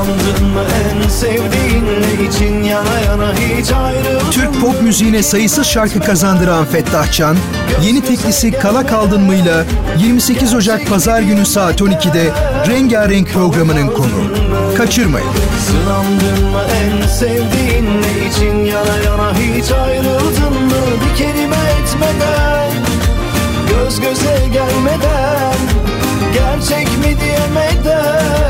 Sınandın mı en sevdiğinle için yana yana hiç ayrıldın Türk pop müziğine sayısız şarkı kazandıran Fettah Can, yeni teklisi Kala Kaldın mı'yla 28 Ocak Pazar günü saat 12'de Rengarenk programının konuğu. Kaçırmayın. Sınandın mı en sevdiğinle için yana yana hiç ayrıldın mı Bir kelime etmeden Göz göze gelmeden Gerçek mi diyemeden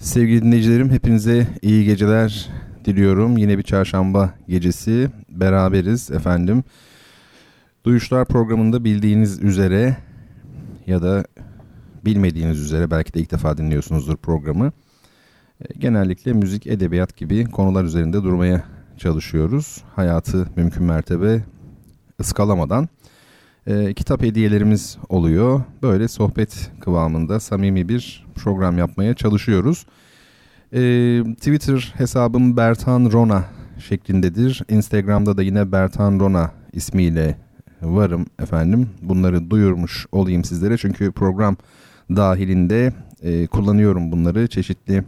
Sevgili dinleyicilerim hepinize iyi geceler diliyorum. Yine bir çarşamba gecesi beraberiz efendim. Duyuşlar programında bildiğiniz üzere ya da bilmediğiniz üzere belki de ilk defa dinliyorsunuzdur programı. Genellikle müzik, edebiyat gibi konular üzerinde durmaya çalışıyoruz. Hayatı mümkün mertebe ıskalamadan. E, kitap hediyelerimiz oluyor. Böyle sohbet kıvamında samimi bir program yapmaya çalışıyoruz. E, Twitter hesabım Bertan Rona şeklindedir. Instagram'da da yine Bertan Rona ismiyle varım efendim. Bunları duyurmuş olayım sizlere çünkü program dahilinde e, kullanıyorum bunları. Çeşitli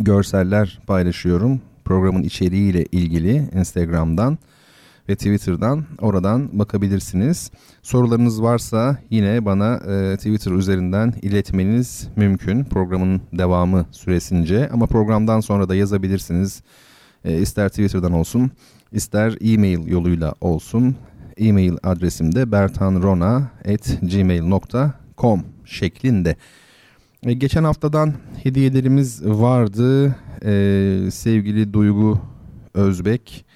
görseller paylaşıyorum. Programın içeriğiyle ilgili Instagram'dan ve Twitter'dan oradan bakabilirsiniz. Sorularınız varsa yine bana e, Twitter üzerinden iletmeniz mümkün programın devamı süresince ama programdan sonra da yazabilirsiniz. E, ister Twitter'dan olsun ister e-mail yoluyla olsun e-mail adresim de bertanrona.gmail.com şeklinde. E, geçen haftadan hediyelerimiz vardı. E, sevgili Duygu Özbek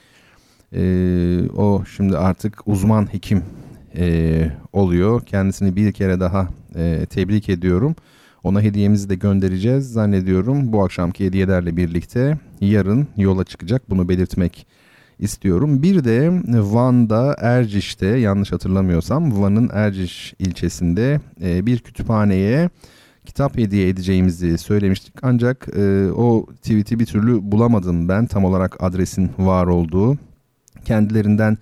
e, o şimdi artık uzman hekim e, oluyor. Kendisini bir kere daha e, tebrik ediyorum. Ona hediyemizi de göndereceğiz zannediyorum. Bu akşamki hediyelerle birlikte yarın yola çıkacak bunu belirtmek istiyorum. Bir de Van'da Erciş'te yanlış hatırlamıyorsam Van'ın Erciş ilçesinde e, bir kütüphaneye kitap hediye edeceğimizi söylemiştik. Ancak e, o tweet'i bir türlü bulamadım ben tam olarak adresin var olduğu. Kendilerinden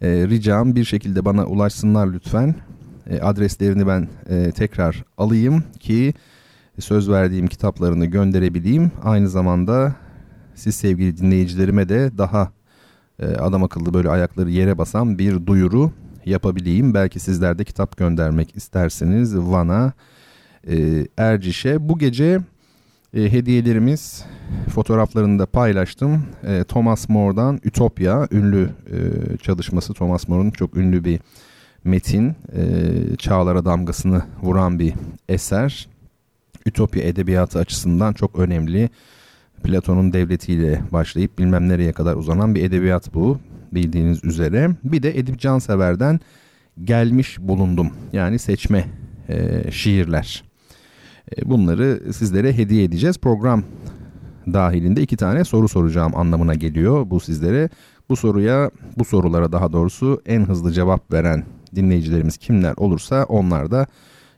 e, ricam bir şekilde bana ulaşsınlar lütfen. E, adreslerini ben e, tekrar alayım ki söz verdiğim kitaplarını gönderebileyim. Aynı zamanda siz sevgili dinleyicilerime de daha e, adam akıllı böyle ayakları yere basan bir duyuru yapabileyim. Belki sizler de kitap göndermek isterseniz Van'a, e, Erciş'e. Bu gece e, hediyelerimiz fotoğraflarını da paylaştım. E, Thomas More'dan Ütopya ünlü e, çalışması. Thomas More'un çok ünlü bir metin. E, çağlara damgasını vuran bir eser. Ütopya edebiyatı açısından çok önemli Platon'un devletiyle başlayıp bilmem nereye kadar uzanan bir edebiyat bu bildiğiniz üzere. Bir de Edip Cansever'den gelmiş bulundum yani seçme e, şiirler. E, bunları sizlere hediye edeceğiz. Program dahilinde iki tane soru soracağım anlamına geliyor bu sizlere. Bu soruya, bu sorulara daha doğrusu en hızlı cevap veren dinleyicilerimiz kimler olursa onlar da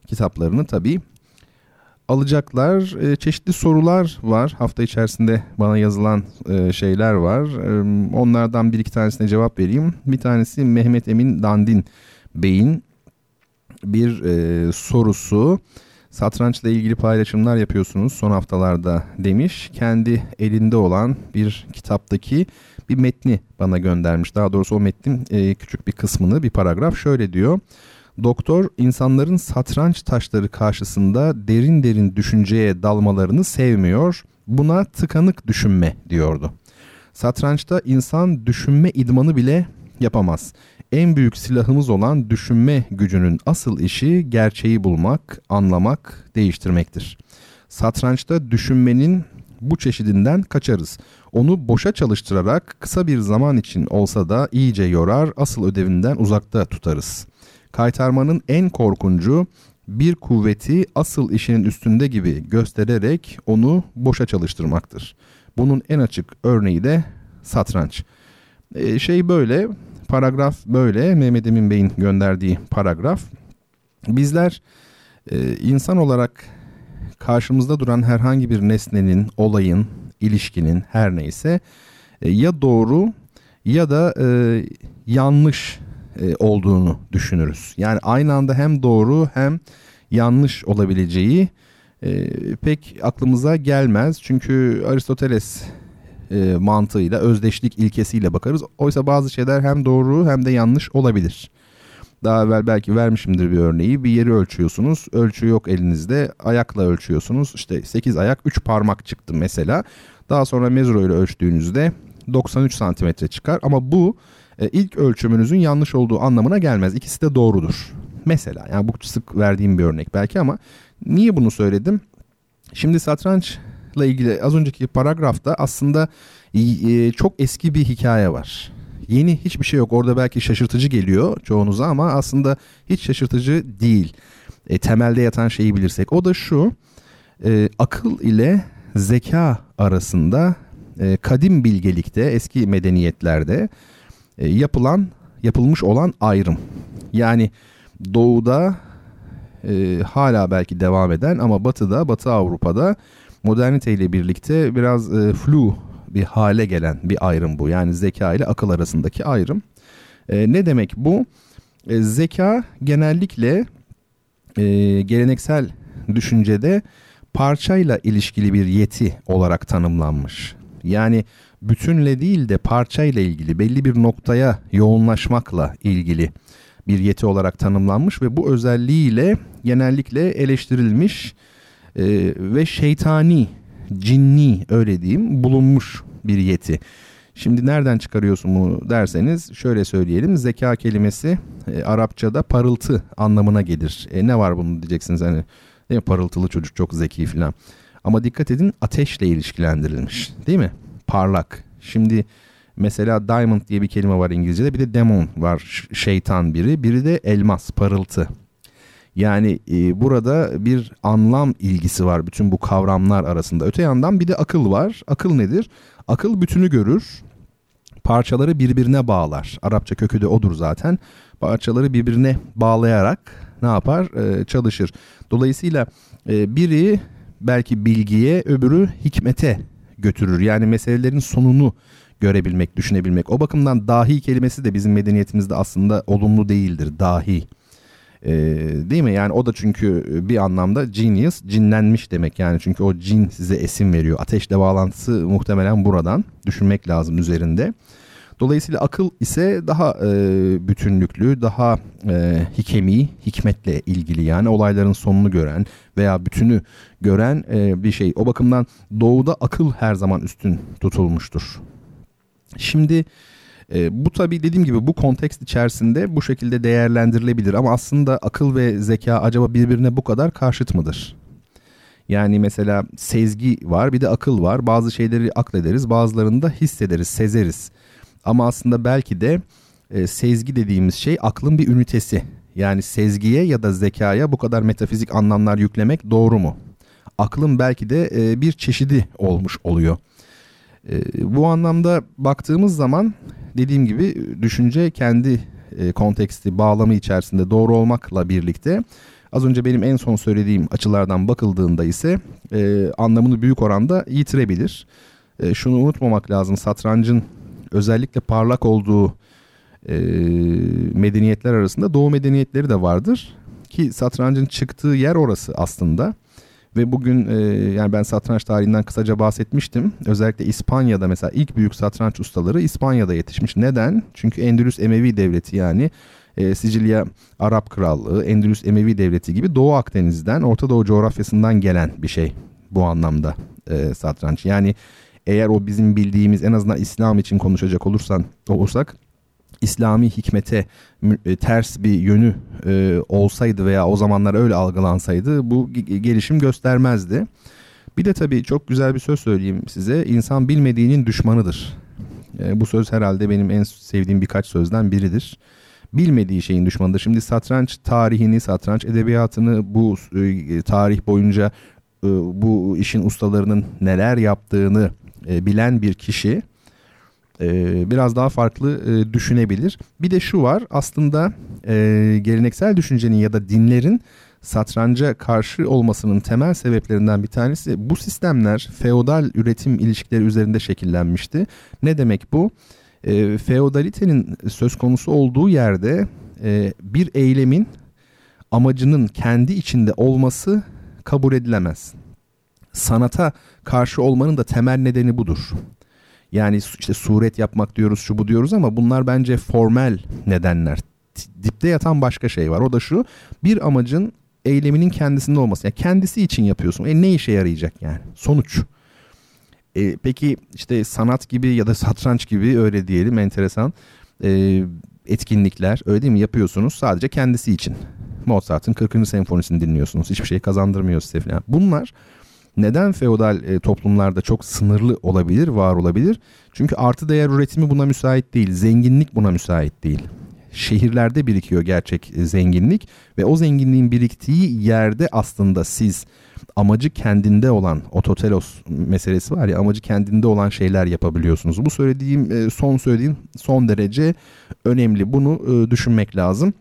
kitaplarını tabii alacaklar. E, çeşitli sorular var. Hafta içerisinde bana yazılan e, şeyler var. Onlardan bir iki tanesine cevap vereyim. Bir tanesi Mehmet Emin Dandin Bey'in bir e, sorusu. Satrançla ilgili paylaşımlar yapıyorsunuz son haftalarda demiş. Kendi elinde olan bir kitaptaki bir metni bana göndermiş. Daha doğrusu o metnin e, küçük bir kısmını bir paragraf şöyle diyor. Doktor insanların satranç taşları karşısında derin derin düşünceye dalmalarını sevmiyor. Buna tıkanık düşünme diyordu. Satrançta insan düşünme idmanı bile yapamaz. En büyük silahımız olan düşünme gücünün asıl işi gerçeği bulmak, anlamak, değiştirmektir. Satrançta düşünmenin bu çeşidinden kaçarız. Onu boşa çalıştırarak kısa bir zaman için olsa da iyice yorar, asıl ödevinden uzakta tutarız. Kaytarmanın en korkuncu bir kuvveti asıl işinin üstünde gibi göstererek onu boşa çalıştırmaktır. Bunun en açık örneği de satranç. Ee, şey böyle, paragraf böyle, Mehmet Emin Bey'in gönderdiği paragraf. Bizler e, insan olarak karşımızda duran herhangi bir nesnenin, olayın, ilişkinin her neyse e, ya doğru ya da e, yanlış e, olduğunu düşünürüz. Yani aynı anda hem doğru hem yanlış olabileceği e, pek aklımıza gelmez. Çünkü Aristoteles e, mantığıyla, özdeşlik ilkesiyle bakarız. Oysa bazı şeyler hem doğru hem de yanlış olabilir. Daha evvel belki vermişimdir bir örneği. Bir yeri ölçüyorsunuz. Ölçü yok elinizde. Ayakla ölçüyorsunuz. İşte 8 ayak 3 parmak çıktı mesela. Daha sonra mezro ile ölçtüğünüzde 93 santimetre çıkar. Ama bu e, ilk ölçümünüzün yanlış olduğu anlamına gelmez. İkisi de doğrudur. Mesela yani bu sık verdiğim bir örnek belki ama niye bunu söyledim? Şimdi satrançla ilgili az önceki paragrafta aslında e, çok eski bir hikaye var. Yeni hiçbir şey yok. Orada belki şaşırtıcı geliyor çoğunuza ama aslında hiç şaşırtıcı değil. E, temelde yatan şeyi bilirsek. O da şu. E, akıl ile zeka arasında e, kadim bilgelikte, eski medeniyetlerde e, yapılan, yapılmış olan ayrım. Yani doğuda e, hala belki devam eden ama batıda, batı Avrupa'da modernite ile birlikte biraz e, flu bir hale gelen bir ayrım bu. Yani zeka ile akıl arasındaki ayrım. E, ne demek bu? E, zeka genellikle e, geleneksel düşüncede parçayla ilişkili bir yeti olarak tanımlanmış. Yani bütünle değil de parçayla ilgili belli bir noktaya yoğunlaşmakla ilgili bir yeti olarak tanımlanmış ve bu özelliğiyle genellikle eleştirilmiş e, ve şeytani, cinni öyle diyeyim bulunmuş bir yeti. Şimdi nereden çıkarıyorsun bunu derseniz şöyle söyleyelim. Zeka kelimesi e, Arapçada parıltı anlamına gelir. E, ne var bunun diyeceksiniz hani değil mi? parıltılı çocuk çok zeki filan. Ama dikkat edin ateşle ilişkilendirilmiş değil mi? Parlak. Şimdi mesela diamond diye bir kelime var İngilizcede bir de demon var şeytan biri biri de elmas parıltı. Yani e, burada bir anlam ilgisi var bütün bu kavramlar arasında. Öte yandan bir de akıl var. Akıl nedir? Akıl bütünü görür. Parçaları birbirine bağlar. Arapça kökü de odur zaten. Parçaları birbirine bağlayarak ne yapar? E, çalışır. Dolayısıyla e, biri belki bilgiye, öbürü hikmete götürür. Yani meselelerin sonunu görebilmek, düşünebilmek. O bakımdan dahi kelimesi de bizim medeniyetimizde aslında olumlu değildir. Dahi. Ee, değil mi? Yani o da çünkü bir anlamda genius, cinlenmiş demek. Yani çünkü o cin size esim veriyor. Ateşle bağlantısı muhtemelen buradan. Düşünmek lazım üzerinde. Dolayısıyla akıl ise daha e, bütünlüklü, daha e, hikemi, hikmetle ilgili yani olayların sonunu gören veya bütünü gören e, bir şey. O bakımdan doğuda akıl her zaman üstün tutulmuştur. Şimdi e, bu tabii dediğim gibi bu kontekst içerisinde bu şekilde değerlendirilebilir ama aslında akıl ve zeka acaba birbirine bu kadar karşıt mıdır? Yani mesela sezgi var bir de akıl var. Bazı şeyleri aklederiz bazılarını da hissederiz, sezeriz. Ama aslında belki de e, sezgi dediğimiz şey aklın bir ünitesi. Yani sezgiye ya da zekaya bu kadar metafizik anlamlar yüklemek doğru mu? Aklın belki de e, bir çeşidi olmuş oluyor. E, bu anlamda baktığımız zaman dediğim gibi düşünce kendi e, konteksti, bağlamı içerisinde doğru olmakla birlikte az önce benim en son söylediğim açılardan bakıldığında ise e, anlamını büyük oranda yitirebilir. E, şunu unutmamak lazım satrancın özellikle parlak olduğu medeniyetler arasında doğu medeniyetleri de vardır. Ki satrancın çıktığı yer orası aslında. Ve bugün e, yani ben satranç tarihinden kısaca bahsetmiştim. Özellikle İspanya'da mesela ilk büyük satranç ustaları İspanya'da yetişmiş. Neden? Çünkü Endülüs Emevi Devleti yani e, Sicilya Arap Krallığı, Endülüs Emevi Devleti gibi Doğu Akdeniz'den, Orta Doğu coğrafyasından gelen bir şey bu anlamda. e, satranç. Yani eğer o bizim bildiğimiz en azından İslam için konuşacak olursan olursak İslami hikmete e, ters bir yönü e, olsaydı veya o zamanlar öyle algılansaydı bu gelişim göstermezdi. Bir de tabii çok güzel bir söz söyleyeyim size. İnsan bilmediğinin düşmanıdır. E, bu söz herhalde benim en sevdiğim birkaç sözden biridir. Bilmediği şeyin düşmanıdır. Şimdi satranç tarihini, satranç edebiyatını bu tarih boyunca bu işin ustalarının neler yaptığını bilen bir kişi e, biraz daha farklı e, düşünebilir. Bir de şu var aslında e, geleneksel düşüncenin ya da dinlerin satranca karşı olmasının temel sebeplerinden bir tanesi bu sistemler feodal üretim ilişkileri üzerinde şekillenmişti. Ne demek bu? E, feodalitenin söz konusu olduğu yerde e, bir eylemin amacının kendi içinde olması kabul edilemez. Sanata karşı olmanın da temel nedeni budur. Yani işte suret yapmak diyoruz, şu bu diyoruz ama bunlar bence formel nedenler. Dipte yatan başka şey var. O da şu. Bir amacın eyleminin kendisinde olması. Yani kendisi için yapıyorsun. E ne işe yarayacak yani? Sonuç. E, peki işte sanat gibi ya da satranç gibi öyle diyelim enteresan e, etkinlikler öyle değil mi yapıyorsunuz sadece kendisi için. Mozart'ın 40. senfonisini dinliyorsunuz. Hiçbir şey kazandırmıyor size falan. Bunlar neden feodal e, toplumlarda çok sınırlı olabilir, var olabilir? Çünkü artı değer üretimi buna müsait değil, zenginlik buna müsait değil. Şehirlerde birikiyor gerçek e, zenginlik ve o zenginliğin biriktiği yerde aslında siz amacı kendinde olan ototelos meselesi var ya amacı kendinde olan şeyler yapabiliyorsunuz. Bu söylediğim e, son söylediğim son derece önemli. Bunu e, düşünmek lazım.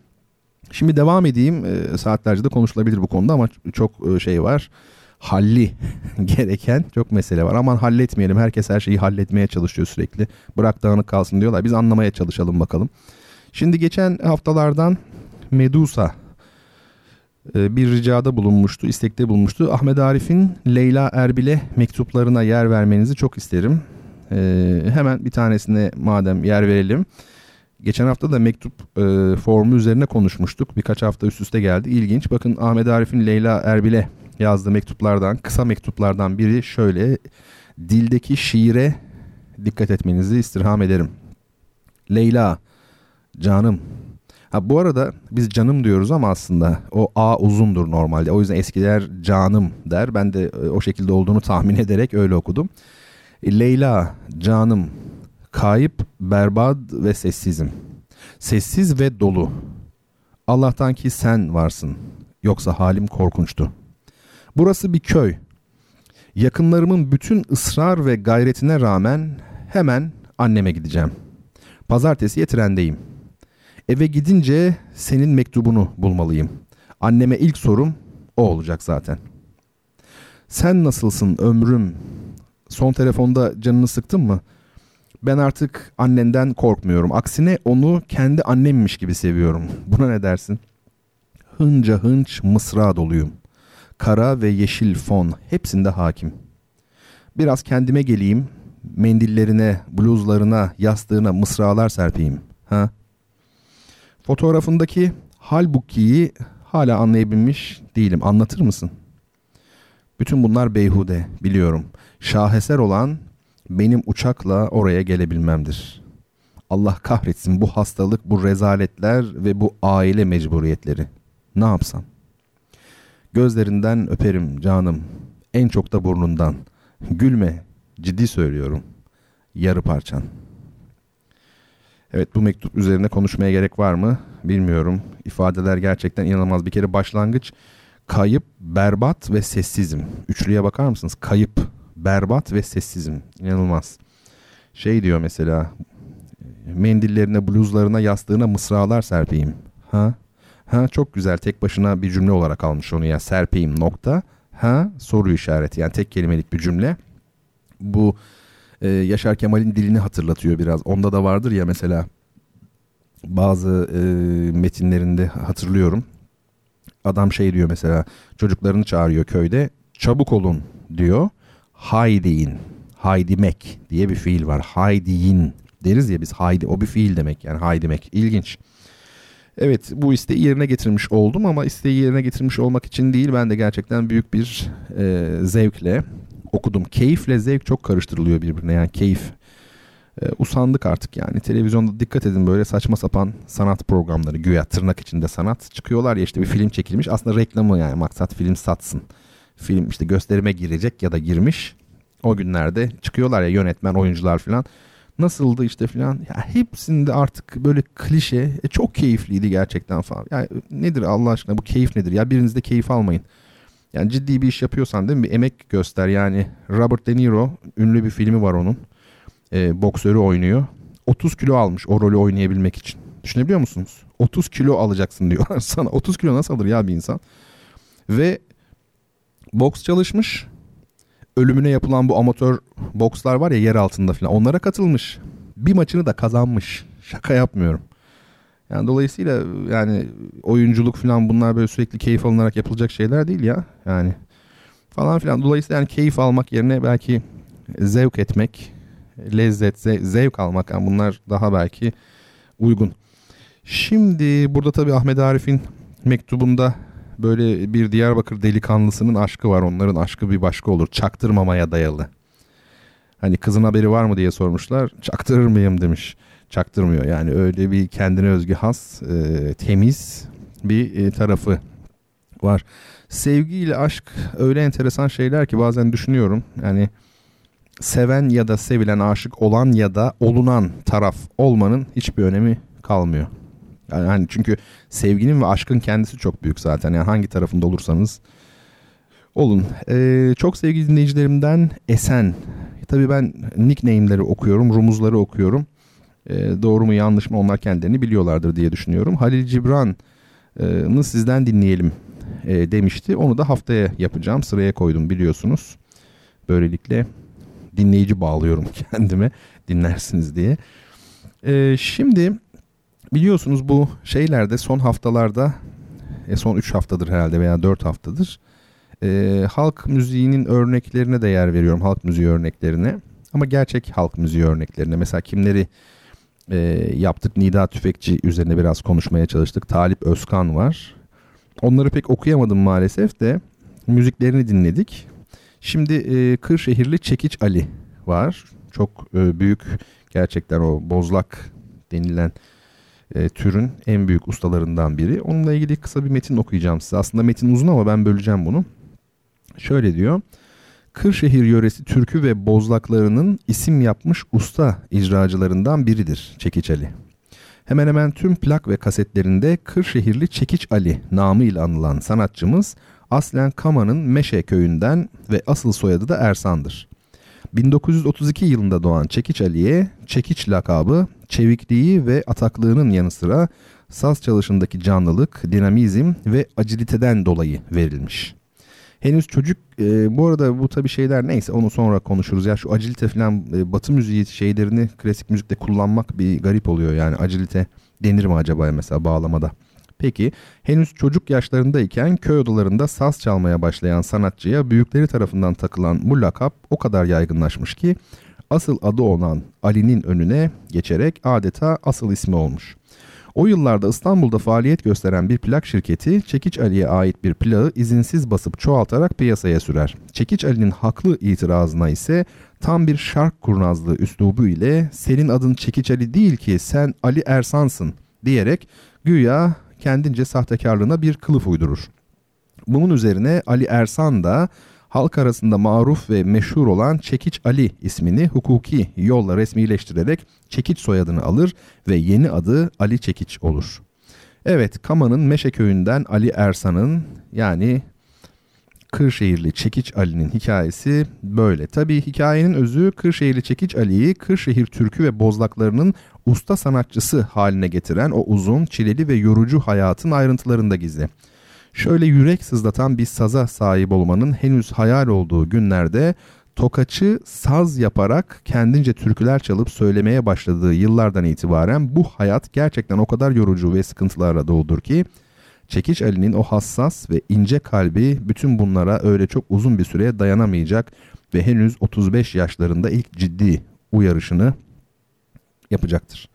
Şimdi devam edeyim. Saatlerce de konuşulabilir bu konuda ama çok şey var halli gereken çok mesele var. Aman halletmeyelim. Herkes her şeyi halletmeye çalışıyor sürekli. Bırak dağınık kalsın diyorlar. Biz anlamaya çalışalım bakalım. Şimdi geçen haftalardan Medusa e, bir ricada bulunmuştu, istekte bulunmuştu. Ahmet Arif'in Leyla Erbil'e mektuplarına yer vermenizi çok isterim. Ee, hemen bir tanesine madem yer verelim. Geçen hafta da mektup e, formu üzerine konuşmuştuk. Birkaç hafta üst üste geldi. İlginç. Bakın Ahmet Arif'in Leyla Erbil'e yazdığı mektuplardan, kısa mektuplardan biri şöyle. Dildeki şiire dikkat etmenizi istirham ederim. Leyla, canım. Ha bu arada biz canım diyoruz ama aslında o A uzundur normalde. O yüzden eskiler canım der. Ben de e, o şekilde olduğunu tahmin ederek öyle okudum. E, Leyla, canım, kayıp, berbad ve sessizim. Sessiz ve dolu. Allah'tan ki sen varsın. Yoksa halim korkunçtu.'' Burası bir köy. Yakınlarımın bütün ısrar ve gayretine rağmen hemen anneme gideceğim. Pazartesiye trendeyim. Eve gidince senin mektubunu bulmalıyım. Anneme ilk sorum o olacak zaten. Sen nasılsın ömrüm? Son telefonda canını sıktın mı? Ben artık annenden korkmuyorum. Aksine onu kendi annemmiş gibi seviyorum. Buna ne dersin? Hınca hınç mısra doluyum.'' Kara ve yeşil fon hepsinde hakim. Biraz kendime geleyim, mendillerine, bluzlarına, yastığına mısralar serpeyim. Ha? Fotoğrafındaki halbukiyi hala anlayabilmiş değilim. Anlatır mısın? Bütün bunlar beyhude, biliyorum. Şaheser olan benim uçakla oraya gelebilmemdir. Allah kahretsin bu hastalık, bu rezaletler ve bu aile mecburiyetleri. Ne yapsam? Gözlerinden öperim canım. En çok da burnundan. Gülme. Ciddi söylüyorum. Yarı parçan. Evet bu mektup üzerine konuşmaya gerek var mı? Bilmiyorum. İfadeler gerçekten inanılmaz. Bir kere başlangıç kayıp, berbat ve sessizim. Üçlüye bakar mısınız? Kayıp, berbat ve sessizim. İnanılmaz. Şey diyor mesela mendillerine, bluzlarına, yastığına mısralar serpeyim. Ha? Ha çok güzel tek başına bir cümle olarak almış onu ya serpeyim nokta. Ha soru işareti yani tek kelimelik bir cümle. Bu e, Yaşar Kemal'in dilini hatırlatıyor biraz. Onda da vardır ya mesela bazı e, metinlerinde hatırlıyorum. Adam şey diyor mesela çocuklarını çağırıyor köyde. Çabuk olun diyor. Haydiyin. Haydimek diye bir fiil var. Haydiyin deriz ya biz haydi o bir fiil demek yani haydimek. İlginç. Evet bu isteği yerine getirmiş oldum ama isteği yerine getirmiş olmak için değil ben de gerçekten büyük bir e, zevkle okudum. Keyifle zevk çok karıştırılıyor birbirine yani keyif. E, usandık artık yani televizyonda dikkat edin böyle saçma sapan sanat programları güya tırnak içinde sanat çıkıyorlar ya işte bir film çekilmiş aslında reklamı yani maksat film satsın. Film işte gösterime girecek ya da girmiş o günlerde çıkıyorlar ya yönetmen oyuncular falan nasıldı işte falan ya hepsinde artık böyle klişe e, çok keyifliydi gerçekten falan. Yani nedir Allah aşkına bu keyif nedir? Ya birinizde keyif almayın. Yani ciddi bir iş yapıyorsan değil mi? Bir emek göster. Yani Robert De Niro ünlü bir filmi var onun. E, boksörü oynuyor. 30 kilo almış o rolü oynayabilmek için. Düşünebiliyor musunuz? 30 kilo alacaksın diyorlar sana. 30 kilo nasıl alır ya bir insan? Ve boks çalışmış ölümüne yapılan bu amatör bokslar var ya yer altında falan onlara katılmış. Bir maçını da kazanmış. Şaka yapmıyorum. Yani dolayısıyla yani oyunculuk falan bunlar böyle sürekli keyif alınarak yapılacak şeyler değil ya. Yani falan filan. Dolayısıyla yani keyif almak yerine belki zevk etmek, lezzet, zevk almak yani bunlar daha belki uygun. Şimdi burada tabii Ahmet Arif'in mektubunda böyle bir Diyarbakır delikanlısının aşkı var. Onların aşkı bir başka olur. Çaktırmamaya dayalı. Hani kızın haberi var mı diye sormuşlar. Çaktırır mıyım demiş. Çaktırmıyor. Yani öyle bir kendine özgü has, e, temiz bir e, tarafı var. Sevgi ile aşk öyle enteresan şeyler ki bazen düşünüyorum. Yani seven ya da sevilen, aşık olan ya da olunan taraf olmanın hiçbir önemi kalmıyor. Yani hani çünkü sevginin ve aşkın kendisi çok büyük zaten. Yani hangi tarafında olursanız olun. Ee, çok sevgili dinleyicilerimden Esen. Tabii ben nickname'leri okuyorum, rumuzları okuyorum. Ee, doğru mu yanlış mı onlar kendilerini biliyorlardır diye düşünüyorum. Halil Cibran'ı sizden dinleyelim e, demişti. Onu da haftaya yapacağım. Sıraya koydum biliyorsunuz. Böylelikle dinleyici bağlıyorum kendime dinlersiniz diye. Ee, şimdi biliyorsunuz bu şeylerde son haftalarda e, son 3 haftadır herhalde veya 4 haftadır e, halk müziğinin örneklerine de yer veriyorum halk müziği örneklerine. Ama gerçek halk müziği örneklerine. Mesela kimleri e, yaptık? Nida Tüfekçi üzerine biraz konuşmaya çalıştık. Talip Özkan var. Onları pek okuyamadım maalesef de müziklerini dinledik. Şimdi e, Kırşehirli Çekiç Ali var. Çok e, büyük gerçekten o bozlak denilen e, türün en büyük ustalarından biri. Onunla ilgili kısa bir metin okuyacağım size. Aslında metin uzun ama ben böleceğim bunu. Şöyle diyor. Kırşehir yöresi türkü ve bozlaklarının isim yapmış usta icracılarından biridir Çekiç Ali. Hemen hemen tüm plak ve kasetlerinde Kırşehirli Çekiç Ali namıyla anılan sanatçımız aslen Kama'nın Meşe köyünden ve asıl soyadı da Ersan'dır. 1932 yılında doğan Çekiç Ali'ye Çekiç lakabı çevikliği ve ataklığının yanı sıra saz çalışındaki canlılık, dinamizm ve aciliteden dolayı verilmiş. Henüz çocuk e, bu arada bu tabi şeyler neyse onu sonra konuşuruz. Ya şu acilite falan e, batı müziği şeylerini klasik müzikte kullanmak bir garip oluyor yani acilite denir mi acaba mesela bağlamada? Peki henüz çocuk yaşlarındayken köy odalarında saz çalmaya başlayan sanatçıya büyükleri tarafından takılan bu lakap o kadar yaygınlaşmış ki asıl adı olan Ali'nin önüne geçerek adeta asıl ismi olmuş. O yıllarda İstanbul'da faaliyet gösteren bir plak şirketi Çekiç Ali'ye ait bir plağı izinsiz basıp çoğaltarak piyasaya sürer. Çekiç Ali'nin haklı itirazına ise tam bir şark kurnazlığı üslubu ile senin adın Çekiç Ali değil ki sen Ali Ersan'sın diyerek güya kendince sahtekarlığına bir kılıf uydurur. Bunun üzerine Ali Ersan da halk arasında maruf ve meşhur olan Çekiç Ali ismini hukuki yolla resmileştirerek Çekiç soyadını alır ve yeni adı Ali Çekiç olur. Evet Kama'nın Meşe köyünden Ali Ersan'ın yani Kırşehirli Çekiç Ali'nin hikayesi böyle. Tabii hikayenin özü Kırşehirli Çekiç Ali'yi Kırşehir türkü ve bozlaklarının usta sanatçısı haline getiren o uzun, çileli ve yorucu hayatın ayrıntılarında gizli. Şöyle yürek sızlatan bir saza sahip olmanın henüz hayal olduğu günlerde tokaçı saz yaparak kendince türküler çalıp söylemeye başladığı yıllardan itibaren bu hayat gerçekten o kadar yorucu ve sıkıntılarla doludur ki Çekiç Ali'nin o hassas ve ince kalbi bütün bunlara öyle çok uzun bir süre dayanamayacak ve henüz 35 yaşlarında ilk ciddi uyarışını yapacaktır.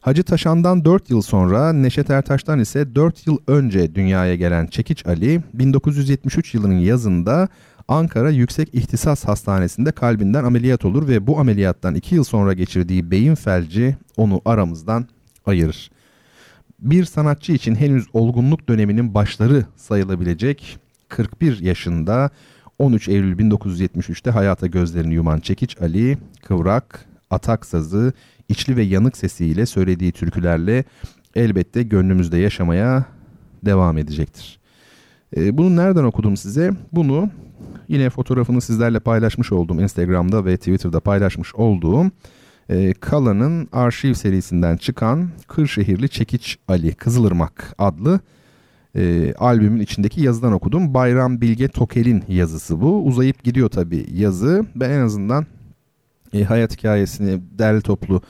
Hacı Taşan'dan 4 yıl sonra Neşet Ertaş'tan ise 4 yıl önce dünyaya gelen Çekiç Ali 1973 yılının yazında Ankara Yüksek İhtisas Hastanesi'nde kalbinden ameliyat olur ve bu ameliyattan 2 yıl sonra geçirdiği beyin felci onu aramızdan ayırır. Bir sanatçı için henüz olgunluk döneminin başları sayılabilecek 41 yaşında 13 Eylül 1973'te hayata gözlerini yuman Çekiç Ali, kıvrak, atak sazı, içli ve yanık sesiyle söylediği türkülerle elbette gönlümüzde yaşamaya devam edecektir. E, bunu nereden okudum size? Bunu yine fotoğrafını sizlerle paylaşmış olduğum Instagram'da ve Twitter'da paylaşmış olduğum e, Kala'nın arşiv serisinden çıkan Kırşehirli Çekiç Ali Kızılırmak adlı e, albümün içindeki yazıdan okudum. Bayram Bilge Tokel'in yazısı bu. Uzayıp gidiyor tabii yazı. Ben en azından e, hayat hikayesini derli toplu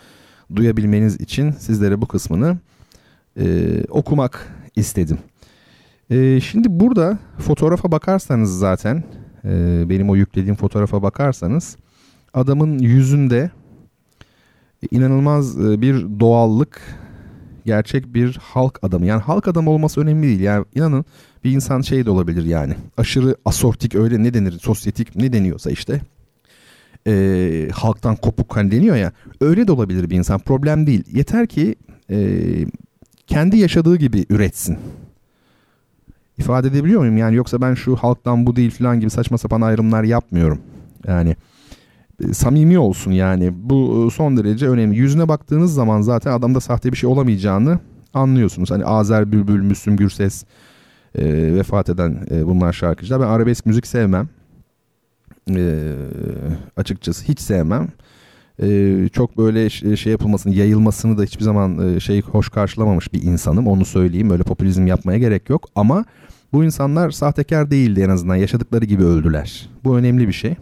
duyabilmeniz için sizlere bu kısmını e, okumak istedim. E, şimdi burada fotoğrafa bakarsanız zaten e, benim o yüklediğim fotoğrafa bakarsanız adamın yüzünde inanılmaz e, bir doğallık gerçek bir halk adamı. Yani halk adamı olması önemli değil. Yani inanın bir insan şey de olabilir yani. Aşırı asortik öyle ne denir sosyetik ne deniyorsa işte. E, halktan kopuk hani deniyor ya. Öyle de olabilir bir insan problem değil. Yeter ki e, kendi yaşadığı gibi üretsin. İfade edebiliyor muyum? Yani yoksa ben şu halktan bu değil falan gibi saçma sapan ayrımlar yapmıyorum. Yani samimi olsun yani. Bu e, son derece önemli. Yüzüne baktığınız zaman zaten adamda sahte bir şey olamayacağını anlıyorsunuz. Hani Azer Bülbül, Müslüm Gürses e, vefat eden e, bunlar şarkıcılar. Ben arabesk müzik sevmem. E, açıkçası hiç sevmem. E, çok böyle şey yapılmasını, yayılmasını da hiçbir zaman e, şey hoş karşılamamış bir insanım. Onu söyleyeyim. Öyle popülizm yapmaya gerek yok. Ama bu insanlar sahtekar değildi en azından. Yaşadıkları gibi öldüler. Bu önemli bir şey.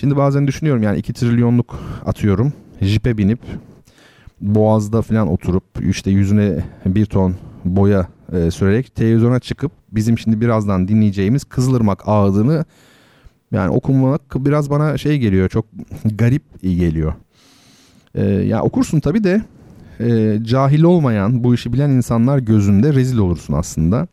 Şimdi bazen düşünüyorum yani 2 trilyonluk atıyorum. Jipe binip boğazda falan oturup işte yüzüne bir ton boya e, sürerek televizyona çıkıp bizim şimdi birazdan dinleyeceğimiz Kızılırmak ağıdını yani okumak biraz bana şey geliyor çok garip geliyor. E, ya okursun tabi de e, cahil olmayan bu işi bilen insanlar gözünde rezil olursun aslında.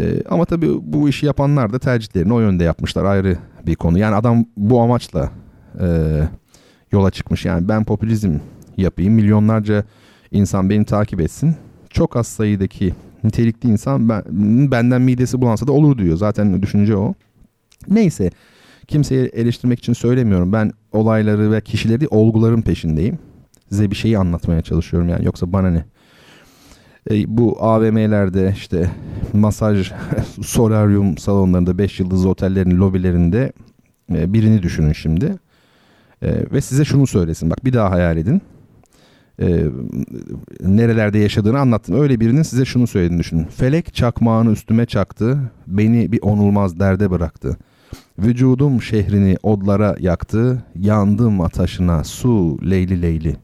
E, ama tabii bu işi yapanlar da tercihlerini o yönde yapmışlar ayrı bir konu. Yani adam bu amaçla e, yola çıkmış. Yani ben popülizm yapayım, milyonlarca insan beni takip etsin. Çok az sayıdaki nitelikli insan ben, benden midesi bulansa da olur diyor. Zaten düşünce o. Neyse kimseyi eleştirmek için söylemiyorum. Ben olayları ve kişileri olguların peşindeyim. Size bir şeyi anlatmaya çalışıyorum yani yoksa bana ne? E, bu AVM'lerde işte masaj, solaryum salonlarında 5 yıldızlı otellerin lobilerinde e, birini düşünün şimdi. E, ve size şunu söylesin bak bir daha hayal edin. E, nerelerde yaşadığını anlattım. Öyle birinin size şunu söylediğini düşünün. Felek çakmağını üstüme çaktı, beni bir onulmaz derde bıraktı. Vücudum şehrini odlara yaktı, yandım ataşına su leyli leyli.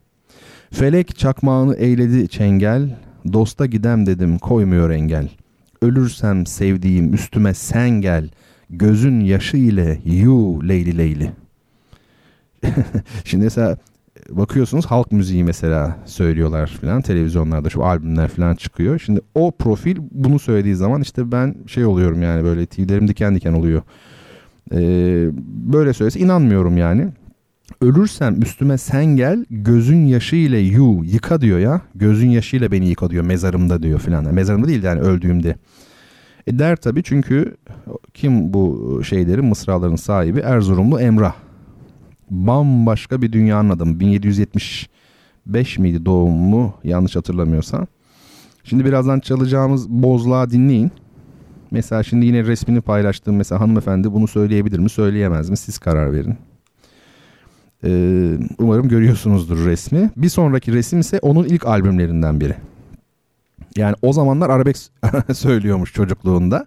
Felek çakmağını eyledi çengel, Dosta gidem dedim koymuyor engel. Ölürsem sevdiğim üstüme sen gel. Gözün yaşı ile yu leyli leyli. Şimdi mesela bakıyorsunuz halk müziği mesela söylüyorlar falan televizyonlarda şu albümler falan çıkıyor. Şimdi o profil bunu söylediği zaman işte ben şey oluyorum yani böyle tüylerim diken diken oluyor. Ee, böyle söylese inanmıyorum yani. Ölürsem üstüme sen gel gözün yaşı yu yıka diyor ya. Gözün yaşı beni yıka diyor mezarımda diyor filan. Mezarımda değil yani öldüğümde. E der tabii çünkü kim bu şeylerin mısraların sahibi Erzurumlu Emrah. Bambaşka bir dünyanın adamı. 1775 miydi doğumlu yanlış hatırlamıyorsam. Şimdi birazdan çalacağımız bozluğa dinleyin. Mesela şimdi yine resmini paylaştığım mesela hanımefendi bunu söyleyebilir mi söyleyemez mi siz karar verin. Ee, umarım görüyorsunuzdur resmi. Bir sonraki resim ise onun ilk albümlerinden biri. Yani o zamanlar arabesk söylüyormuş çocukluğunda.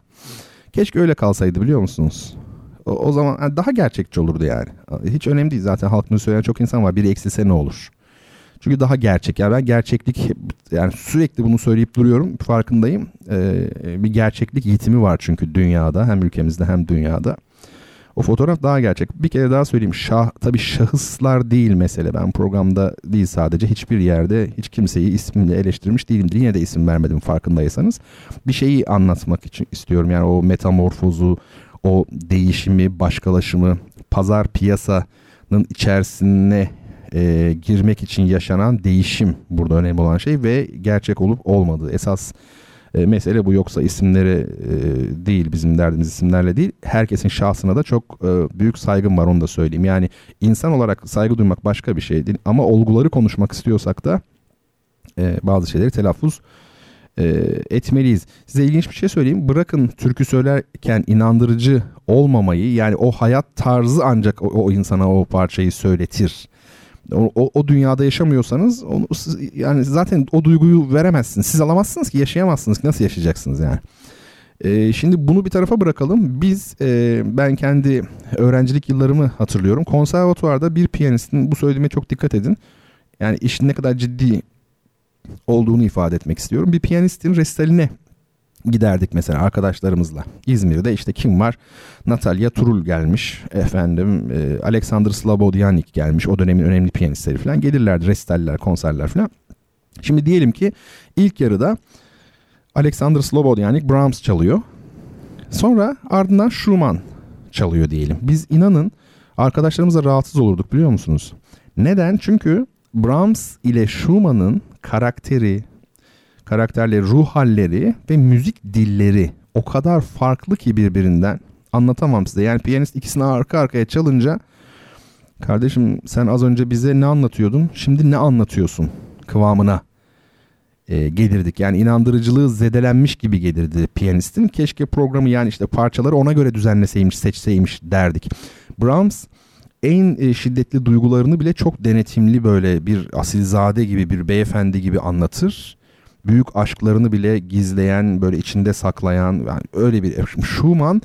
Keşke öyle kalsaydı biliyor musunuz? O, o zaman yani daha gerçekçi olurdu yani. Hiç önemli değil zaten halk müziği söyleyen çok insan var. Biri eksilse ne olur? Çünkü daha gerçek. Yani ben gerçeklik yani sürekli bunu söyleyip duruyorum. Farkındayım. Ee, bir gerçeklik yitimi var çünkü dünyada hem ülkemizde hem dünyada. O fotoğraf daha gerçek. Bir kere daha söyleyeyim. Şah, tabii şahıslar değil mesele. Ben programda değil sadece hiçbir yerde hiç kimseyi ismimle eleştirmiş değilim. Yine de isim vermedim farkındaysanız. Bir şeyi anlatmak için istiyorum. Yani o metamorfozu, o değişimi, başkalaşımı, pazar piyasanın içerisine e, girmek için yaşanan değişim burada önemli olan şey ve gerçek olup olmadığı. Esas e, mesele bu yoksa isimleri e, değil bizim derdimiz isimlerle değil. Herkesin şahsına da çok e, büyük saygım var onu da söyleyeyim. Yani insan olarak saygı duymak başka bir şey değil ama olguları konuşmak istiyorsak da e, bazı şeyleri telaffuz e, etmeliyiz. Size ilginç bir şey söyleyeyim. Bırakın türkü söylerken inandırıcı olmamayı yani o hayat tarzı ancak o, o insana o parçayı söyletir. O, o, o dünyada yaşamıyorsanız onu, yani zaten o duyguyu veremezsiniz. Siz alamazsınız ki yaşayamazsınız ki nasıl yaşayacaksınız yani. Ee, şimdi bunu bir tarafa bırakalım. Biz e, ben kendi öğrencilik yıllarımı hatırlıyorum. Konservatuvarda bir piyanistin bu söylediğime çok dikkat edin. Yani işin ne kadar ciddi olduğunu ifade etmek istiyorum. Bir piyanistin restaline giderdik mesela arkadaşlarımızla. İzmir'de işte kim var? Natalya Turul gelmiş. Efendim e, Alexander Slobodyanik gelmiş. O dönemin önemli piyanistleri falan. Gelirlerdi restaller, konserler falan. Şimdi diyelim ki ilk yarıda Alexander Slobodyanik Brahms çalıyor. Sonra ardından Schumann çalıyor diyelim. Biz inanın arkadaşlarımızla rahatsız olurduk biliyor musunuz? Neden? Çünkü Brahms ile Schumann'ın karakteri, karakterleri, ruh halleri ve müzik dilleri o kadar farklı ki birbirinden anlatamam size. Yani piyanist ikisini arka arkaya çalınca kardeşim sen az önce bize ne anlatıyordun şimdi ne anlatıyorsun kıvamına e, gelirdik. Yani inandırıcılığı zedelenmiş gibi gelirdi piyanistin. Keşke programı yani işte parçaları ona göre düzenleseymiş, seçseymiş derdik. Brahms en e, şiddetli duygularını bile çok denetimli böyle bir asilzade gibi bir beyefendi gibi anlatır. Büyük aşklarını bile gizleyen böyle içinde saklayan yani öyle bir Schumann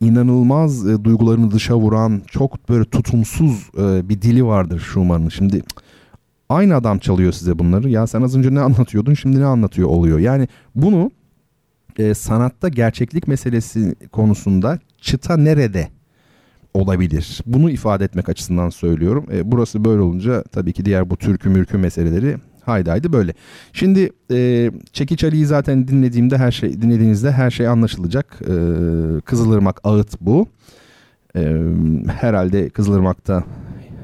inanılmaz e, duygularını dışa vuran çok böyle tutumsuz e, bir dili vardır Schumann'ın. Şimdi aynı adam çalıyor size bunları. Ya sen az önce ne anlatıyordun şimdi ne anlatıyor oluyor. Yani bunu e, sanatta gerçeklik meselesi konusunda çıta nerede olabilir? Bunu ifade etmek açısından söylüyorum. E, burası böyle olunca tabii ki diğer bu türkü mürkü meseleleri haydi haydi böyle. Şimdi e, Çekiç Ali'yi zaten dinlediğimde her şey dinlediğinizde her şey anlaşılacak. E, Kızılırmak ağıt bu. E, herhalde Kızılırmak'ta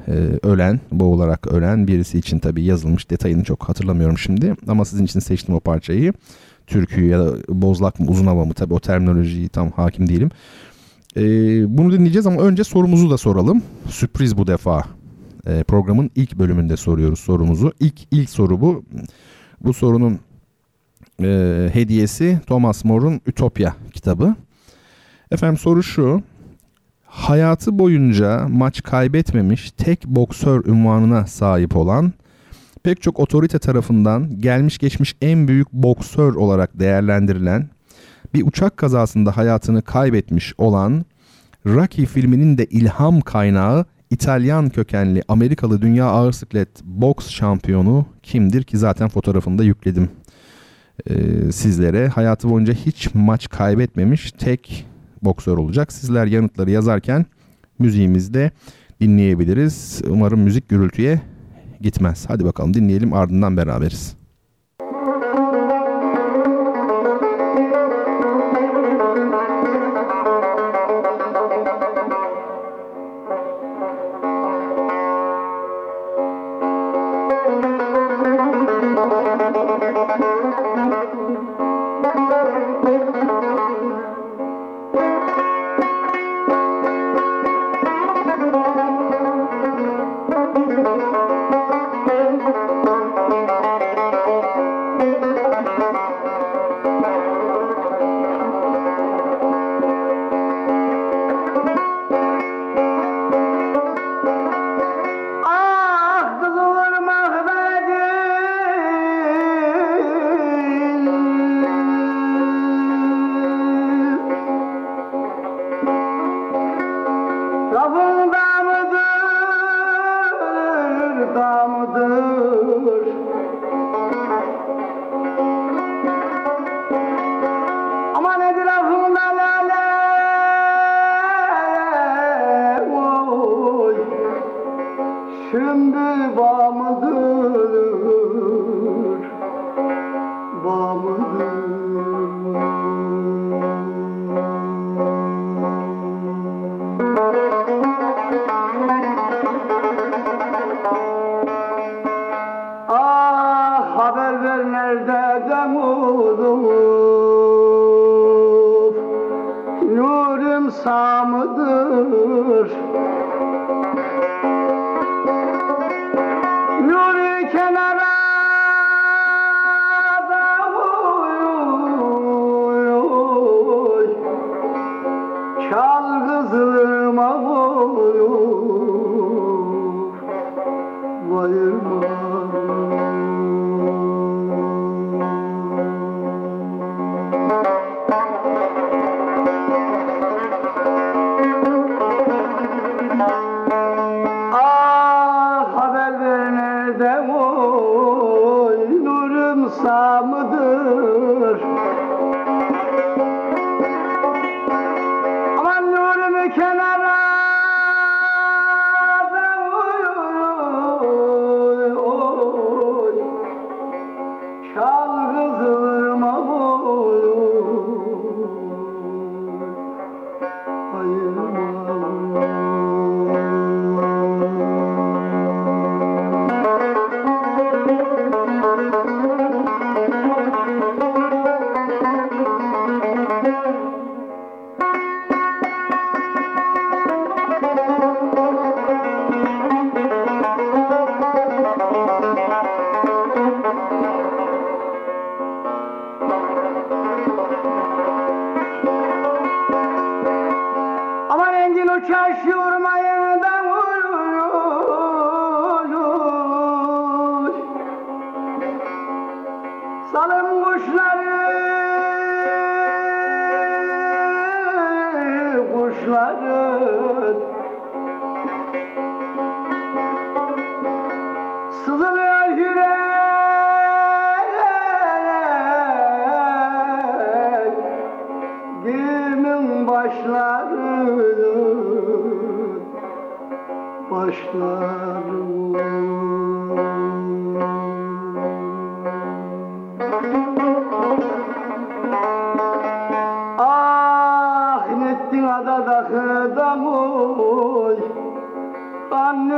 e, ölen, boğularak ölen birisi için tabii yazılmış detayını çok hatırlamıyorum şimdi. Ama sizin için seçtim o parçayı. Türküyü ya da bozlak mı uzun hava mı tabii o terminolojiyi tam hakim değilim. E, bunu dinleyeceğiz ama önce sorumuzu da soralım. Sürpriz bu defa. E, programın ilk bölümünde soruyoruz sorumuzu. İlk ilk soru bu. Bu sorunun e, hediyesi Thomas More'un Ütopya kitabı. Efendim soru şu. Hayatı boyunca maç kaybetmemiş tek boksör ünvanına sahip olan pek çok otorite tarafından gelmiş geçmiş en büyük boksör olarak değerlendirilen bir uçak kazasında hayatını kaybetmiş olan Rocky filminin de ilham kaynağı İtalyan kökenli Amerikalı dünya ağır siklet boks şampiyonu kimdir ki zaten fotoğrafını da yükledim ee, sizlere. Hayatı boyunca hiç maç kaybetmemiş tek boksör olacak. Sizler yanıtları yazarken müziğimizde dinleyebiliriz. Umarım müzik gürültüye gitmez. Hadi bakalım dinleyelim ardından beraberiz.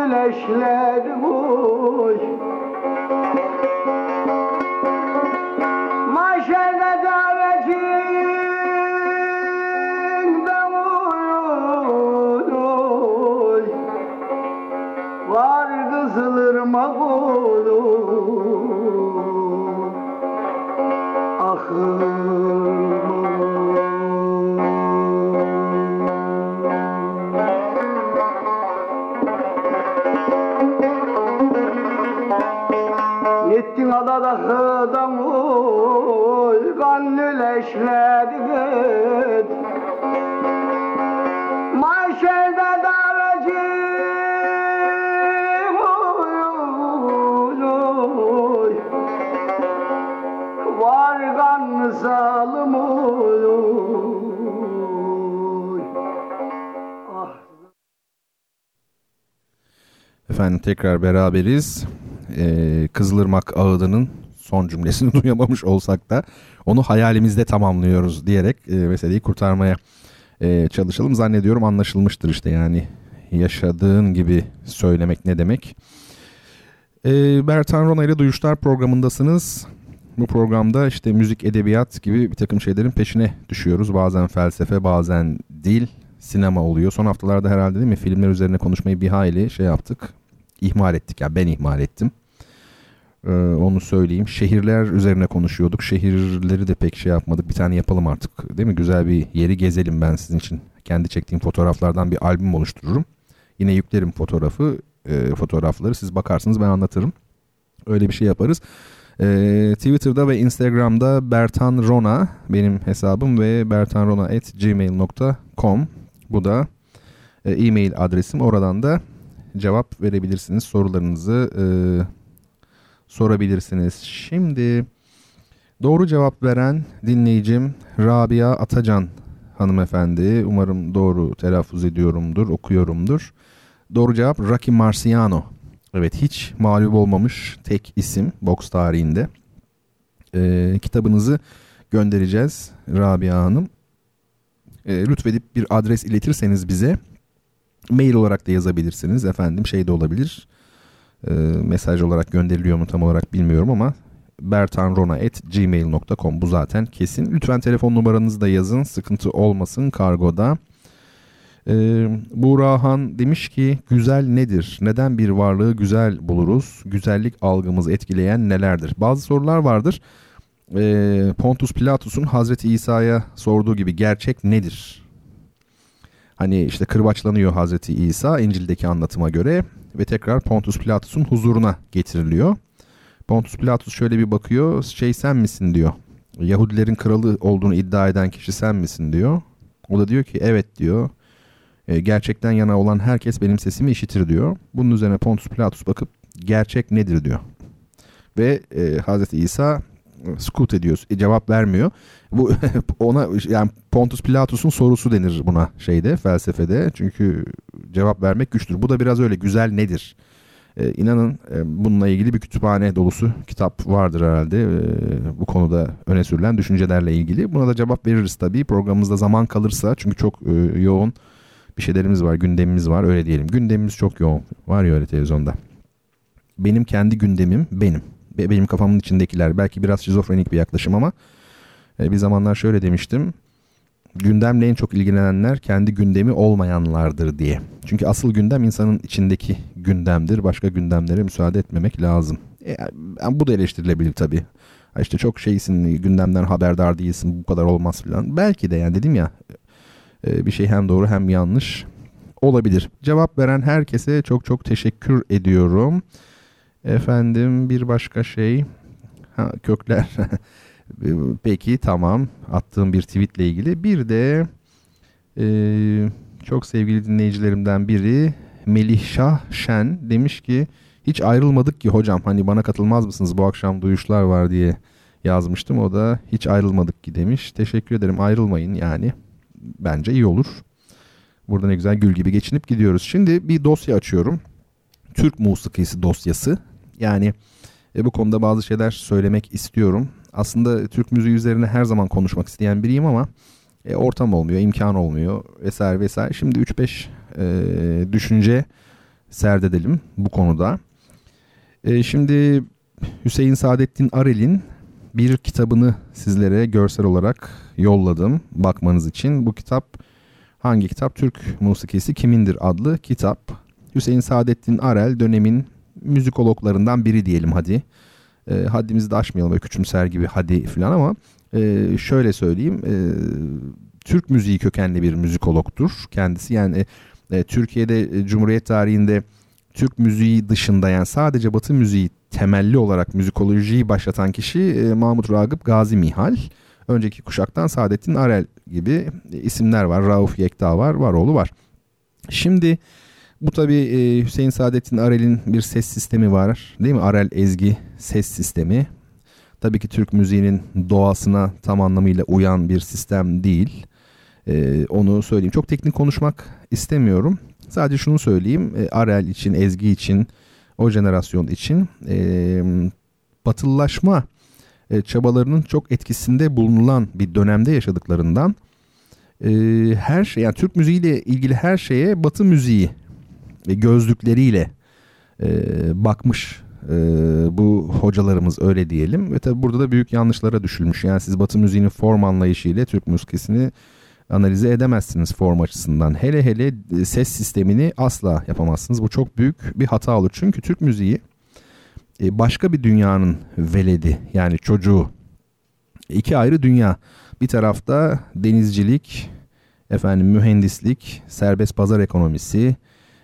güneşler bu Efendim tekrar beraberiz. Ee, Kızılırmak Ağıdı'nın son cümlesini duyamamış olsak da onu hayalimizde tamamlıyoruz diyerek e, meseleyi kurtarmaya e, çalışalım. Zannediyorum anlaşılmıştır işte yani yaşadığın gibi söylemek ne demek. E, Bertan Rona ile Duyuşlar programındasınız. Bu programda işte müzik, edebiyat gibi bir takım şeylerin peşine düşüyoruz. Bazen felsefe, bazen dil, sinema oluyor. Son haftalarda herhalde değil mi filmler üzerine konuşmayı bir hayli şey yaptık. İhmal ettik ya yani ben ihmal ettim. Ee, onu söyleyeyim. Şehirler üzerine konuşuyorduk. Şehirleri de pek şey yapmadık. Bir tane yapalım artık değil mi? Güzel bir yeri gezelim ben sizin için. Kendi çektiğim fotoğraflardan bir albüm oluştururum. Yine yüklerim fotoğrafı, e, fotoğrafları. Siz bakarsınız ben anlatırım. Öyle bir şey yaparız. E, Twitter'da ve Instagram'da Bertan Rona benim hesabım ve bertanrona.gmail.com bu da e, e-mail adresim. Oradan da cevap verebilirsiniz. Sorularınızı e, sorabilirsiniz. Şimdi doğru cevap veren dinleyicim Rabia Atacan hanımefendi. Umarım doğru telaffuz ediyorumdur, okuyorumdur. Doğru cevap Rocky Marciano. Evet hiç mağlup olmamış tek isim boks tarihinde. Ee, kitabınızı göndereceğiz Rabia Hanım. Ee, lütfedip bir adres iletirseniz bize mail olarak da yazabilirsiniz. Efendim şey de olabilir. Ee, mesaj olarak gönderiliyor mu tam olarak bilmiyorum ama bertanrona.gmail.com bu zaten kesin. Lütfen telefon numaranızı da yazın. Sıkıntı olmasın kargoda. E, Buğra Han demiş ki güzel nedir? Neden bir varlığı güzel buluruz? Güzellik algımızı etkileyen nelerdir? Bazı sorular vardır. E, Pontus Pilatus'un Hazreti İsa'ya sorduğu gibi gerçek nedir? Hani işte kırbaçlanıyor Hazreti İsa İncil'deki anlatıma göre ve tekrar Pontus Pilatus'un huzuruna getiriliyor. Pontus Pilatus şöyle bir bakıyor şey sen misin diyor. Yahudilerin kralı olduğunu iddia eden kişi sen misin diyor. O da diyor ki evet diyor. E, gerçekten yana olan herkes benim sesimi işitir diyor. Bunun üzerine Pontus Pilatus bakıp gerçek nedir diyor. Ve e, Hazreti İsa e, skut ediyor. E, cevap vermiyor. Bu ona yani Pontus Pilatus'un sorusu denir buna şeyde felsefede. Çünkü cevap vermek güçtür. Bu da biraz öyle güzel nedir? E, inanın e, bununla ilgili bir kütüphane dolusu kitap vardır herhalde. E, bu konuda öne sürülen düşüncelerle ilgili. Buna da cevap veririz tabii. Programımızda zaman kalırsa çünkü çok e, yoğun bir şeylerimiz var, gündemimiz var öyle diyelim. Gündemimiz çok yoğun. Var ya öyle televizyonda. Benim kendi gündemim benim. Benim kafamın içindekiler. Belki biraz şizofrenik bir yaklaşım ama e, bir zamanlar şöyle demiştim. Gündemle en çok ilgilenenler kendi gündemi olmayanlardır diye. Çünkü asıl gündem insanın içindeki gündemdir. Başka gündemlere müsaade etmemek lazım. E, bu da eleştirilebilir tabii. İşte çok şeysin gündemden haberdar değilsin bu kadar olmaz falan. Belki de yani dedim ya e, bir şey hem doğru hem yanlış olabilir. Cevap veren herkese çok çok teşekkür ediyorum. Efendim bir başka şey. Ha, kökler. Peki tamam. Attığım bir tweetle ilgili. Bir de e, çok sevgili dinleyicilerimden biri Melih Şah Şen demiş ki hiç ayrılmadık ki hocam hani bana katılmaz mısınız bu akşam duyuşlar var diye yazmıştım. O da hiç ayrılmadık ki demiş. Teşekkür ederim ayrılmayın yani. Bence iyi olur. Burada ne güzel gül gibi geçinip gidiyoruz. Şimdi bir dosya açıyorum. Türk musikisi dosyası. Yani e, bu konuda bazı şeyler söylemek istiyorum. Aslında Türk müziği üzerine her zaman konuşmak isteyen biriyim ama e, ortam olmuyor, imkan olmuyor vesaire vesaire. Şimdi 3-5 e, düşünce serdedelim bu konuda. E, şimdi Hüseyin Saadettin Arel'in bir kitabını sizlere görsel olarak yolladım bakmanız için. Bu kitap hangi kitap? Türk Musikisi Kimindir adlı kitap. Hüseyin Saadettin Arel dönemin müzikologlarından biri diyelim hadi. E, haddimizi de aşmayalım küçümser gibi hadi falan ama e, şöyle söyleyeyim. E, Türk müziği kökenli bir müzikologtur kendisi. Yani e, Türkiye'de e, Cumhuriyet tarihinde Türk müziği dışında yani sadece Batı müziği temelli olarak müzikolojiyi başlatan kişi e, Mahmut Ragıp Gazi Mihal. Önceki kuşaktan Saadettin Arel gibi e, isimler var. Rauf Yekta var, Varoğlu var. Şimdi bu tabi e, Hüseyin Saadettin Arel'in bir ses sistemi var. Değil mi? Arel Ezgi ses sistemi. Tabii ki Türk müziğinin doğasına tam anlamıyla uyan bir sistem değil. E, onu söyleyeyim. Çok teknik konuşmak istemiyorum. Sadece şunu söyleyeyim. E, Arel için, Ezgi için, o jenerasyon için e, batılılaşma e, çabalarının çok etkisinde bulunulan bir dönemde yaşadıklarından e, her şey yani Türk müziğiyle ilgili her şeye Batı müziği e, gözlükleriyle e, bakmış e, bu hocalarımız öyle diyelim ve tabi burada da büyük yanlışlara düşülmüş. Yani siz Batı müziğinin form anlayışı ile Türk müzikisini analize edemezsiniz form açısından. Hele hele e, ses sistemini asla yapamazsınız. Bu çok büyük bir hata olur. Çünkü Türk müziği e, başka bir dünyanın veledi yani çocuğu. İki ayrı dünya. Bir tarafta denizcilik, efendim mühendislik, serbest pazar ekonomisi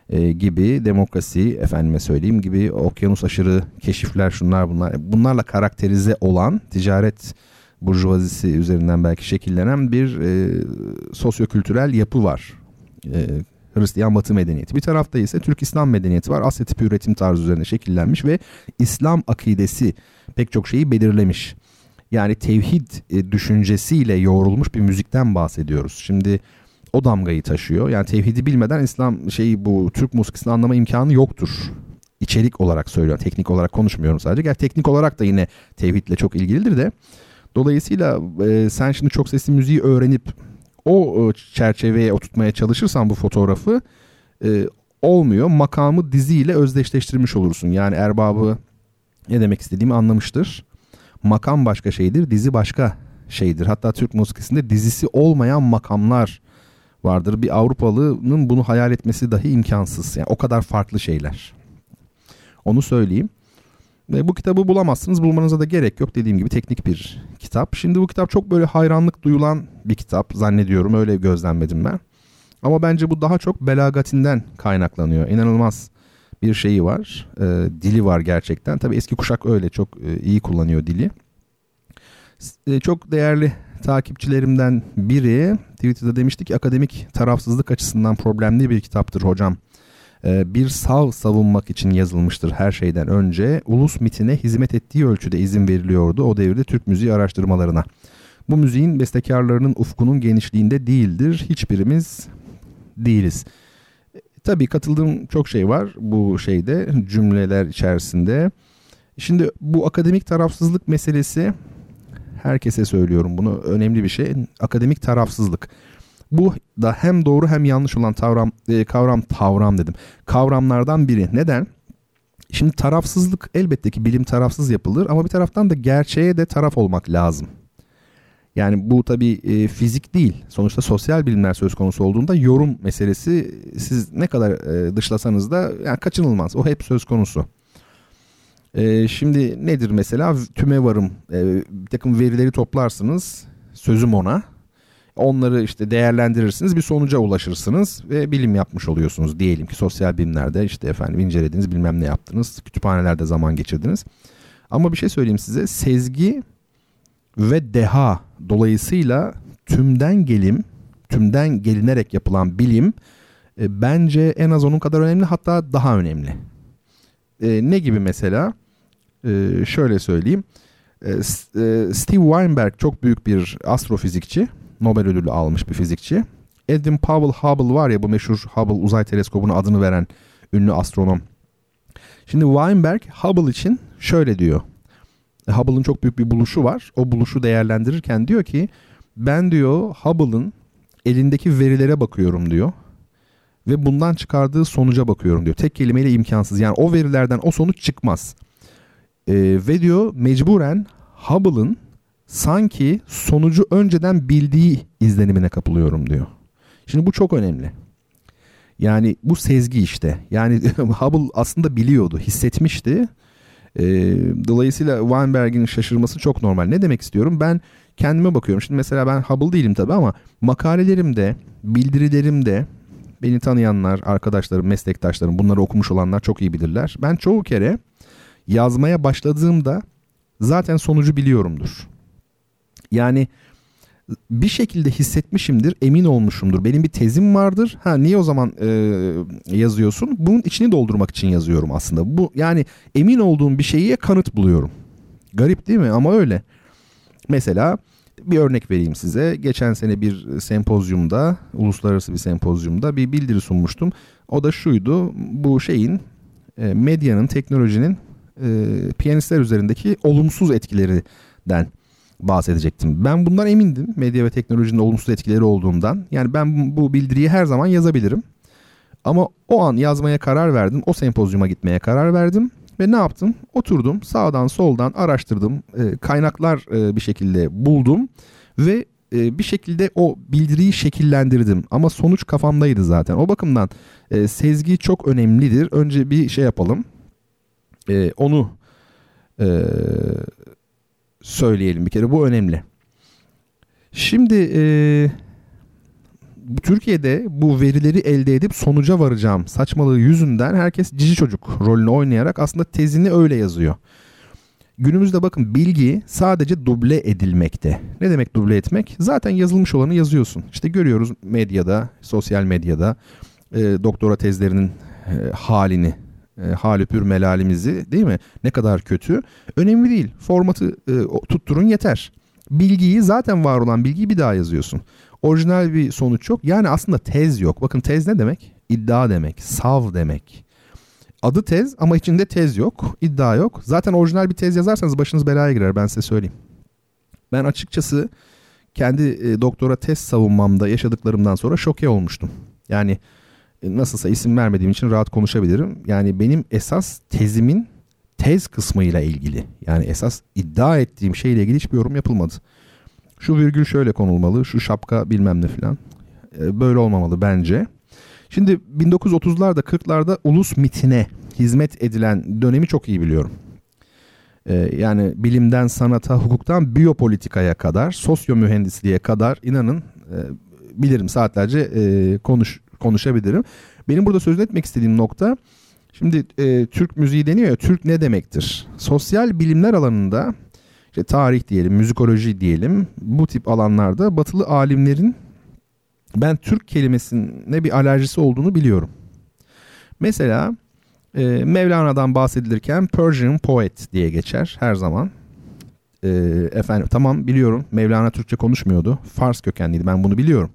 e, gibi demokrasi efendime söyleyeyim gibi okyanus aşırı keşifler şunlar bunlar bunlarla karakterize olan ticaret burjuvazisi üzerinden belki şekillenen bir e, sosyokültürel yapı var. E, Hristiyan Batı medeniyeti. Bir tarafta ise Türk İslam medeniyeti var. Asya tipi üretim tarzı üzerine şekillenmiş ve İslam akidesi pek çok şeyi belirlemiş. Yani tevhid e, düşüncesiyle yoğrulmuş bir müzikten bahsediyoruz. Şimdi o damgayı taşıyor. Yani tevhidi bilmeden İslam şeyi bu Türk musikisini anlama imkanı yoktur. İçerik olarak söylüyorum. Teknik olarak konuşmuyorum sadece. Gerçi teknik olarak da yine tevhidle çok ilgilidir de. Dolayısıyla e, sen şimdi çok sesli müziği öğrenip o e, çerçeveye oturtmaya çalışırsan bu fotoğrafı e, olmuyor. Makamı diziyle özdeşleştirmiş olursun. Yani erbabı ne demek istediğimi anlamıştır. Makam başka şeydir, dizi başka şeydir. Hatta Türk musikisinde dizisi olmayan makamlar vardır. Bir Avrupalı'nın bunu hayal etmesi dahi imkansız. Yani o kadar farklı şeyler. Onu söyleyeyim. Ve bu kitabı bulamazsınız. Bulmanıza da gerek yok. Dediğim gibi teknik bir kitap. Şimdi bu kitap çok böyle hayranlık duyulan bir kitap zannediyorum. Öyle gözlemledim ben. Ama bence bu daha çok belagatinden kaynaklanıyor. İnanılmaz bir şeyi var. E, dili var gerçekten. Tabii eski kuşak öyle çok e, iyi kullanıyor dili. E, çok değerli takipçilerimden biri Twitter'da demişti ki akademik tarafsızlık açısından problemli bir kitaptır hocam. E, bir sav savunmak için yazılmıştır her şeyden önce. Ulus mitine hizmet ettiği ölçüde izin veriliyordu o devirde Türk müziği araştırmalarına. Bu müziğin bestekarlarının ufkunun genişliğinde değildir. Hiçbirimiz değiliz. Tabii katıldığım çok şey var bu şeyde cümleler içerisinde. Şimdi bu akademik tarafsızlık meselesi herkese söylüyorum bunu önemli bir şey. Akademik tarafsızlık. Bu da hem doğru hem yanlış olan tavram, e, kavram tavram dedim. Kavramlardan biri. Neden? Şimdi tarafsızlık elbette ki bilim tarafsız yapılır ama bir taraftan da gerçeğe de taraf olmak lazım. Yani bu tabii e, fizik değil. Sonuçta sosyal bilimler söz konusu olduğunda yorum meselesi siz ne kadar e, dışlasanız da yani kaçınılmaz. O hep söz konusu. E, şimdi nedir mesela tümevarım e, bir takım verileri toplarsınız sözüm ona. Onları işte değerlendirirsiniz bir sonuca ulaşırsınız ve bilim yapmış oluyorsunuz. Diyelim ki sosyal bilimlerde işte efendim incelediniz bilmem ne yaptınız. Kütüphanelerde zaman geçirdiniz. Ama bir şey söyleyeyim size sezgi ve deha dolayısıyla tümden gelim, tümden gelinerek yapılan bilim e, bence en az onun kadar önemli hatta daha önemli. E, ne gibi mesela? E, şöyle söyleyeyim. E, e, Steve Weinberg çok büyük bir astrofizikçi. Nobel ödülü almış bir fizikçi. Edwin Powell Hubble var ya bu meşhur Hubble uzay teleskobuna adını veren ünlü astronom. Şimdi Weinberg Hubble için şöyle diyor. Hubble'ın çok büyük bir buluşu var. O buluşu değerlendirirken diyor ki ben diyor Hubble'ın elindeki verilere bakıyorum diyor. Ve bundan çıkardığı sonuca bakıyorum diyor. Tek kelimeyle imkansız. Yani o verilerden o sonuç çıkmaz. Ee, ve diyor mecburen Hubble'ın sanki sonucu önceden bildiği izlenimine kapılıyorum diyor. Şimdi bu çok önemli. Yani bu sezgi işte. Yani Hubble aslında biliyordu, hissetmişti e, dolayısıyla Weinberg'in şaşırması çok normal. Ne demek istiyorum? Ben kendime bakıyorum. Şimdi mesela ben Hubble değilim tabii ama makalelerimde, bildirilerimde beni tanıyanlar, arkadaşlarım, meslektaşlarım bunları okumuş olanlar çok iyi bilirler. Ben çoğu kere yazmaya başladığımda zaten sonucu biliyorumdur. Yani bir şekilde hissetmişimdir, emin olmuşumdur. Benim bir tezim vardır. Ha niye o zaman e, yazıyorsun? Bunun içini doldurmak için yazıyorum aslında. Bu yani emin olduğum bir şeyi kanıt buluyorum. Garip değil mi? Ama öyle. Mesela bir örnek vereyim size. Geçen sene bir sempozyumda, uluslararası bir sempozyumda bir bildiri sunmuştum. O da şuydu. Bu şeyin e, medyanın, teknolojinin e, piyanistler üzerindeki olumsuz etkilerinden bahsedecektim. Ben bundan emindim medya ve teknolojinin olumsuz etkileri olduğundan. Yani ben bu bildiriyi her zaman yazabilirim. Ama o an yazmaya karar verdim. O sempozyuma gitmeye karar verdim. Ve ne yaptım? Oturdum sağdan soldan araştırdım. E, kaynaklar e, bir şekilde buldum. Ve e, bir şekilde o bildiriyi şekillendirdim. Ama sonuç kafamdaydı zaten. O bakımdan e, sezgi çok önemlidir. Önce bir şey yapalım. E, onu e, söyleyelim bir kere bu önemli. Şimdi e, Türkiye'de bu verileri elde edip sonuca varacağım saçmalığı yüzünden herkes cici çocuk rolünü oynayarak aslında tezini öyle yazıyor. Günümüzde bakın bilgi sadece duble edilmekte. Ne demek duble etmek? Zaten yazılmış olanı yazıyorsun. İşte görüyoruz medyada, sosyal medyada e, doktora tezlerinin e, halini e, halüpür melalimizi değil mi? Ne kadar kötü. Önemli değil. Formatı e, tutturun yeter. Bilgiyi zaten var olan bilgiyi bir daha yazıyorsun. Orijinal bir sonuç yok. Yani aslında tez yok. Bakın tez ne demek? İddia demek. Sav demek. Adı tez ama içinde tez yok. iddia yok. Zaten orijinal bir tez yazarsanız başınız belaya girer ben size söyleyeyim. Ben açıkçası kendi e, doktora tez savunmamda yaşadıklarımdan sonra şoke olmuştum. Yani e, nasılsa isim vermediğim için rahat konuşabilirim. Yani benim esas tezimin tez kısmıyla ilgili. Yani esas iddia ettiğim şeyle ilgili hiçbir yorum yapılmadı. Şu virgül şöyle konulmalı, şu şapka bilmem ne filan. e, böyle olmamalı bence. Şimdi 1930'larda 40'larda ulus mitine hizmet edilen dönemi çok iyi biliyorum. Ee, yani bilimden sanata, hukuktan biyopolitikaya kadar, sosyo mühendisliğe kadar inanın e, bilirim saatlerce e, konuş konuşabilirim. Benim burada söz etmek istediğim nokta şimdi e, Türk müziği deniyor ya Türk ne demektir? Sosyal bilimler alanında işte tarih diyelim, müzikoloji diyelim bu tip alanlarda batılı alimlerin ben Türk kelimesine bir alerjisi olduğunu biliyorum. Mesela e, Mevlana'dan bahsedilirken Persian Poet diye geçer her zaman. E, efendim tamam biliyorum Mevlana Türkçe konuşmuyordu. Fars kökenliydi ben bunu biliyorum.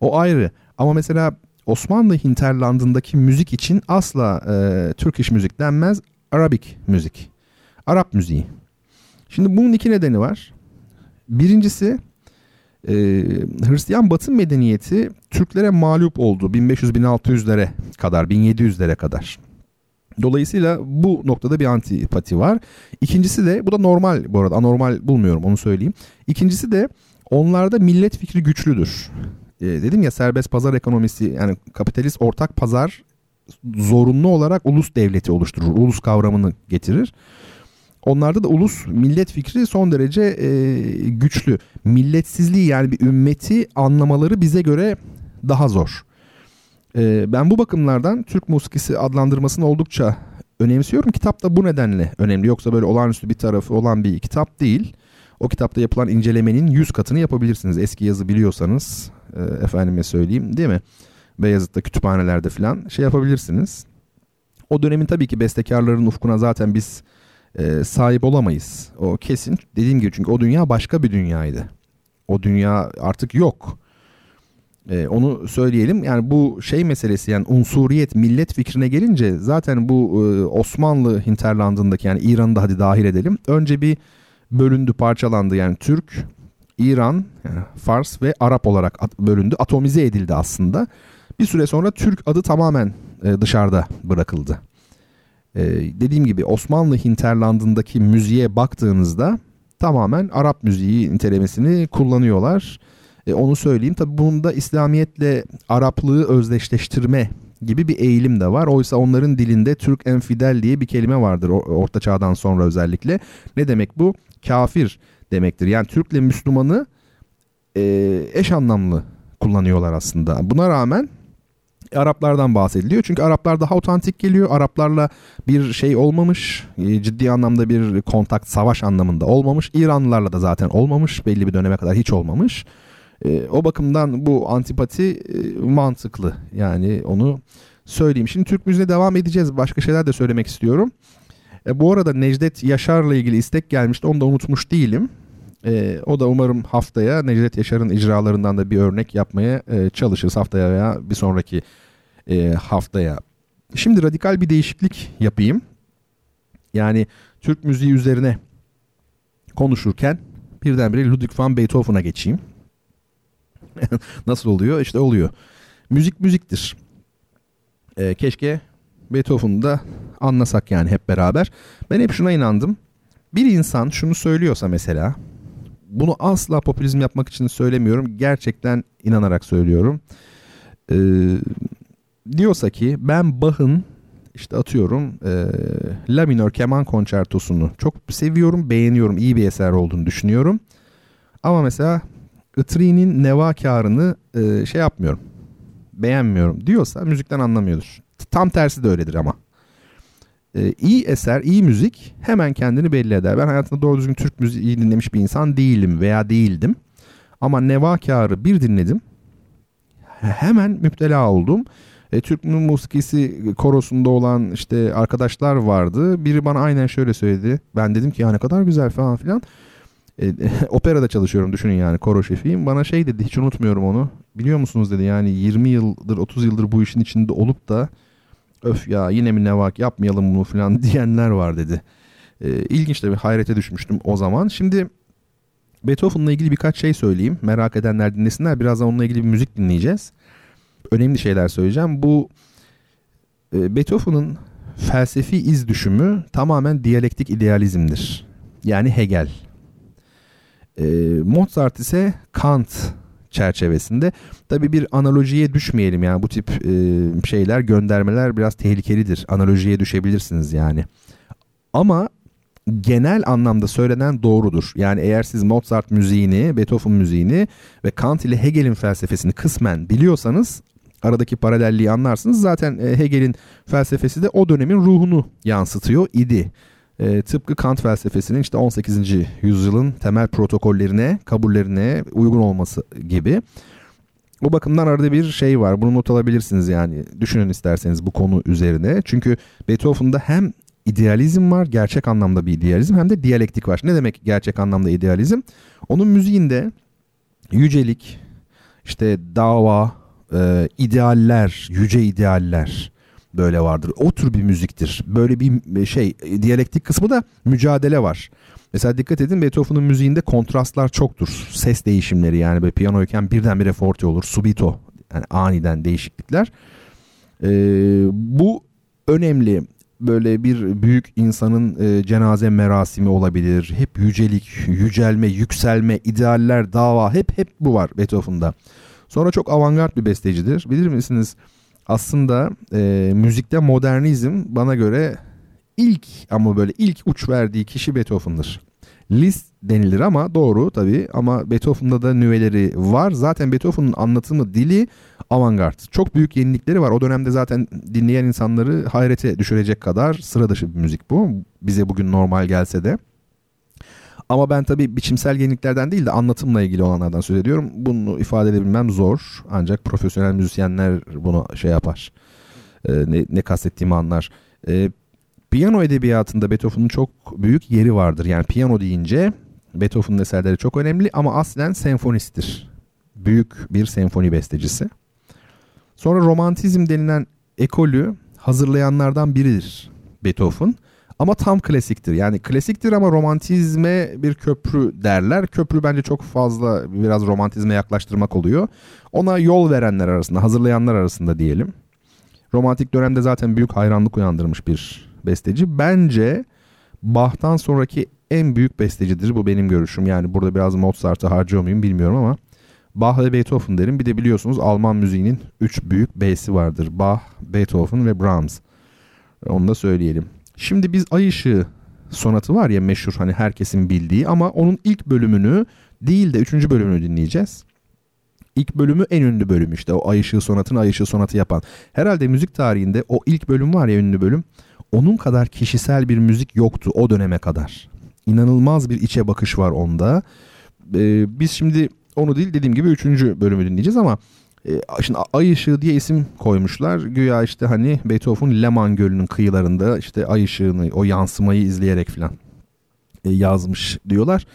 O ayrı ama mesela Osmanlı hinterlandındaki müzik için asla e, Türk iş müzik denmez. Arabik müzik. Arap müziği. Şimdi bunun iki nedeni var. Birincisi e, Hristiyan Batı medeniyeti Türklere mağlup oldu 1500-1600'lere kadar 1700'lere kadar. Dolayısıyla bu noktada bir antipati var. İkincisi de bu da normal bu arada anormal bulmuyorum onu söyleyeyim. İkincisi de onlarda millet fikri güçlüdür. E, dedim ya serbest pazar ekonomisi yani kapitalist ortak pazar zorunlu olarak ulus devleti oluşturur. Ulus kavramını getirir. Onlarda da ulus millet fikri son derece e, güçlü. Milletsizliği yani bir ümmeti anlamaları bize göre daha zor. E, ben bu bakımlardan Türk musikisi adlandırmasını oldukça önemsiyorum. Kitap da bu nedenle önemli. Yoksa böyle olağanüstü bir tarafı olan bir kitap değil. O kitapta yapılan incelemenin 100 katını yapabilirsiniz. Eski yazı biliyorsanız e, efendime söyleyeyim değil mi? Beyazıt'ta kütüphanelerde falan şey yapabilirsiniz. O dönemin tabii ki bestekarların ufkuna zaten biz e, sahip olamayız. O kesin dediğim gibi çünkü o dünya başka bir dünyaydı. O dünya artık yok. E, onu söyleyelim. Yani bu şey meselesi yani unsuriyet millet fikrine gelince zaten bu e, Osmanlı hinterlandındaki yani İran'ı da hadi dahil edelim. Önce bir bölündü parçalandı yani Türk, İran, yani Fars ve Arap olarak bölündü. Atomize edildi aslında. Bir süre sonra Türk adı tamamen e, dışarıda bırakıldı. E, dediğim gibi Osmanlı hinterlandındaki müziğe baktığınızda tamamen Arap müziği nitelemesini kullanıyorlar. E, onu söyleyeyim. Tabi bunda İslamiyetle Araplığı özdeşleştirme gibi bir eğilim de var. Oysa onların dilinde Türk enfidel diye bir kelime vardır Orta Çağ'dan sonra özellikle. Ne demek bu? Kafir demektir. Yani Türk'le Müslümanı e, eş anlamlı kullanıyorlar aslında. Buna rağmen Araplardan bahsediliyor. Çünkü Araplar daha otantik geliyor. Araplarla bir şey olmamış. E, ciddi anlamda bir kontak, savaş anlamında olmamış. İranlılarla da zaten olmamış. Belli bir döneme kadar hiç olmamış. E, o bakımdan bu antipati e, mantıklı. Yani onu söyleyeyim. Şimdi Türk müziğine devam edeceğiz. Başka şeyler de söylemek istiyorum. Bu arada Necdet Yaşar'la ilgili istek gelmişti. Onu da unutmuş değilim. E, o da umarım haftaya Necdet Yaşar'ın icralarından da bir örnek yapmaya e, çalışırız haftaya veya bir sonraki e, haftaya. Şimdi radikal bir değişiklik yapayım. Yani Türk müziği üzerine konuşurken birdenbire Ludwig van Beethoven'a geçeyim. Nasıl oluyor? İşte oluyor. Müzik müziktir. E, keşke Beethoven'ı da anlasak yani hep beraber. Ben hep şuna inandım. Bir insan şunu söylüyorsa mesela bunu asla popülizm yapmak için söylemiyorum. Gerçekten inanarak söylüyorum. Ee, diyorsa ki ben Bach'ın işte atıyorum e, La minör keman konçertosunu çok seviyorum, beğeniyorum, iyi bir eser olduğunu düşünüyorum. Ama mesela Itri'nin nevakarını e, şey yapmıyorum, beğenmiyorum diyorsa müzikten anlamıyordur. Tam tersi de öyledir ama. Ee, iyi eser, iyi müzik hemen kendini belli eder. Ben hayatımda doğru düzgün Türk müziği dinlemiş bir insan değilim veya değildim. Ama Nevakar'ı bir dinledim. Hemen müptela oldum. E, Türk musikisi korosunda olan işte arkadaşlar vardı. Biri bana aynen şöyle söyledi. Ben dedim ki ya ne kadar güzel falan filan. E, operada çalışıyorum düşünün yani koro şefiyim. Bana şey dedi hiç unutmuyorum onu. Biliyor musunuz dedi yani 20 yıldır 30 yıldır bu işin içinde olup da öf ya yine mi nevak yapmayalım bunu falan diyenler var dedi. E, ilginç tabii hayrete düşmüştüm o zaman. Şimdi Beethoven'la ilgili birkaç şey söyleyeyim. Merak edenler dinlesinler. Birazdan onunla ilgili bir müzik dinleyeceğiz. Önemli şeyler söyleyeceğim. Bu e, Beethoven'ın felsefi iz düşümü tamamen diyalektik idealizmdir. Yani Hegel. E, Mozart ise Kant çerçevesinde. Tabii bir analojiye düşmeyelim yani bu tip e, şeyler göndermeler biraz tehlikelidir. Analojiye düşebilirsiniz yani. Ama genel anlamda söylenen doğrudur. Yani eğer siz Mozart müziğini, Beethoven müziğini ve Kant ile Hegel'in felsefesini kısmen biliyorsanız aradaki paralelliği anlarsınız. Zaten e, Hegel'in felsefesi de o dönemin ruhunu yansıtıyor idi. E, tıpkı Kant felsefesinin işte 18. yüzyılın temel protokollerine, kabullerine uygun olması gibi. O bakımdan arada bir şey var. Bunu not alabilirsiniz yani. Düşünün isterseniz bu konu üzerine. Çünkü Beethoven'da hem idealizm var, gerçek anlamda bir idealizm hem de diyalektik var. Ne demek gerçek anlamda idealizm? Onun müziğinde yücelik, işte dava, e, idealler, yüce idealler böyle vardır. O tür bir müziktir. Böyle bir şey diyalektik kısmı da mücadele var. Mesela dikkat edin Beethoven'ın müziğinde kontrastlar çoktur. Ses değişimleri yani böyle piyanoyken birdenbire forte olur. Subito yani aniden değişiklikler. Ee, bu önemli böyle bir büyük insanın e, cenaze merasimi olabilir. Hep yücelik, yücelme, yükselme, idealler, dava hep hep bu var Beethoven'da. Sonra çok avantgard bir bestecidir. Bilir misiniz? Aslında e, müzikte modernizm bana göre ilk ama böyle ilk uç verdiği kişi Beethoven'dır. Liszt denilir ama doğru tabii ama Beethoven'da da nüveleri var. Zaten Beethoven'ın anlatımı dili avantgard. Çok büyük yenilikleri var. O dönemde zaten dinleyen insanları hayrete düşürecek kadar sıra dışı bir müzik bu. Bize bugün normal gelse de. Ama ben tabii biçimsel yeniliklerden değil de anlatımla ilgili olanlardan söz ediyorum. Bunu ifade edebilmem zor. Ancak profesyonel müzisyenler bunu şey yapar. Ee, ne, ne kastettiğimi anlar. Ee, piyano edebiyatında Beethoven'ın çok büyük yeri vardır. Yani piyano deyince Beethoven'ın eserleri çok önemli ama aslen senfonisttir. Büyük bir senfoni bestecisi. Sonra romantizm denilen ekolü hazırlayanlardan biridir Beethoven. Ama tam klasiktir. Yani klasiktir ama romantizme bir köprü derler. Köprü bence çok fazla biraz romantizme yaklaştırmak oluyor. Ona yol verenler arasında, hazırlayanlar arasında diyelim. Romantik dönemde zaten büyük hayranlık uyandırmış bir besteci. Bence Bach'tan sonraki en büyük bestecidir. Bu benim görüşüm. Yani burada biraz Mozart'ı harcıyor muyum bilmiyorum ama Bach ve Beethoven derim. Bir de biliyorsunuz Alman müziğinin 3 büyük B'si vardır. Bach, Beethoven ve Brahms. Onu da söyleyelim. Şimdi biz Ay Işığı sonatı var ya meşhur hani herkesin bildiği ama onun ilk bölümünü değil de üçüncü bölümünü dinleyeceğiz. İlk bölümü en ünlü bölüm işte o Ay Işığı sonatını Ay Işığı sonatı yapan. Herhalde müzik tarihinde o ilk bölüm var ya ünlü bölüm. Onun kadar kişisel bir müzik yoktu o döneme kadar. İnanılmaz bir içe bakış var onda. Ee, biz şimdi onu değil dediğim gibi üçüncü bölümü dinleyeceğiz ama e, şimdi Ay Işığı diye isim koymuşlar. Güya işte hani Beethoven Leman Gölü'nün kıyılarında işte ay ışığını o yansımayı izleyerek falan e, yazmış diyorlar.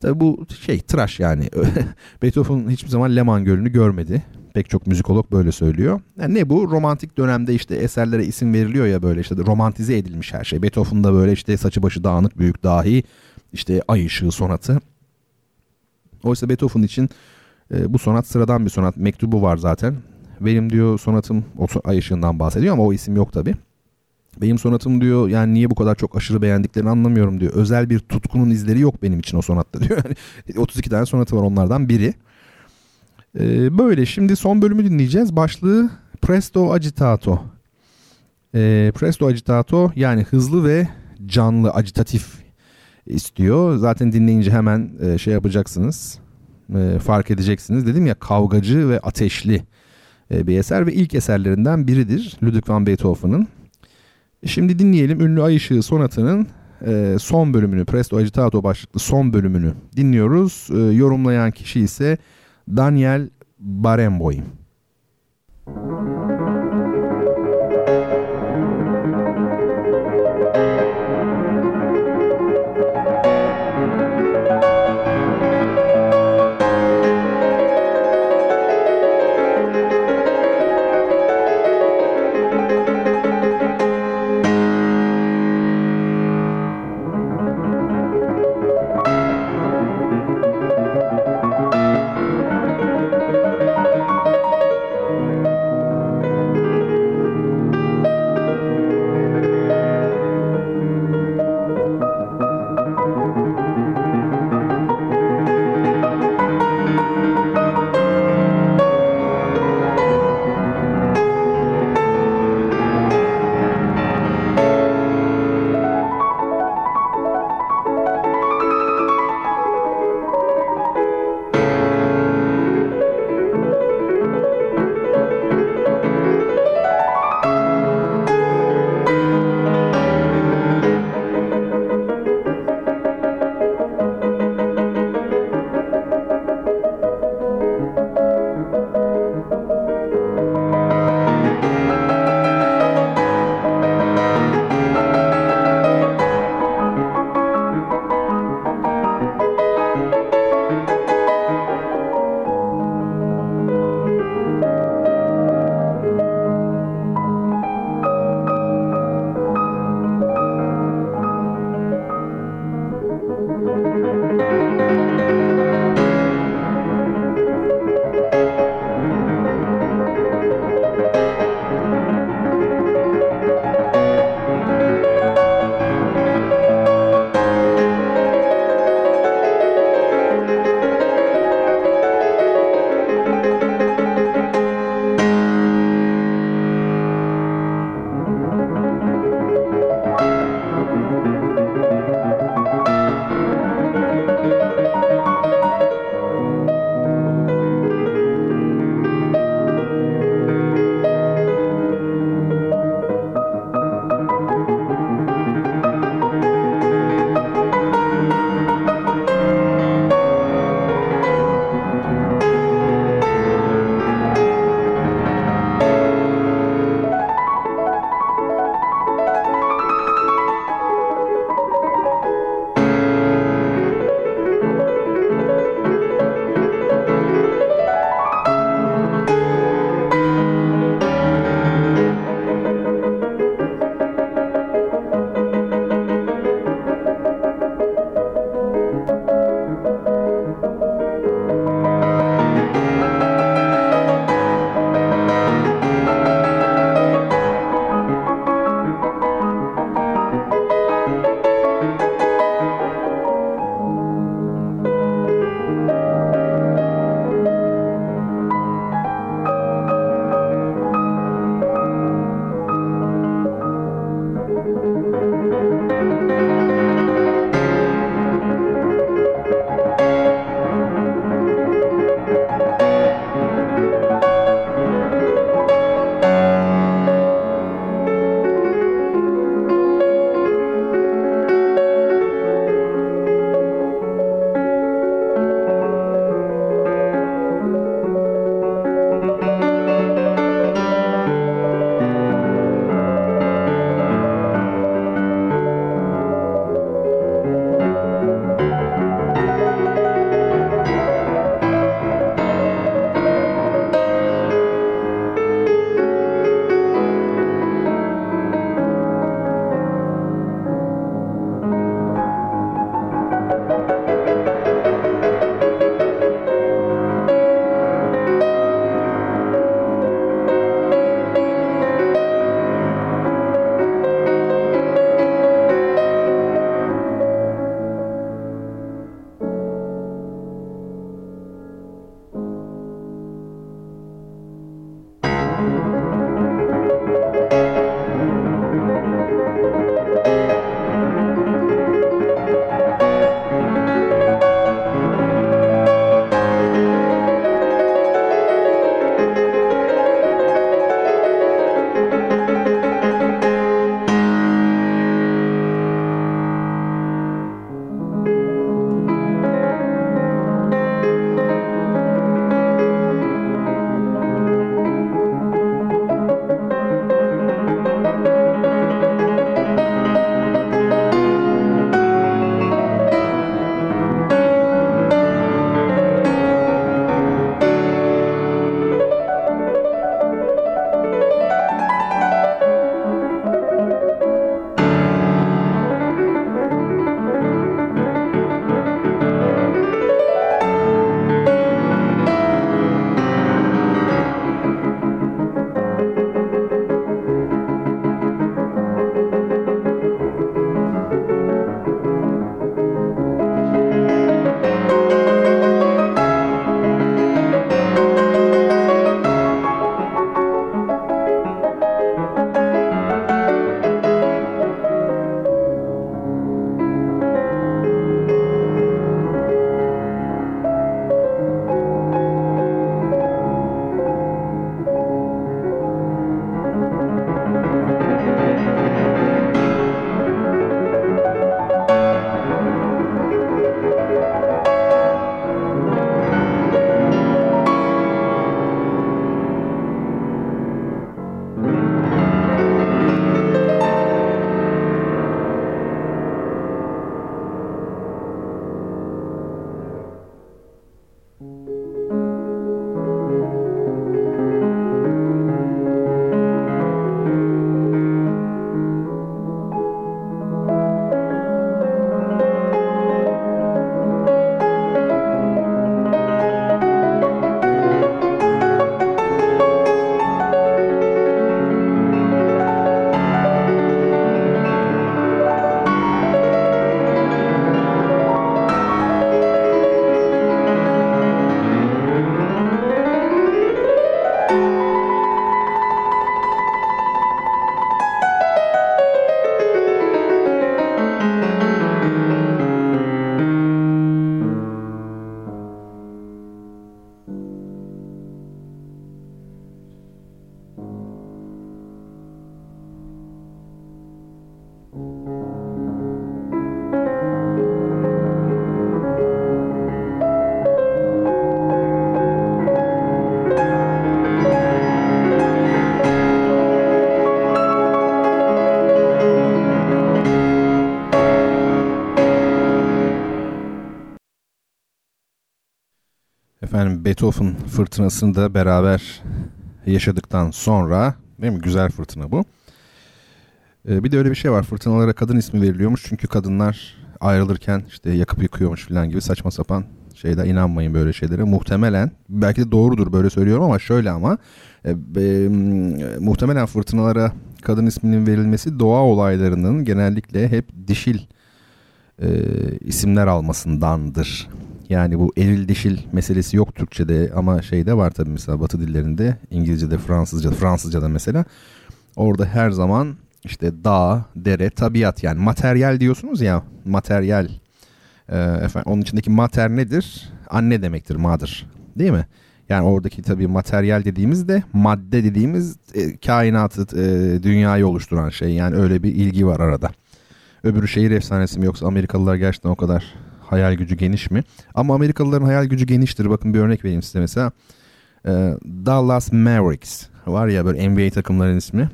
Tabi bu şey tıraş yani. Beethoven hiçbir zaman Leman Gölü'nü görmedi. Pek çok müzikolog böyle söylüyor. Yani ne bu? Romantik dönemde işte eserlere isim veriliyor ya böyle işte romantize edilmiş her şey. Beethoven'da böyle işte saçı başı dağınık büyük dahi işte ay ışığı sonatı. Oysa Beethoven için e, bu sonat sıradan bir sonat. Mektubu var zaten. Benim diyor sonatım o ay ışığından bahsediyor ama o isim yok tabi. Benim sonatım diyor yani niye bu kadar çok aşırı beğendiklerini anlamıyorum diyor. Özel bir tutkunun izleri yok benim için o sonatta diyor. Yani 32 tane sonatı var onlardan biri. Ee, böyle şimdi son bölümü dinleyeceğiz. Başlığı Presto Agitato. Ee, Presto Agitato yani hızlı ve canlı, agitatif istiyor. Zaten dinleyince hemen e, şey yapacaksınız e, fark edeceksiniz. Dedim ya kavgacı ve ateşli e, bir eser ve ilk eserlerinden biridir Ludwig van Beethoven'ın. Şimdi dinleyelim ünlü Ay Işığı sonatının e, son bölümünü, Presto Agitato başlıklı son bölümünü dinliyoruz. E, yorumlayan kişi ise Daniel Barenboim. Müzik Beethoven fırtınasını da beraber yaşadıktan sonra değil mi? Güzel fırtına bu. Ee, bir de öyle bir şey var. Fırtınalara kadın ismi veriliyormuş. Çünkü kadınlar ayrılırken işte yakıp yıkıyormuş falan gibi saçma sapan şeyler inanmayın böyle şeylere. Muhtemelen belki de doğrudur böyle söylüyorum ama şöyle ama e, e, muhtemelen fırtınalara kadın isminin verilmesi doğa olaylarının genellikle hep dişil e, isimler almasındandır. Yani bu eril dişil meselesi yok Türkçe'de ama şeyde var tabii mesela Batı dillerinde İngilizce'de Fransızca Fransızca'da mesela orada her zaman işte dağ, dere, tabiat yani materyal diyorsunuz ya materyal e, efendim, onun içindeki mater nedir? Anne demektir mother değil mi? Yani oradaki tabii materyal dediğimiz de madde dediğimiz e, kainatı, e, dünyayı oluşturan şey. Yani öyle bir ilgi var arada. Öbürü şehir efsanesi mi yoksa Amerikalılar gerçekten o kadar hayal gücü geniş mi? Ama Amerikalıların hayal gücü geniştir. Bakın bir örnek vereyim size mesela. E, Dallas Mavericks var ya böyle NBA takımların ismi.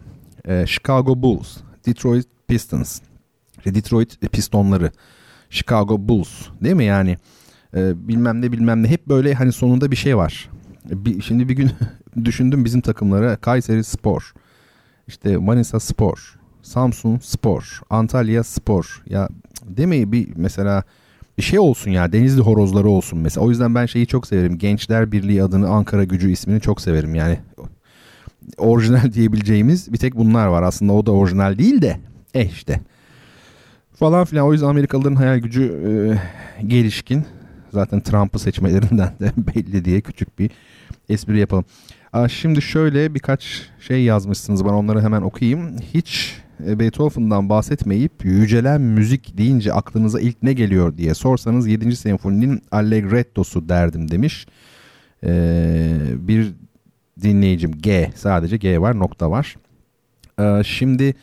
E, Chicago Bulls, Detroit Pistons, Detroit Pistonları, Chicago Bulls değil mi yani? E, bilmem ne bilmem ne hep böyle hani sonunda bir şey var. Bir, şimdi bir gün düşündüm bizim takımlara Kayseri Spor, işte Manisa Spor, Samsun Spor, Antalya Spor. Ya demeyi bir mesela şey olsun ya Denizli horozları olsun mesela. O yüzden ben şeyi çok severim. Gençler Birliği adını Ankara Gücü ismini çok severim. Yani orijinal diyebileceğimiz bir tek bunlar var. Aslında o da orijinal değil de eh işte. Falan filan. O yüzden Amerikalıların hayal gücü e, gelişkin. Zaten Trump'ı seçmelerinden de belli diye küçük bir espri yapalım. Aa, şimdi şöyle birkaç şey yazmışsınız bana onları hemen okuyayım. Hiç e, Beethoven'dan bahsetmeyip yücelen müzik deyince aklınıza ilk ne geliyor diye sorsanız 7. senfoninin Allegretto'su derdim demiş. Ee, bir dinleyicim G sadece G var nokta var. Ee, şimdi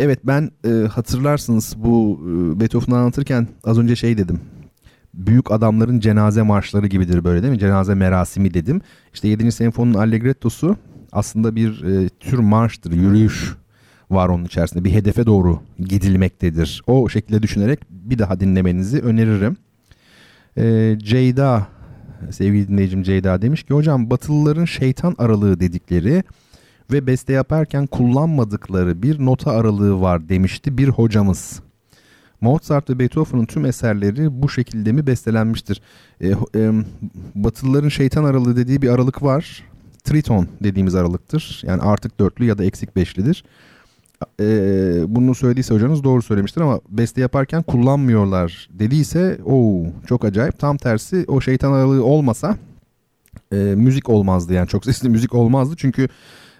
evet ben e, hatırlarsınız bu e, Beethoven'ı anlatırken az önce şey dedim. Büyük adamların cenaze marşları gibidir böyle değil mi? Cenaze merasimi dedim. İşte 7. senfoninin Allegretto'su aslında bir e, tür marştır, yürüyüş var onun içerisinde. Bir hedefe doğru gidilmektedir. O şekilde düşünerek bir daha dinlemenizi öneririm. Ee, Ceyda, sevgili dinleyicim Ceyda demiş ki hocam Batılıların şeytan aralığı dedikleri ve beste yaparken kullanmadıkları bir nota aralığı var demişti bir hocamız. Mozart ve Beethoven'ın tüm eserleri bu şekilde mi bestelenmiştir? E, e, Batılıların şeytan aralığı dediği bir aralık var. Triton dediğimiz aralıktır. Yani artık dörtlü ya da eksik beşlidir e, bunu söylediyse hocanız doğru söylemiştir ama beste yaparken kullanmıyorlar dediyse o çok acayip. Tam tersi o şeytan aralığı olmasa e, müzik olmazdı yani çok sesli müzik olmazdı çünkü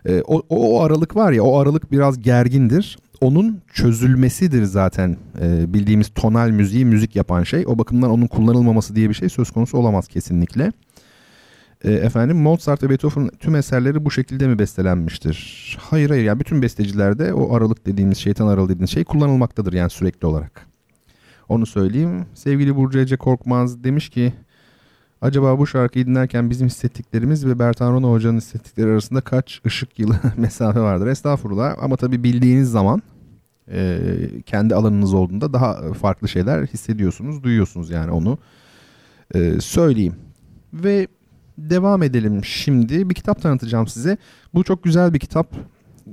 e, o, o aralık var ya o aralık biraz gergindir. Onun çözülmesidir zaten e, bildiğimiz tonal müziği müzik yapan şey. O bakımdan onun kullanılmaması diye bir şey söz konusu olamaz kesinlikle. E, efendim Mozart ve Beethoven tüm eserleri bu şekilde mi bestelenmiştir? Hayır hayır yani bütün bestecilerde o aralık dediğimiz şeytan aralığı dediğimiz şey kullanılmaktadır yani sürekli olarak. Onu söyleyeyim. Sevgili Burcu Ece Korkmaz demiş ki acaba bu şarkıyı dinlerken bizim hissettiklerimiz ve Bertan Rona Hoca'nın hissettikleri arasında kaç ışık yılı mesafe vardır? Estağfurullah ama tabii bildiğiniz zaman e, kendi alanınız olduğunda daha farklı şeyler hissediyorsunuz, duyuyorsunuz yani onu e, söyleyeyim. Ve devam edelim şimdi. Bir kitap tanıtacağım size. Bu çok güzel bir kitap.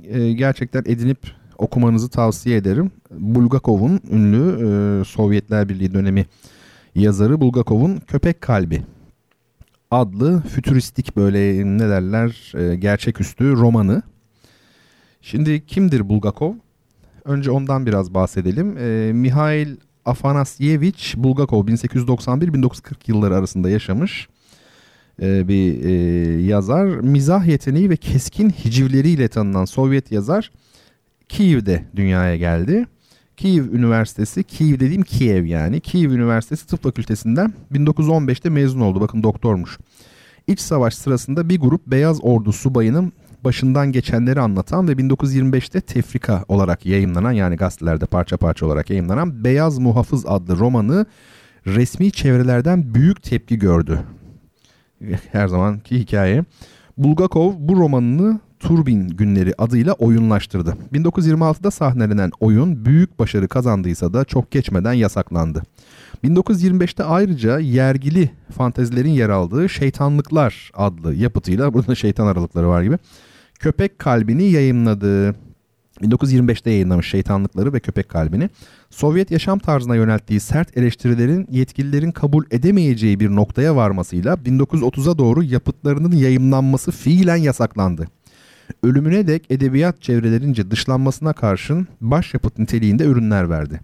E, gerçekten edinip okumanızı tavsiye ederim. Bulgakov'un ünlü e, Sovyetler Birliği dönemi yazarı Bulgakov'un Köpek Kalbi adlı fütüristik böyle ne derler e, gerçeküstü romanı. Şimdi kimdir Bulgakov? Önce ondan biraz bahsedelim. E, Mihail Afanasyevich Bulgakov 1891-1940 yılları arasında yaşamış e, bir e, yazar. Mizah yeteneği ve keskin hicivleriyle tanınan Sovyet yazar Kiev'de dünyaya geldi. Kiev Üniversitesi, Kiev dediğim Kiev yani. Kiev Üniversitesi Tıp Fakültesinden 1915'te mezun oldu. Bakın doktormuş. İç savaş sırasında bir grup Beyaz Ordu subayının başından geçenleri anlatan ve 1925'te tefrika olarak yayınlanan yani gazetelerde parça parça olarak yayınlanan Beyaz Muhafız adlı romanı resmi çevrelerden büyük tepki gördü her zamanki hikaye. Bulgakov bu romanını Turbin Günleri adıyla oyunlaştırdı. 1926'da sahnelenen oyun büyük başarı kazandıysa da çok geçmeden yasaklandı. 1925'te ayrıca yergili fantezilerin yer aldığı Şeytanlıklar adlı yapıtıyla burada şeytan aralıkları var gibi Köpek Kalbini yayınladı. 1925'te yayınlamış Şeytanlıkları ve Köpek Kalbini. Sovyet yaşam tarzına yönelttiği sert eleştirilerin yetkililerin kabul edemeyeceği bir noktaya varmasıyla 1930'a doğru yapıtlarının yayımlanması fiilen yasaklandı. Ölümüne dek edebiyat çevrelerince dışlanmasına karşın başyapıt niteliğinde ürünler verdi.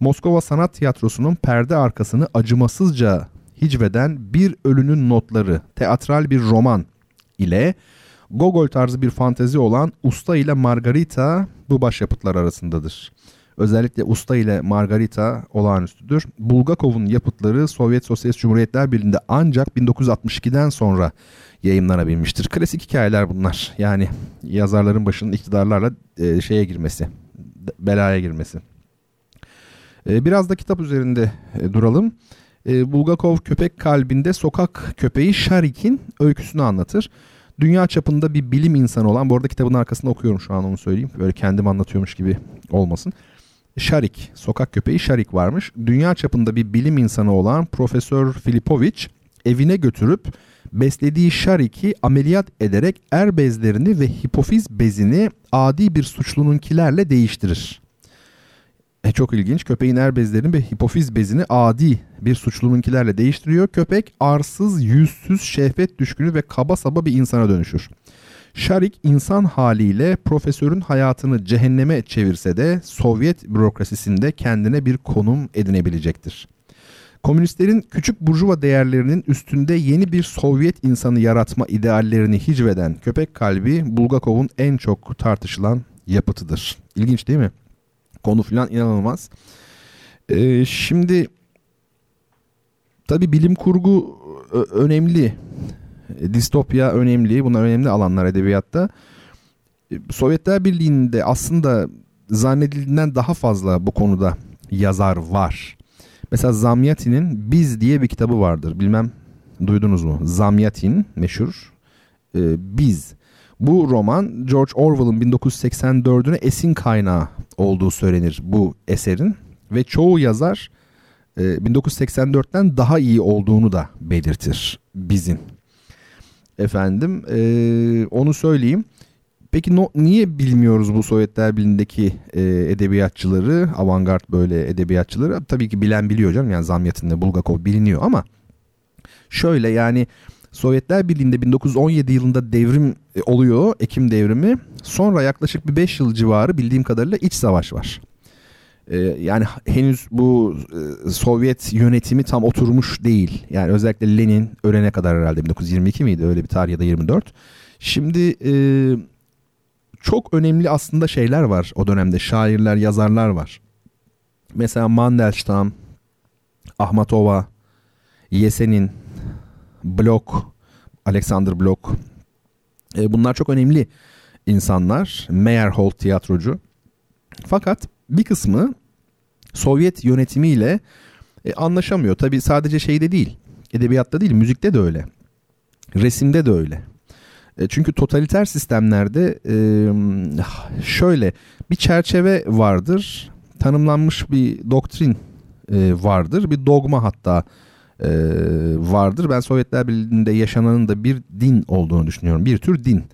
Moskova Sanat Tiyatrosu'nun perde arkasını acımasızca hicveden Bir Ölünün Notları, teatral bir roman ile Gogol tarzı bir fantezi olan Usta ile Margarita bu başyapıtlar arasındadır. Özellikle Usta ile Margarita olağanüstüdür. Bulgakov'un yapıtları Sovyet Sosyalist Cumhuriyetler Birliği'nde ancak 1962'den sonra yayınlanabilmiştir. Klasik hikayeler bunlar. Yani yazarların başının iktidarlarla e, şeye girmesi, belaya girmesi. E, biraz da kitap üzerinde e, duralım. E, Bulgakov köpek kalbinde sokak köpeği Sharik'in öyküsünü anlatır. Dünya çapında bir bilim insanı olan, bu arada kitabın arkasında okuyorum şu an onu söyleyeyim. Böyle kendim anlatıyormuş gibi olmasın. Şarik, sokak köpeği Şarik varmış. Dünya çapında bir bilim insanı olan Profesör Filipovic evine götürüp beslediği Şarik'i ameliyat ederek er bezlerini ve hipofiz bezini adi bir suçlununkilerle değiştirir. E çok ilginç. Köpeğin er bezlerini ve hipofiz bezini adi bir suçlununkilerle değiştiriyor. Köpek arsız, yüzsüz, şehvet düşkünü ve kaba saba bir insana dönüşür. Şarik insan haliyle profesörün hayatını cehenneme çevirse de Sovyet bürokrasisinde kendine bir konum edinebilecektir. Komünistlerin küçük burjuva değerlerinin üstünde yeni bir Sovyet insanı yaratma ideallerini hicveden köpek kalbi Bulgakov'un en çok tartışılan yapıtıdır. İlginç değil mi? Konu falan inanılmaz. Ee, şimdi tabi bilim kurgu önemli. Distopya önemli. Bunlar önemli alanlar edebiyatta. Sovyetler Birliği'nde aslında zannedildiğinden daha fazla bu konuda yazar var. Mesela Zamyatin'in Biz diye bir kitabı vardır. Bilmem duydunuz mu? Zamyatin meşhur. Ee, Biz. Bu roman George Orwell'ın 1984'üne esin kaynağı olduğu söylenir bu eserin. Ve çoğu yazar e, 1984'ten daha iyi olduğunu da belirtir bizim. Efendim e, onu söyleyeyim. Peki no, niye bilmiyoruz bu Sovyetler Birliği'ndeki e, edebiyatçıları, avantgard böyle edebiyatçıları? Tabii ki bilen biliyor canım yani Zamyatin'de Bulgakov biliniyor ama şöyle yani Sovyetler Birliği'nde 1917 yılında devrim e, oluyor, Ekim devrimi. Sonra yaklaşık bir 5 yıl civarı bildiğim kadarıyla iç savaş var. Ee, yani henüz bu e, Sovyet yönetimi tam oturmuş değil. Yani özellikle Lenin ölene kadar herhalde 1922 miydi öyle bir tarih ya da 24. Şimdi e, çok önemli aslında şeyler var o dönemde. Şairler, yazarlar var. Mesela Mandelstam, Ahmatova, Yesenin, Blok, Alexander Blok. E, bunlar çok önemli insanlar. Meyerhold tiyatrocu. Fakat bir kısmı Sovyet yönetimiyle e, anlaşamıyor. Tabii sadece şeyde değil. Edebiyatta değil, müzikte de öyle. Resimde de öyle. E, çünkü totaliter sistemlerde e, şöyle bir çerçeve vardır. Tanımlanmış bir doktrin e, vardır. Bir dogma hatta e, vardır. Ben Sovyetler Birliği'nde yaşananın da bir din olduğunu düşünüyorum. Bir tür din.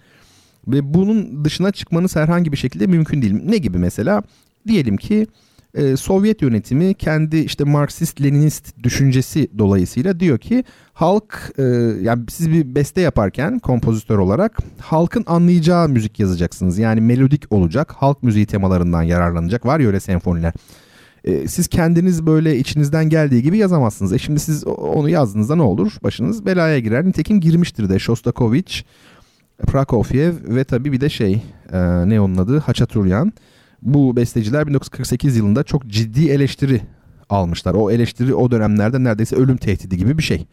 Ve bunun dışına çıkmanız herhangi bir şekilde mümkün değil. Ne gibi mesela? Diyelim ki e, Sovyet yönetimi kendi işte Marksist-Leninist düşüncesi dolayısıyla diyor ki halk e, yani siz bir beste yaparken kompozitör olarak halkın anlayacağı müzik yazacaksınız. Yani melodik olacak, halk müziği temalarından yararlanacak. Var ya öyle senfoniler. E, siz kendiniz böyle içinizden geldiği gibi yazamazsınız. E şimdi siz onu yazdığınızda ne olur? Başınız belaya girer. Nitekim girmiştir de Shostakovich, Prokofiev ve tabii bir de şey e, ne onun adı Haçaturyan bu besteciler 1948 yılında çok ciddi eleştiri almışlar. O eleştiri o dönemlerde neredeyse ölüm tehdidi gibi bir şey.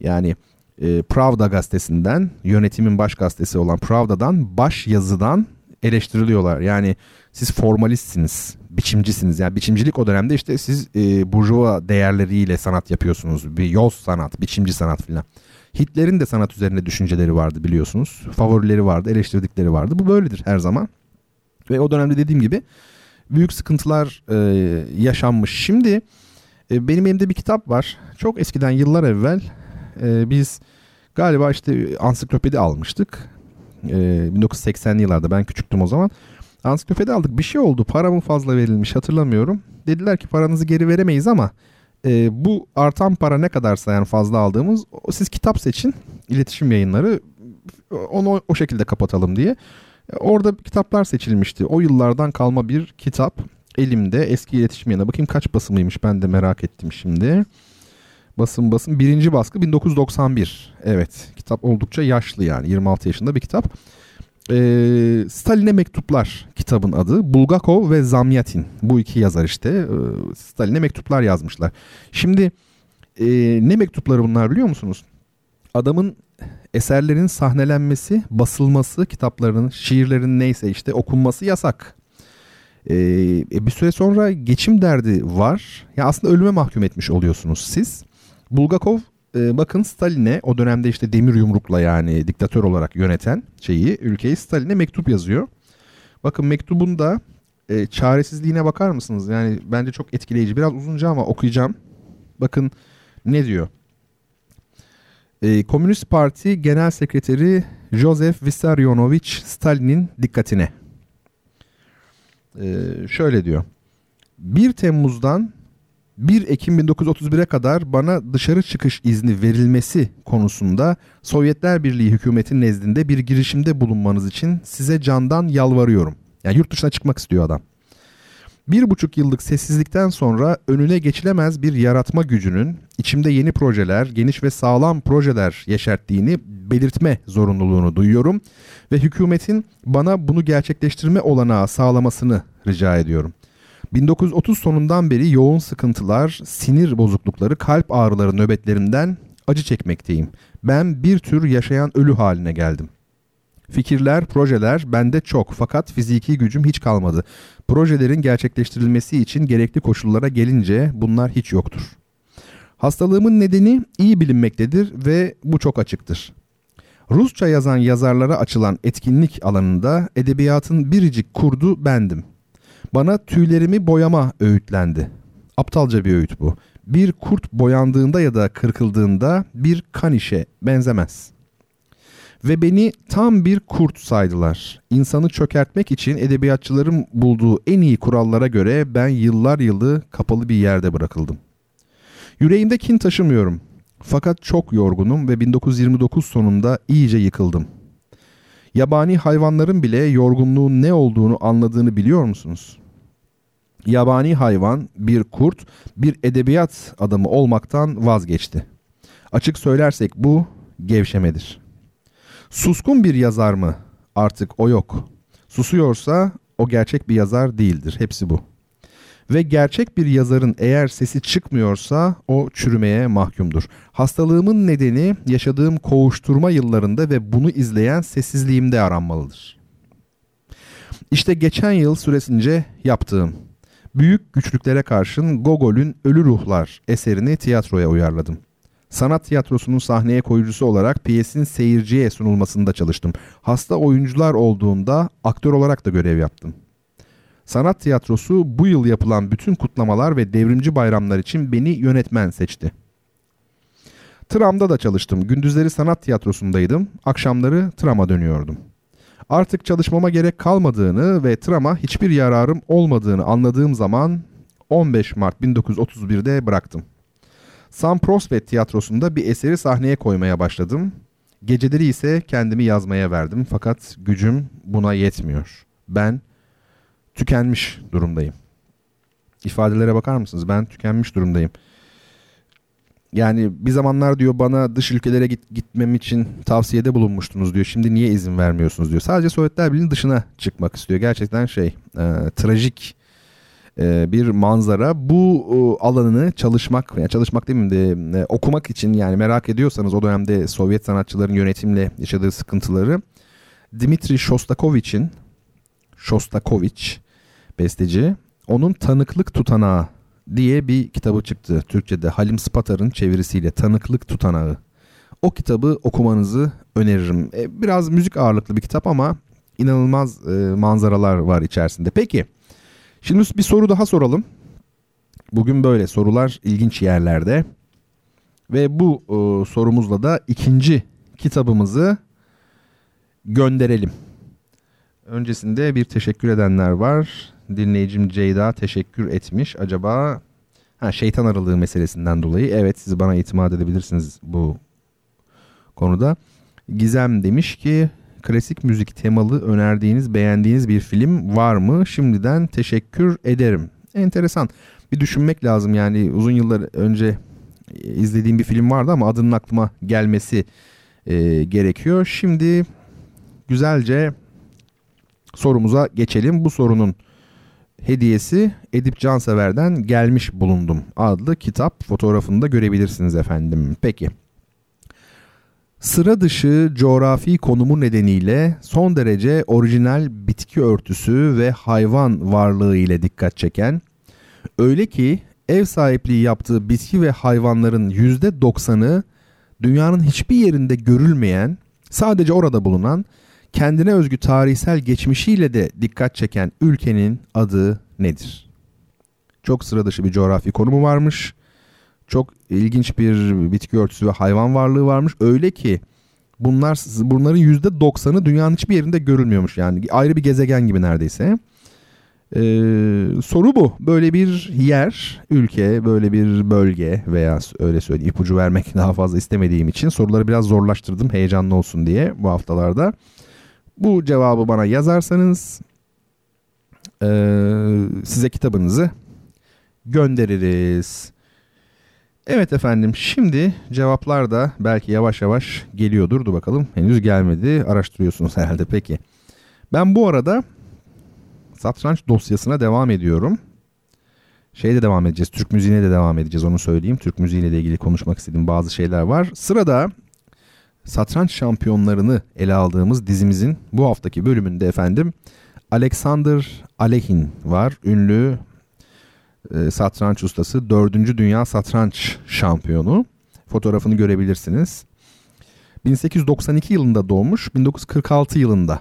Yani e, Pravda gazetesinden yönetimin baş gazetesi olan Pravda'dan baş yazıdan eleştiriliyorlar. Yani siz formalistsiniz, biçimcisiniz. Yani biçimcilik o dönemde işte siz e, burjuva değerleriyle sanat yapıyorsunuz. Bir yoz sanat, biçimci sanat filan. Hitler'in de sanat üzerine düşünceleri vardı biliyorsunuz. Favorileri vardı, eleştirdikleri vardı. Bu böyledir her zaman. Ve o dönemde dediğim gibi büyük sıkıntılar e, yaşanmış. Şimdi E, benim elimde bir kitap var. Çok eskiden yıllar evvel e, biz galiba işte ansiklopedi almıştık. E, 1980'li yıllarda ben küçüktüm o zaman. Ansiklopedi aldık. Bir şey oldu. Para mı fazla verilmiş hatırlamıyorum. Dediler ki paranızı geri veremeyiz ama e, bu artan para ne kadarsa yani fazla aldığımız siz kitap seçin. iletişim yayınları onu o şekilde kapatalım diye. Orada kitaplar seçilmişti. O yıllardan kalma bir kitap elimde eski iletişim yayına. Bakayım kaç basımıymış ben de merak ettim şimdi. Basım basım birinci baskı 1991. Evet kitap oldukça yaşlı yani 26 yaşında bir kitap. Ee, Stalin'e mektuplar kitabın adı. Bulgakov ve Zamyatin bu iki yazar işte ee, Stalin'e mektuplar yazmışlar. Şimdi e, ne mektupları bunlar biliyor musunuz? Adamın eserlerin sahnelenmesi, basılması, kitaplarının, şiirlerin neyse işte okunması yasak. Ee, e, bir süre sonra geçim derdi var. Ya aslında ölüme mahkum etmiş oluyorsunuz siz. Bulgakov e, bakın Stalin'e o dönemde işte demir yumrukla yani diktatör olarak yöneten şeyi ülkeyi Stalin'e mektup yazıyor. Bakın mektubunda e, çaresizliğine bakar mısınız? Yani bence çok etkileyici. Biraz uzunca ama okuyacağım. Bakın ne diyor? E, Komünist Parti Genel Sekreteri Joseph Vissarionovich Stalin'in dikkatine. E, şöyle diyor. 1 Temmuz'dan 1 Ekim 1931'e kadar bana dışarı çıkış izni verilmesi konusunda Sovyetler Birliği hükümeti nezdinde bir girişimde bulunmanız için size candan yalvarıyorum. Yani yurt dışına çıkmak istiyor adam. Bir buçuk yıllık sessizlikten sonra önüne geçilemez bir yaratma gücünün içimde yeni projeler, geniş ve sağlam projeler yeşerttiğini belirtme zorunluluğunu duyuyorum ve hükümetin bana bunu gerçekleştirme olanağı sağlamasını rica ediyorum. 1930 sonundan beri yoğun sıkıntılar, sinir bozuklukları, kalp ağrıları nöbetlerinden acı çekmekteyim. Ben bir tür yaşayan ölü haline geldim. Fikirler, projeler bende çok fakat fiziki gücüm hiç kalmadı. Projelerin gerçekleştirilmesi için gerekli koşullara gelince bunlar hiç yoktur. Hastalığımın nedeni iyi bilinmektedir ve bu çok açıktır. Rusça yazan yazarlara açılan etkinlik alanında edebiyatın biricik kurdu bendim. Bana tüylerimi boyama öğütlendi. Aptalca bir öğüt bu. Bir kurt boyandığında ya da kırkıldığında bir kanişe benzemez.'' ve beni tam bir kurt saydılar. İnsanı çökertmek için edebiyatçıların bulduğu en iyi kurallara göre ben yıllar yılı kapalı bir yerde bırakıldım. Yüreğimde kin taşımıyorum. Fakat çok yorgunum ve 1929 sonunda iyice yıkıldım. Yabani hayvanların bile yorgunluğun ne olduğunu anladığını biliyor musunuz? Yabani hayvan, bir kurt, bir edebiyat adamı olmaktan vazgeçti. Açık söylersek bu gevşemedir.'' Suskun bir yazar mı? Artık o yok. Susuyorsa o gerçek bir yazar değildir. Hepsi bu. Ve gerçek bir yazarın eğer sesi çıkmıyorsa o çürümeye mahkumdur. Hastalığımın nedeni yaşadığım koğuşturma yıllarında ve bunu izleyen sessizliğimde aranmalıdır. İşte geçen yıl süresince yaptığım büyük güçlüklere karşın Gogol'ün Ölü Ruhlar eserini tiyatroya uyarladım. Sanat tiyatrosunun sahneye koyucusu olarak piyesin seyirciye sunulmasında çalıştım. Hasta oyuncular olduğunda aktör olarak da görev yaptım. Sanat tiyatrosu bu yıl yapılan bütün kutlamalar ve devrimci bayramlar için beni yönetmen seçti. Tram'da da çalıştım. Gündüzleri sanat tiyatrosundaydım. Akşamları trama dönüyordum. Artık çalışmama gerek kalmadığını ve trama hiçbir yararım olmadığını anladığım zaman 15 Mart 1931'de bıraktım. Sam Prospect tiyatrosunda bir eseri sahneye koymaya başladım. Geceleri ise kendimi yazmaya verdim fakat gücüm buna yetmiyor. Ben tükenmiş durumdayım. İfadelere bakar mısınız? Ben tükenmiş durumdayım. Yani bir zamanlar diyor bana dış ülkelere git, gitmem için tavsiyede bulunmuştunuz diyor. Şimdi niye izin vermiyorsunuz diyor. Sadece Sovyetler Birliği'nin dışına çıkmak istiyor. Gerçekten şey e, trajik e, bir manzara. Bu e, alanını çalışmak, yani çalışmak mi de e, okumak için yani merak ediyorsanız o dönemde Sovyet sanatçıların yönetimle yaşadığı sıkıntıları Dmitri Shostakovich'in Shostakovich besteci onun Tanıklık Tutanağı diye bir kitabı çıktı Türkçe'de Halim Spatar'ın çevirisiyle Tanıklık Tutanağı. O kitabı okumanızı öneririm. Biraz müzik ağırlıklı bir kitap ama inanılmaz manzaralar var içerisinde. Peki Şimdi bir soru daha soralım. Bugün böyle sorular ilginç yerlerde. Ve bu e, sorumuzla da ikinci kitabımızı gönderelim. Öncesinde bir teşekkür edenler var. Dinleyicim Ceyda teşekkür etmiş. Acaba ha, şeytan aralığı meselesinden dolayı evet siz bana itimat edebilirsiniz bu konuda. Gizem demiş ki klasik müzik temalı önerdiğiniz beğendiğiniz bir film var mı? Şimdiden teşekkür ederim. Enteresan. Bir düşünmek lazım yani uzun yıllar önce izlediğim bir film vardı ama adının aklıma gelmesi e, gerekiyor. Şimdi güzelce sorumuza geçelim. Bu sorunun hediyesi Edip Cansever'den Gelmiş Bulundum adlı kitap fotoğrafını da görebilirsiniz efendim. Peki. Sıra dışı coğrafi konumu nedeniyle son derece orijinal bitki örtüsü ve hayvan varlığı ile dikkat çeken, öyle ki ev sahipliği yaptığı bitki ve hayvanların %90'ı dünyanın hiçbir yerinde görülmeyen, sadece orada bulunan, kendine özgü tarihsel geçmişiyle de dikkat çeken ülkenin adı nedir? Çok sıra dışı bir coğrafi konumu varmış. Çok ilginç bir bitki örtüsü ve hayvan varlığı varmış. Öyle ki bunlar bunların %90'ı dünyanın hiçbir yerinde görülmüyormuş. Yani ayrı bir gezegen gibi neredeyse. Ee, soru bu. Böyle bir yer, ülke, böyle bir bölge veya öyle söyleyeyim ipucu vermek daha fazla istemediğim için soruları biraz zorlaştırdım heyecanlı olsun diye bu haftalarda. Bu cevabı bana yazarsanız e, size kitabınızı göndeririz. Evet efendim şimdi cevaplar da belki yavaş yavaş geliyordur. Dur bakalım henüz gelmedi. Araştırıyorsunuz herhalde peki. Ben bu arada satranç dosyasına devam ediyorum. Şeyde devam edeceğiz. Türk müziğine de devam edeceğiz onu söyleyeyim. Türk müziğiyle de ilgili konuşmak istediğim bazı şeyler var. Sırada satranç şampiyonlarını ele aldığımız dizimizin bu haftaki bölümünde efendim Alexander Alehin var. Ünlü e, satranç ustası 4. Dünya Satranç Şampiyonu. Fotoğrafını görebilirsiniz. 1892 yılında doğmuş, 1946 yılında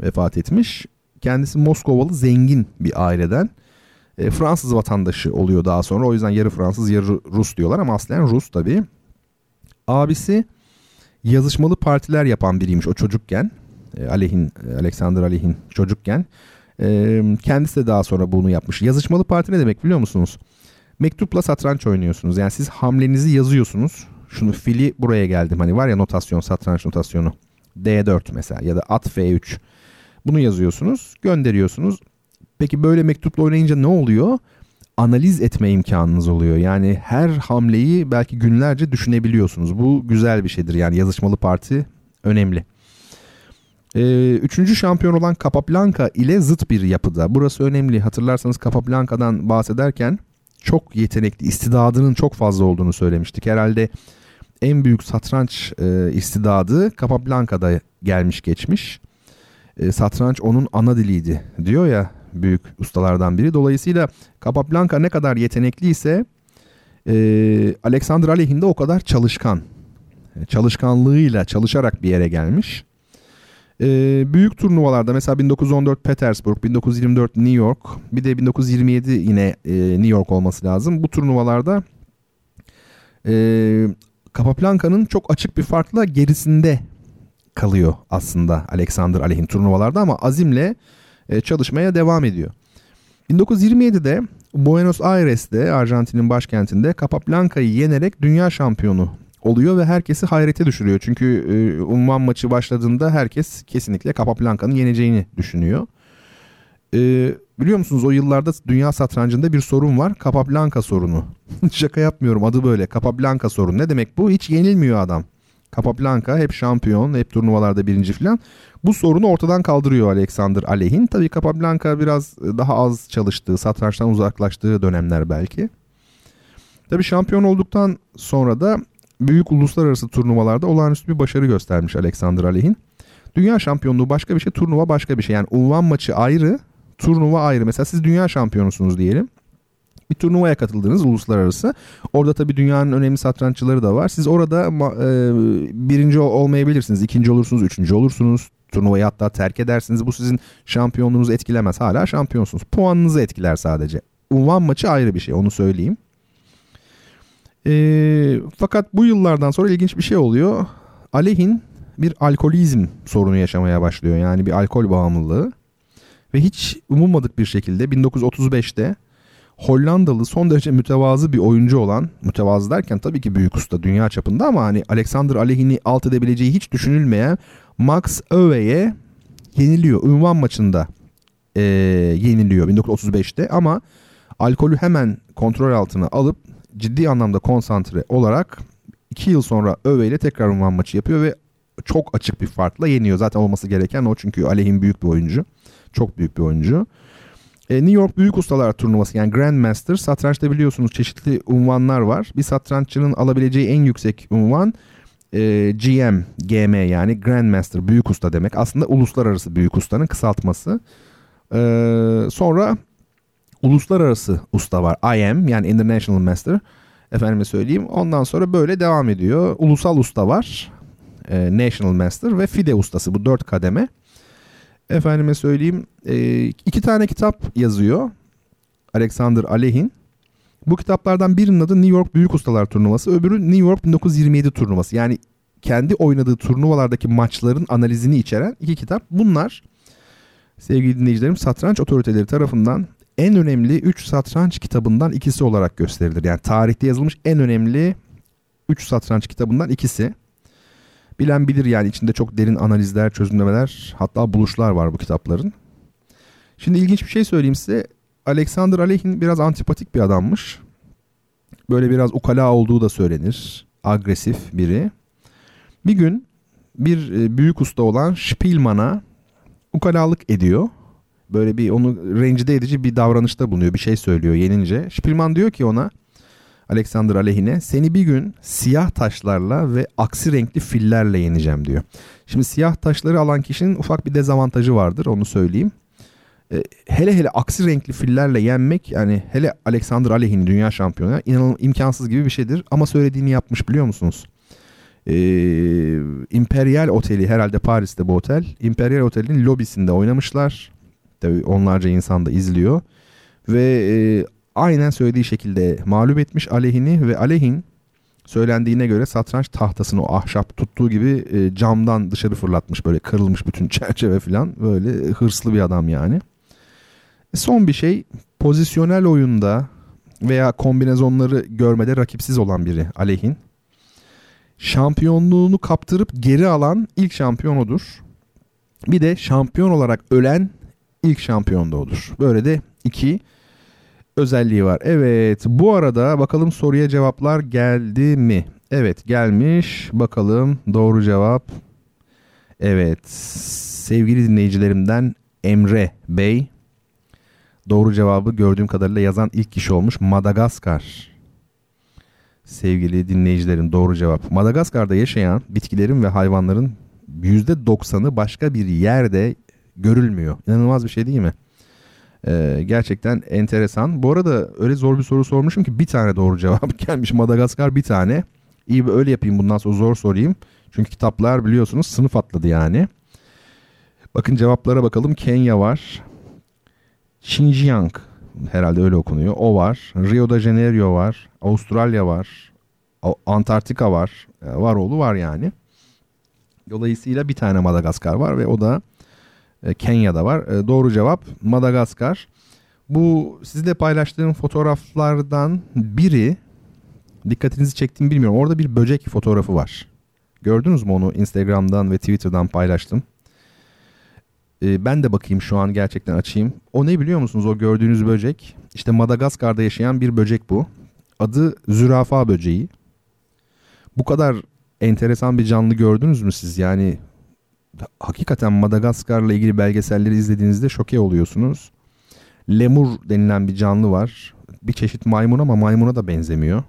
vefat etmiş. Kendisi Moskovalı zengin bir aileden. E, Fransız vatandaşı oluyor daha sonra. O yüzden yarı Fransız yarı Rus diyorlar ama aslen Rus tabii. Abisi yazışmalı partiler yapan biriymiş o çocukken. E, Aleyhin, Alexander Aleyhin çocukken. E, kendisi de daha sonra bunu yapmış. Yazışmalı parti ne demek biliyor musunuz? Mektupla satranç oynuyorsunuz. Yani siz hamlenizi yazıyorsunuz. Şunu fili buraya geldim. Hani var ya notasyon, satranç notasyonu. D4 mesela ya da at F3. Bunu yazıyorsunuz, gönderiyorsunuz. Peki böyle mektupla oynayınca ne oluyor? Analiz etme imkanınız oluyor. Yani her hamleyi belki günlerce düşünebiliyorsunuz. Bu güzel bir şeydir. Yani yazışmalı parti önemli. Ee, üçüncü şampiyon olan Capablanca ile zıt bir yapıda. Burası önemli. Hatırlarsanız Capablanca'dan bahsederken çok yetenekli, istidadının çok fazla olduğunu söylemiştik. Herhalde en büyük satranç e, istidadı Capablanca'da gelmiş geçmiş. E, satranç onun ana diliydi diyor ya büyük ustalardan biri. Dolayısıyla Capablanca ne kadar yetenekliyse e, Alexander Aleyhin de o kadar çalışkan. E, çalışkanlığıyla çalışarak bir yere gelmiş. E, büyük turnuvalarda mesela 1914 Petersburg, 1924 New York, bir de 1927 yine e, New York olması lazım. Bu turnuvalarda e, Capablanca'nın çok açık bir farkla gerisinde kalıyor aslında Alexander Aleyhin turnuvalarda ama azimle e, çalışmaya devam ediyor. 1927'de Buenos Aires'te Arjantin'in başkentinde Capablanca'yı yenerek dünya şampiyonu oluyor ve herkesi hayrete düşürüyor. Çünkü e, unvan maçı başladığında herkes kesinlikle Capablanca'nın yeneceğini düşünüyor. E, biliyor musunuz o yıllarda dünya satrancında bir sorun var. Capablanca sorunu. Şaka yapmıyorum adı böyle. Capablanca sorunu. Ne demek bu? Hiç yenilmiyor adam. Capablanca hep şampiyon, hep turnuvalarda birinci falan. Bu sorunu ortadan kaldırıyor Alexander Aleyhin. Tabii Capablanca biraz daha az çalıştığı, satrançtan uzaklaştığı dönemler belki. Tabii şampiyon olduktan sonra da büyük uluslararası turnuvalarda olağanüstü bir başarı göstermiş Alexander Aleyhin. Dünya şampiyonluğu başka bir şey, turnuva başka bir şey. Yani unvan maçı ayrı, turnuva ayrı. Mesela siz dünya şampiyonusunuz diyelim bir turnuvaya katıldınız uluslararası. Orada tabii dünyanın önemli satranççıları da var. Siz orada e, birinci olmayabilirsiniz. ikinci olursunuz, üçüncü olursunuz. Turnuvayı hatta terk edersiniz. Bu sizin şampiyonluğunuzu etkilemez. Hala şampiyonsunuz. Puanınızı etkiler sadece. unvan maçı ayrı bir şey onu söyleyeyim. E, fakat bu yıllardan sonra ilginç bir şey oluyor. Alehin bir alkolizm sorunu yaşamaya başlıyor. Yani bir alkol bağımlılığı. Ve hiç umulmadık bir şekilde 1935'te Hollandalı son derece mütevazı bir oyuncu olan, mütevazı derken tabii ki büyük usta dünya çapında ama hani Alexander Alehin'i alt edebileceği hiç düşünülmeyen Max Öve'ye yeniliyor. Ünvan maçında e, yeniliyor 1935'te ama alkolü hemen kontrol altına alıp ciddi anlamda konsantre olarak 2 yıl sonra Öve ile tekrar ünvan maçı yapıyor ve çok açık bir farkla yeniyor. Zaten olması gereken o çünkü Alehin büyük bir oyuncu. Çok büyük bir oyuncu. E, New York Büyük Ustalar Turnuvası yani Grandmaster satrançta biliyorsunuz çeşitli unvanlar var. Bir satranççının alabileceği en yüksek unvan e, GM, GM yani Grandmaster Büyük Usta demek. Aslında uluslararası Büyük Usta'nın kısaltması. E, sonra uluslararası usta var. IM yani International Master. Efendime söyleyeyim. Ondan sonra böyle devam ediyor. Ulusal usta var. E, National Master ve FIDE ustası bu dört kademe. Efendime söyleyeyim e, iki tane kitap yazıyor Alexander Alehin. Bu kitaplardan birinin adı New York Büyük Ustalar Turnuvası, öbürü New York 1927 Turnuvası. Yani kendi oynadığı turnuvalardaki maçların analizini içeren iki kitap. Bunlar sevgili dinleyicilerim satranç otoriteleri tarafından en önemli 3 satranç kitabından ikisi olarak gösterilir. Yani tarihte yazılmış en önemli 3 satranç kitabından ikisi. Bilen bilir yani içinde çok derin analizler, çözümlemeler hatta buluşlar var bu kitapların. Şimdi ilginç bir şey söyleyeyim size. Alexander Alehin biraz antipatik bir adammış. Böyle biraz ukala olduğu da söylenir. Agresif biri. Bir gün bir e, büyük usta olan Spielmann'a ukalalık ediyor. Böyle bir onu rencide edici bir davranışta bulunuyor. Bir şey söylüyor yenince. Spielmann diyor ki ona Alexander aleyhine seni bir gün siyah taşlarla ve aksi renkli fillerle yeneceğim diyor. Şimdi siyah taşları alan kişinin ufak bir dezavantajı vardır onu söyleyeyim. Ee, hele hele aksi renkli fillerle yenmek yani hele Alexander Aleyhin dünya şampiyonu inanılmaz imkansız gibi bir şeydir ama söylediğini yapmış biliyor musunuz? Ee, Imperial Oteli herhalde Paris'te bu otel. Imperial Otel'in lobisinde oynamışlar. Tabii onlarca insan da izliyor. Ve e, aynen söylediği şekilde mağlup etmiş aleyhini ve aleyhin söylendiğine göre satranç tahtasını o ahşap tuttuğu gibi e, camdan dışarı fırlatmış böyle kırılmış bütün çerçeve falan böyle hırslı bir adam yani. E, son bir şey pozisyonel oyunda veya kombinezonları görmede rakipsiz olan biri aleyhin. Şampiyonluğunu kaptırıp geri alan ilk şampiyon odur. Bir de şampiyon olarak ölen ilk şampiyon da odur. Böyle de iki özelliği var. Evet bu arada bakalım soruya cevaplar geldi mi? Evet gelmiş. Bakalım doğru cevap. Evet sevgili dinleyicilerimden Emre Bey doğru cevabı gördüğüm kadarıyla yazan ilk kişi olmuş. Madagaskar. Sevgili dinleyicilerim doğru cevap. Madagaskar'da yaşayan bitkilerin ve hayvanların %90'ı başka bir yerde görülmüyor. İnanılmaz bir şey değil mi? Ee, gerçekten enteresan. Bu arada öyle zor bir soru sormuşum ki bir tane doğru cevap gelmiş. Madagaskar bir tane. İyi öyle yapayım bundan sonra zor sorayım. Çünkü kitaplar biliyorsunuz sınıf atladı yani. Bakın cevaplara bakalım. Kenya var. Xinjiang herhalde öyle okunuyor. O var. Rio de Janeiro var. Avustralya var. Antarktika var. Ee, var oğlu var yani. Dolayısıyla bir tane Madagaskar var ve o da e, Kenya'da var. E, doğru cevap Madagaskar. Bu sizle paylaştığım fotoğraflardan biri dikkatinizi çektiğimi bilmiyorum. Orada bir böcek fotoğrafı var. Gördünüz mü onu Instagram'dan ve Twitter'dan paylaştım. E, ben de bakayım şu an gerçekten açayım. O ne biliyor musunuz o gördüğünüz böcek? İşte Madagaskar'da yaşayan bir böcek bu. Adı zürafa böceği. Bu kadar enteresan bir canlı gördünüz mü siz? Yani hakikaten Madagaskar'la ilgili belgeselleri izlediğinizde şoke oluyorsunuz. Lemur denilen bir canlı var. Bir çeşit maymun ama maymuna da benzemiyor.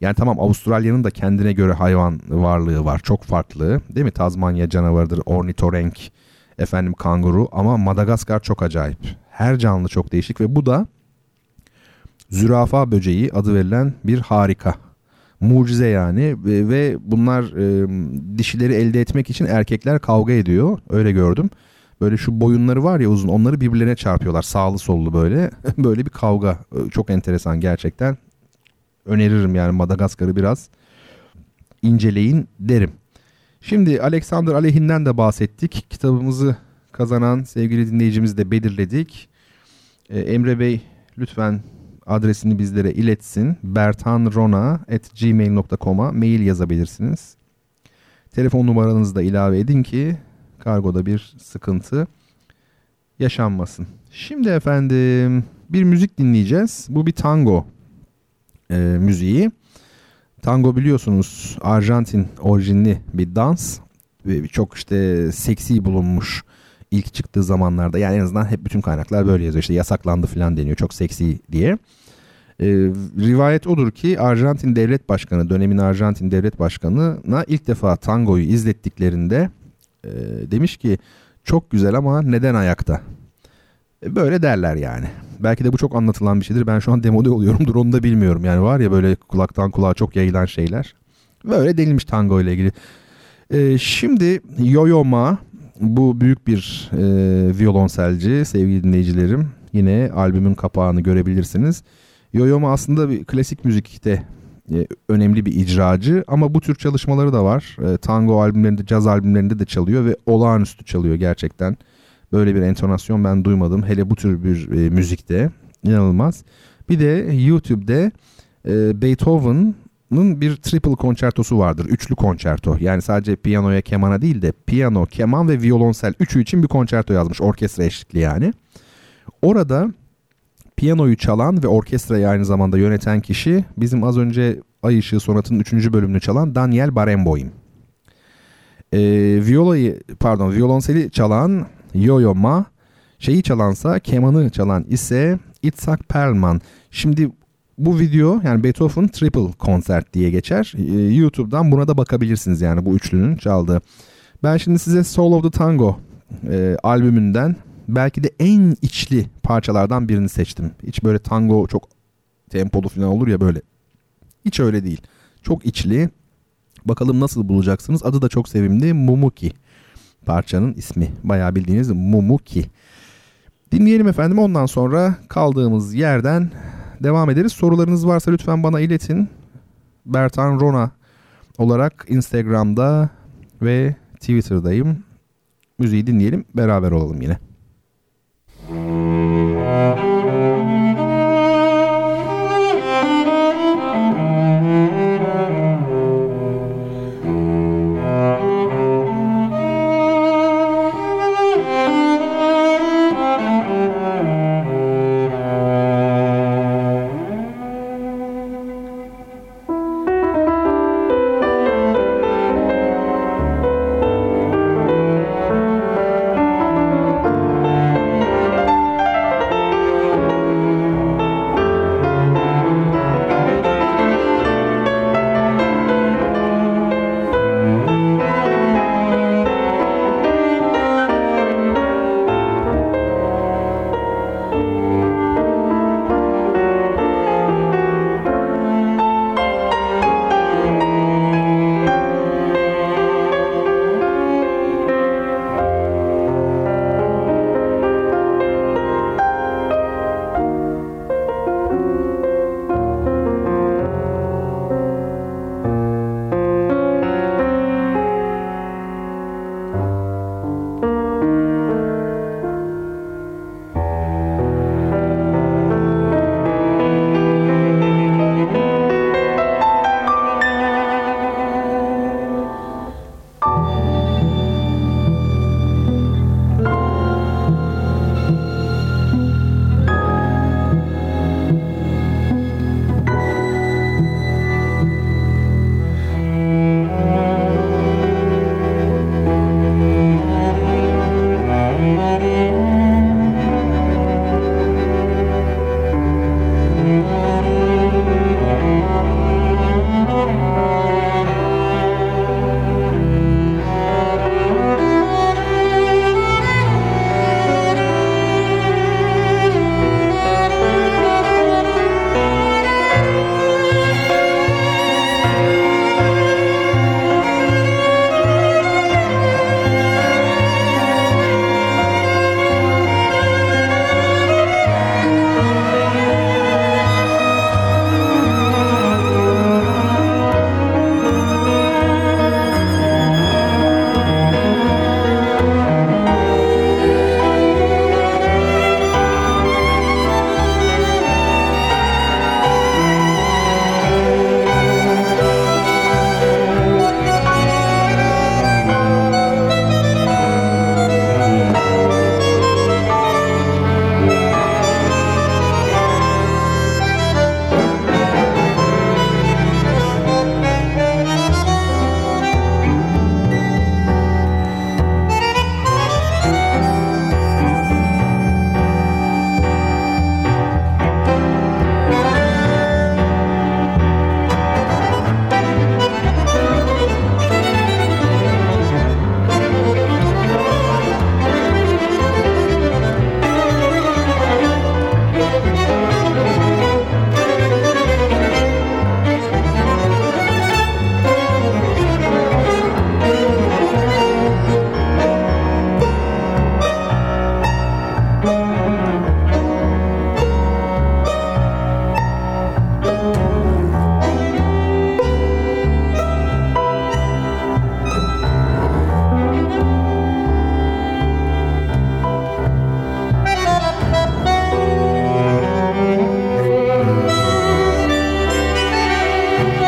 Yani tamam Avustralya'nın da kendine göre hayvan varlığı var. Çok farklı. Değil mi? Tazmanya canavarıdır, ornitorenk, efendim kanguru ama Madagaskar çok acayip. Her canlı çok değişik ve bu da zürafa böceği adı verilen bir harika. Mucize yani ve bunlar e, dişileri elde etmek için erkekler kavga ediyor. Öyle gördüm. Böyle şu boyunları var ya uzun onları birbirlerine çarpıyorlar sağlı sollu böyle. böyle bir kavga çok enteresan gerçekten. Öneririm yani Madagaskar'ı biraz inceleyin derim. Şimdi Alexander Aleyhinden de bahsettik. Kitabımızı kazanan sevgili dinleyicimizi de belirledik. Ee, Emre Bey lütfen adresini bizlere iletsin. bertanrona.gmail.com'a mail yazabilirsiniz. Telefon numaranızı da ilave edin ki kargoda bir sıkıntı yaşanmasın. Şimdi efendim bir müzik dinleyeceğiz. Bu bir tango e, müziği. Tango biliyorsunuz Arjantin orijinli bir dans ve çok işte seksi bulunmuş ilk çıktığı zamanlarda. Yani en azından hep bütün kaynaklar böyle yazıyor. İşte yasaklandı falan deniyor çok seksi diye. E, rivayet odur ki Arjantin Devlet Başkanı, dönemin Arjantin Devlet Başkanı'na ilk defa tangoyu izlettiklerinde e, demiş ki çok güzel ama neden ayakta? E, böyle derler yani. Belki de bu çok anlatılan bir şeydir. Ben şu an demode oluyorumdur onu da bilmiyorum. Yani var ya böyle kulaktan kulağa çok yayılan şeyler. Böyle denilmiş tango ile ilgili. E, şimdi Yo-Yo Ma bu büyük bir e, violonselci sevgili dinleyicilerim. Yine albümün kapağını görebilirsiniz. Yo-Yo Ma aslında bir klasik müzikte e, önemli bir icracı ama bu tür çalışmaları da var. E, tango albümlerinde, caz albümlerinde de çalıyor ve olağanüstü çalıyor gerçekten. Böyle bir entonasyon ben duymadım. Hele bu tür bir e, müzikte inanılmaz. Bir de YouTube'de e, Beethoven'ın bir triple konçertosu vardır. Üçlü konçerto. Yani sadece piyanoya, kemana değil de piyano, keman ve violonsel üçü için bir konçerto yazmış. Orkestra eşlikli yani. Orada piyanoyu çalan ve orkestrayı aynı zamanda yöneten kişi bizim az önce Ay Işığı Sonatı'nın 3. bölümünü çalan Daniel Barenboim. Ee, violayı pardon violonseli çalan Yo-Yo Ma, şeyi çalansa kemanı çalan ise Itzhak Perlman. Şimdi bu video yani Beethoven Triple Concert diye geçer. Ee, YouTube'dan buna da bakabilirsiniz yani bu üçlünün çaldığı. Ben şimdi size Soul of the Tango e, albümünden belki de en içli parçalardan birini seçtim. Hiç böyle tango çok tempolu falan olur ya böyle. Hiç öyle değil. Çok içli. Bakalım nasıl bulacaksınız. Adı da çok sevimli. Mumuki. Parçanın ismi. Bayağı bildiğiniz Mumuki. Dinleyelim efendim. Ondan sonra kaldığımız yerden devam ederiz. Sorularınız varsa lütfen bana iletin. Bertan Rona olarak Instagram'da ve Twitter'dayım. Müziği dinleyelim. Beraber olalım yine.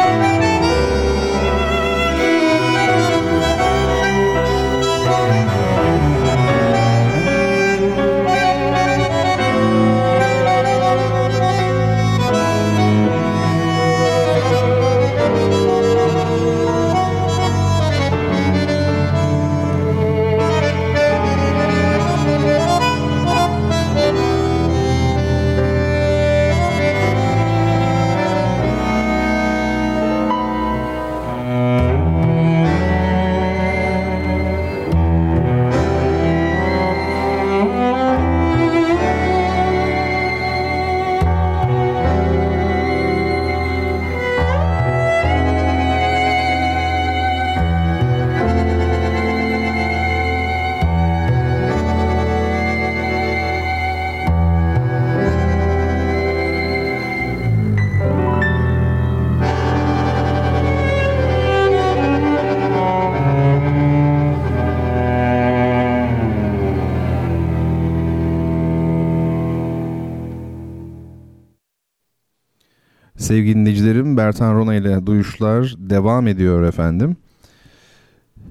Música Sevgili dinleyicilerim Bertan Rona ile duyuşlar devam ediyor efendim.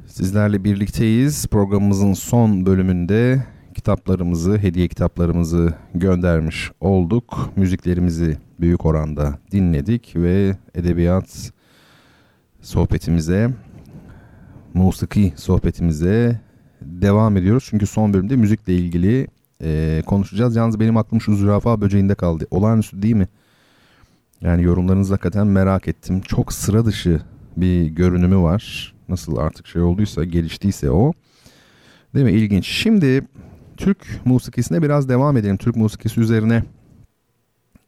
Sizlerle birlikteyiz. Programımızın son bölümünde kitaplarımızı, hediye kitaplarımızı göndermiş olduk. Müziklerimizi büyük oranda dinledik ve edebiyat sohbetimize, musiki sohbetimize devam ediyoruz. Çünkü son bölümde müzikle ilgili e, konuşacağız. Yalnız benim aklım şu zürafa böceğinde kaldı. Olağanüstü değil mi? Yani yorumlarınızı hakikaten merak ettim. Çok sıra dışı bir görünümü var. Nasıl artık şey olduysa, geliştiyse o. Değil mi? İlginç. Şimdi Türk musikisine biraz devam edelim. Türk musikisi üzerine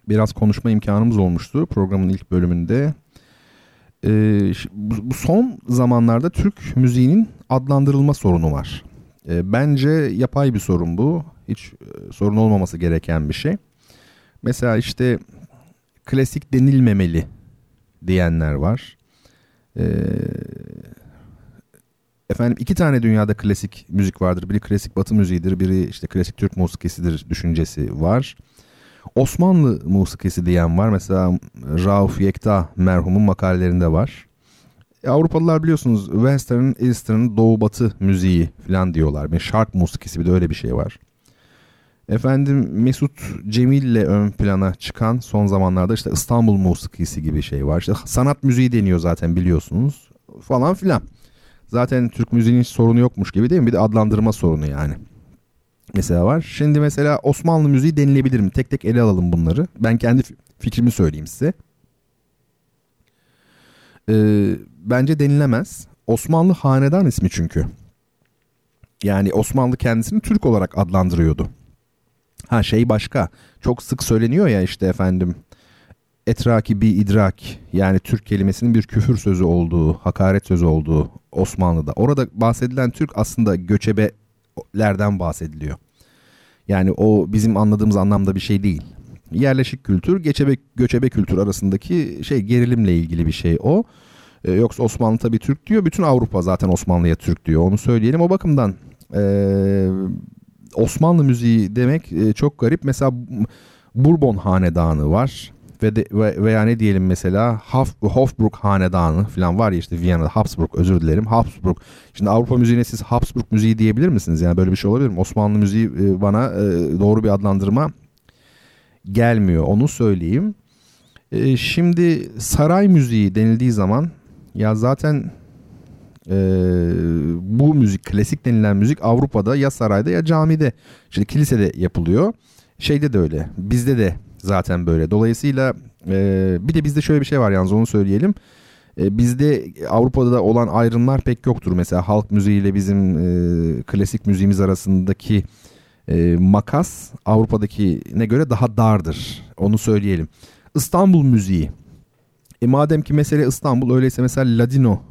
biraz konuşma imkanımız olmuştu programın ilk bölümünde. Ee, bu son zamanlarda Türk müziğinin adlandırılma sorunu var. Ee, bence yapay bir sorun bu. Hiç e, sorun olmaması gereken bir şey. Mesela işte klasik denilmemeli diyenler var. Ee, efendim iki tane dünyada klasik müzik vardır. Biri klasik batı müziğidir, biri işte klasik Türk musikisidir düşüncesi var. Osmanlı musikisi diyen var. Mesela Rauf Yekta merhumun makalelerinde var. E, Avrupalılar biliyorsunuz Western, Eastern, Doğu Batı müziği falan diyorlar. Bir şark musikisi bir de öyle bir şey var. Efendim Mesut Cemil ile ön plana çıkan son zamanlarda işte İstanbul musikisi gibi şey var. İşte sanat müziği deniyor zaten biliyorsunuz falan filan. Zaten Türk müziğinin sorunu yokmuş gibi değil mi? Bir de adlandırma sorunu yani. Mesela var. Şimdi mesela Osmanlı müziği denilebilir mi? Tek tek ele alalım bunları. Ben kendi fikrimi söyleyeyim size. Ee, bence denilemez. Osmanlı hanedan ismi çünkü. Yani Osmanlı kendisini Türk olarak adlandırıyordu. Ha şey başka. Çok sık söyleniyor ya işte efendim etraki bir idrak yani Türk kelimesinin bir küfür sözü olduğu, hakaret sözü olduğu Osmanlı'da. Orada bahsedilen Türk aslında göçebelerden bahsediliyor. Yani o bizim anladığımız anlamda bir şey değil. Yerleşik kültür, göçebe, göçebe kültür arasındaki şey gerilimle ilgili bir şey o. Ee, yoksa Osmanlı tabii Türk diyor. Bütün Avrupa zaten Osmanlı'ya Türk diyor. Onu söyleyelim. O bakımdan ee, Osmanlı müziği demek e, çok garip. Mesela Bourbon hanedanı var ve de, ve, veya ne diyelim mesela Haf, Hofburg hanedanı falan var ya işte Viyana'da Habsburg özür dilerim Habsburg. Şimdi Avrupa müziğine siz Habsburg müziği diyebilir misiniz? Yani böyle bir şey olabilir mi? Osmanlı müziği e, bana e, doğru bir adlandırma gelmiyor onu söyleyeyim. Şimdi saray müziği denildiği zaman ya zaten e, bu müzik klasik denilen müzik Avrupa'da ya sarayda ya camide şimdi kilisede yapılıyor. Şeyde de öyle bizde de zaten böyle. Dolayısıyla e, bir de bizde şöyle bir şey var yalnız onu söyleyelim. E, bizde Avrupa'da da olan ayrımlar pek yoktur. Mesela halk müziğiyle bizim e, klasik müziğimiz arasındaki e, makas Avrupa'dakine göre daha dardır. Onu söyleyelim. İstanbul müziği. E madem ki mesele İstanbul öyleyse mesela Ladino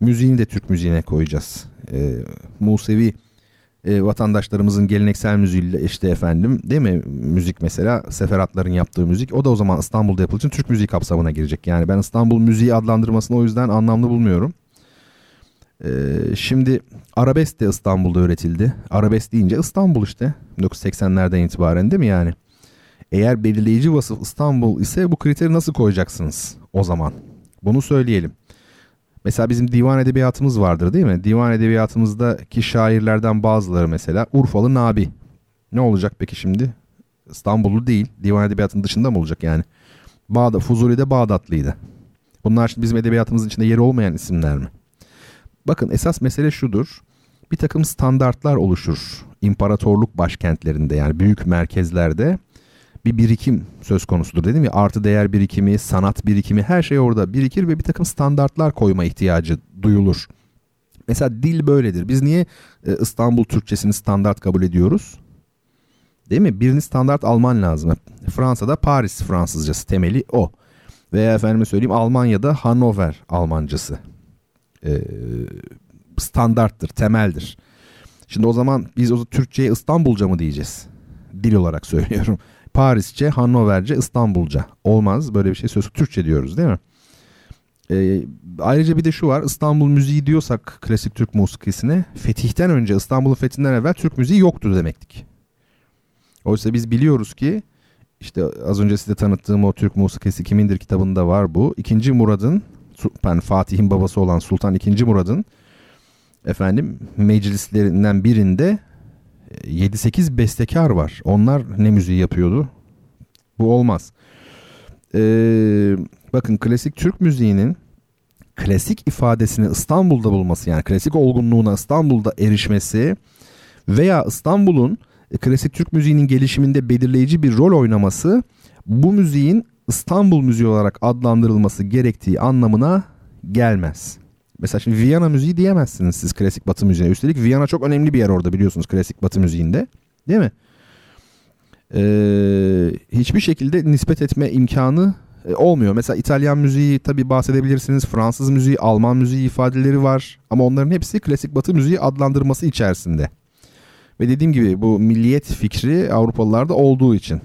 müziğini de Türk müziğine koyacağız. E, Musevi e, vatandaşlarımızın geleneksel müziğiyle işte efendim değil mi müzik mesela seferatların yaptığı müzik o da o zaman İstanbul'da yapıldığı için Türk müziği kapsamına girecek. Yani ben İstanbul müziği adlandırmasını o yüzden anlamlı bulmuyorum. E, şimdi arabesk de İstanbul'da üretildi. Arabesk deyince İstanbul işte 1980'lerden itibaren değil mi yani? Eğer belirleyici vasıf İstanbul ise bu kriteri nasıl koyacaksınız o zaman? Bunu söyleyelim. Mesela bizim divan edebiyatımız vardır değil mi? Divan edebiyatımızdaki şairlerden bazıları mesela Urfalı Nabi. Ne olacak peki şimdi? İstanbullu değil. Divan edebiyatının dışında mı olacak yani? Bağda, Fuzuli'de Bağdatlıydı. Bunlar şimdi bizim edebiyatımızın içinde yeri olmayan isimler mi? Bakın esas mesele şudur. Bir takım standartlar oluşur imparatorluk başkentlerinde yani büyük merkezlerde bir birikim söz konusudur dedim ya artı değer birikimi, sanat birikimi her şey orada birikir ve bir takım standartlar koyma ihtiyacı duyulur. Mesela dil böyledir. Biz niye e, İstanbul Türkçesini standart kabul ediyoruz? Değil mi? Birini standart alman lazım. Fransa'da Paris Fransızcası temeli o. Veya efendime söyleyeyim Almanya'da Hannover Almancası. Ee, standarttır, temeldir. Şimdi o zaman biz o Türkçe'ye İstanbulca mı diyeceğiz? Dil olarak söylüyorum. Parisçe, Hannoverce, İstanbulca. Olmaz böyle bir şey söz Türkçe diyoruz değil mi? Ee, ayrıca bir de şu var İstanbul müziği diyorsak klasik Türk musikisine fetihten önce İstanbul'un fethinden evvel Türk müziği yoktur demektik. Oysa biz biliyoruz ki işte az önce size tanıttığım o Türk Musikisi Kimindir kitabında var bu. İkinci Murad'ın yani Fatih'in babası olan Sultan II. Murad'ın efendim meclislerinden birinde 7-8 bestekar var. Onlar ne müziği yapıyordu? Bu olmaz. Ee, bakın klasik Türk müziğinin klasik ifadesini İstanbul'da bulması yani klasik olgunluğuna İstanbul'da erişmesi veya İstanbul'un e, klasik Türk müziğinin gelişiminde belirleyici bir rol oynaması bu müziğin İstanbul müziği olarak adlandırılması gerektiği anlamına gelmez. Mesela şimdi Viyana müziği diyemezsiniz siz klasik batı müziğine. Üstelik Viyana çok önemli bir yer orada biliyorsunuz klasik batı müziğinde. Değil mi? Ee, hiçbir şekilde nispet etme imkanı e, olmuyor. Mesela İtalyan müziği tabii bahsedebilirsiniz. Fransız müziği, Alman müziği ifadeleri var. Ama onların hepsi klasik batı müziği adlandırması içerisinde. Ve dediğim gibi bu milliyet fikri Avrupalılarda olduğu için.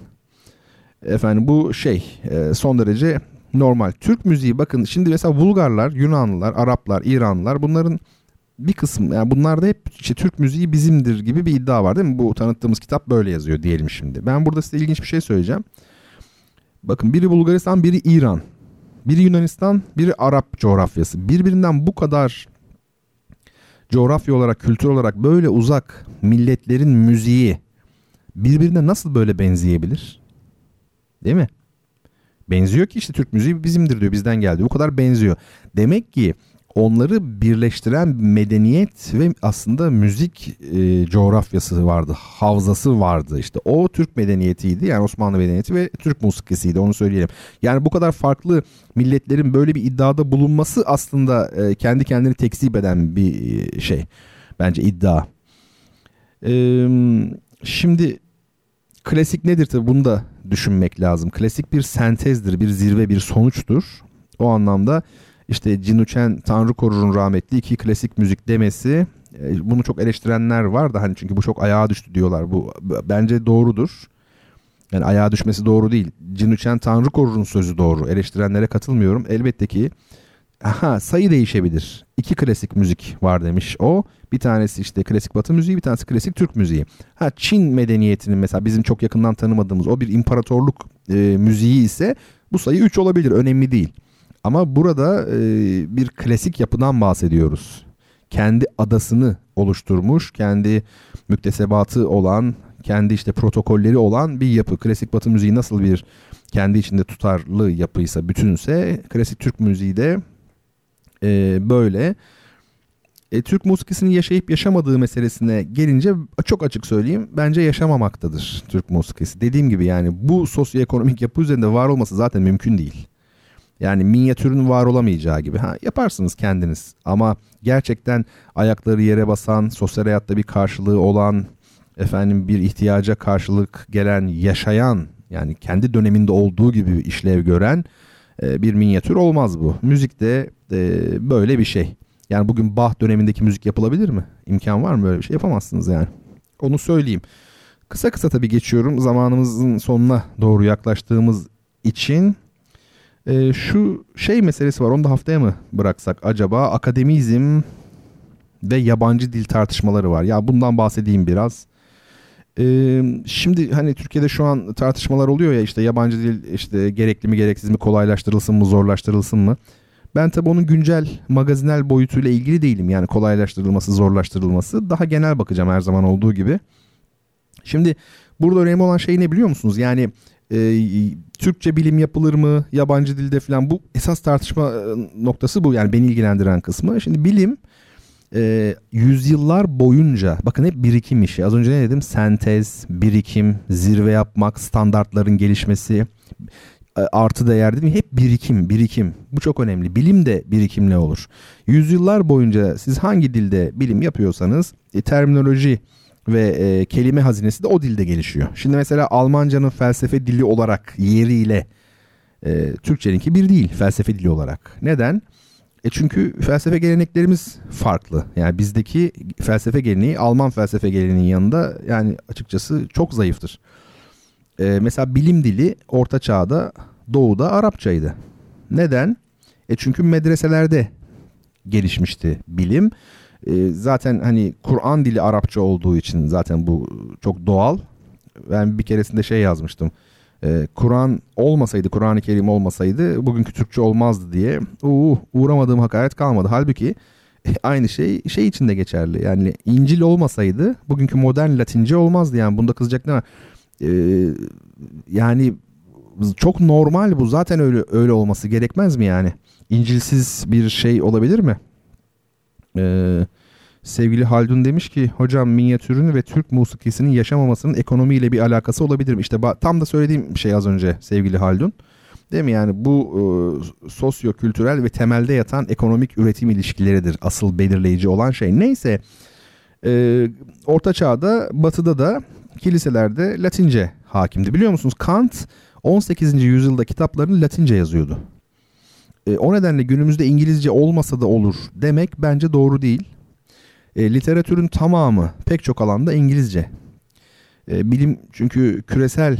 Efendim bu şey e, son derece normal. Türk müziği bakın şimdi mesela Bulgarlar, Yunanlılar, Araplar, İranlılar bunların bir kısım yani bunlarda hep işte Türk müziği bizimdir gibi bir iddia var değil mi? Bu tanıttığımız kitap böyle yazıyor diyelim şimdi. Ben burada size ilginç bir şey söyleyeceğim. Bakın biri Bulgaristan, biri İran. Biri Yunanistan, biri Arap coğrafyası. Birbirinden bu kadar coğrafya olarak, kültür olarak böyle uzak milletlerin müziği birbirine nasıl böyle benzeyebilir? Değil mi? Benziyor ki işte Türk müziği bizimdir diyor bizden geldi. Bu kadar benziyor. Demek ki onları birleştiren medeniyet ve aslında müzik e, coğrafyası vardı. Havzası vardı işte. O Türk medeniyetiydi yani Osmanlı medeniyeti ve Türk musikisiydi onu söyleyelim. Yani bu kadar farklı milletlerin böyle bir iddiada bulunması aslında e, kendi kendini tekzip eden bir e, şey. Bence iddia. E, şimdi klasik nedir tabii bunu da düşünmek lazım. Klasik bir sentezdir, bir zirve, bir sonuçtur. O anlamda işte Cinuçen Tanrı korurun rahmetli iki klasik müzik demesi e, bunu çok eleştirenler var da hani çünkü bu çok ayağa düştü diyorlar. Bu bence doğrudur. Yani ayağa düşmesi doğru değil. Cinuçen Tanrı korurun sözü doğru. Eleştirenlere katılmıyorum. Elbette ki aha, sayı değişebilir. İki klasik müzik var demiş o. Bir tanesi işte klasik batı müziği bir tanesi klasik Türk müziği. Ha Çin medeniyetinin mesela bizim çok yakından tanımadığımız o bir imparatorluk e, müziği ise bu sayı 3 olabilir önemli değil. Ama burada e, bir klasik yapıdan bahsediyoruz. Kendi adasını oluşturmuş, kendi müktesebatı olan, kendi işte protokolleri olan bir yapı. Klasik batı müziği nasıl bir kendi içinde tutarlı yapıysa, bütünse klasik Türk müziği de e, böyle. E, Türk musikisinin yaşayıp yaşamadığı meselesine gelince çok açık söyleyeyim bence yaşamamaktadır Türk musikisi. Dediğim gibi yani bu sosyoekonomik yapı üzerinde var olması zaten mümkün değil. Yani minyatürün var olamayacağı gibi. Ha, yaparsınız kendiniz ama gerçekten ayakları yere basan, sosyal hayatta bir karşılığı olan, efendim bir ihtiyaca karşılık gelen, yaşayan yani kendi döneminde olduğu gibi işlev gören e, bir minyatür olmaz bu. Müzik de e, böyle bir şey. Yani bugün Bach dönemindeki müzik yapılabilir mi? İmkan var mı böyle bir şey? Yapamazsınız yani. Onu söyleyeyim. Kısa kısa tabii geçiyorum. Zamanımızın sonuna doğru yaklaştığımız için e, şu şey meselesi var. Onu da haftaya mı bıraksak acaba? Akademizm ve yabancı dil tartışmaları var. Ya bundan bahsedeyim biraz. Ee, şimdi hani Türkiye'de şu an tartışmalar oluyor ya işte yabancı dil işte gerekli mi gereksiz mi kolaylaştırılsın mı zorlaştırılsın mı? Ben tabii onun güncel magazinel boyutuyla ilgili değilim. Yani kolaylaştırılması zorlaştırılması daha genel bakacağım her zaman olduğu gibi. Şimdi burada önemli olan şey ne biliyor musunuz? Yani e, Türkçe bilim yapılır mı yabancı dilde falan bu esas tartışma e, noktası bu yani beni ilgilendiren kısmı. Şimdi bilim e, yüzyıllar boyunca bakın hep birikim işi az önce ne dedim sentez birikim zirve yapmak standartların gelişmesi artı değer dedim hep birikim birikim bu çok önemli bilim de birikimle olur yüzyıllar boyunca siz hangi dilde bilim yapıyorsanız e, terminoloji ve e, kelime hazinesi de o dilde gelişiyor. Şimdi mesela Almancanın felsefe dili olarak yeriyle e, Türkçeninki bir değil felsefe dili olarak. Neden? E çünkü felsefe geleneklerimiz farklı. Yani bizdeki felsefe geleneği Alman felsefe geleneğinin yanında yani açıkçası çok zayıftır. E, mesela bilim dili Orta Çağ'da Doğu'da Arapçaydı. Neden? E çünkü medreselerde gelişmişti bilim. E, zaten hani Kur'an dili Arapça olduğu için zaten bu çok doğal. Ben bir keresinde şey yazmıştım. e, Kur'an olmasaydı, Kur'an-ı Kerim olmasaydı bugünkü Türkçe olmazdı diye uh, uğramadığım hakaret kalmadı. Halbuki aynı şey şey için de geçerli. Yani İncil olmasaydı bugünkü modern Latince olmazdı yani. Bunda kızacak ne var? Ee, yani çok normal bu. Zaten öyle öyle olması gerekmez mi yani? İncilsiz bir şey olabilir mi? Ee, sevgili Haldun demiş ki hocam minyatürün ve Türk musikisinin yaşamamasının ekonomiyle bir alakası olabilir mi? İşte tam da söylediğim şey az önce sevgili Haldun. Değil mi yani bu e, sosyo-kültürel ve temelde yatan ekonomik üretim ilişkileridir asıl belirleyici olan şey. Neyse e, Orta Çağ'da batıda da kiliselerde Latince hakimdi. Biliyor musunuz Kant 18. yüzyılda kitaplarını Latince yazıyordu. E, o nedenle günümüzde İngilizce olmasa da olur demek bence doğru değil. E, literatürün tamamı pek çok alanda İngilizce. E, bilim çünkü küresel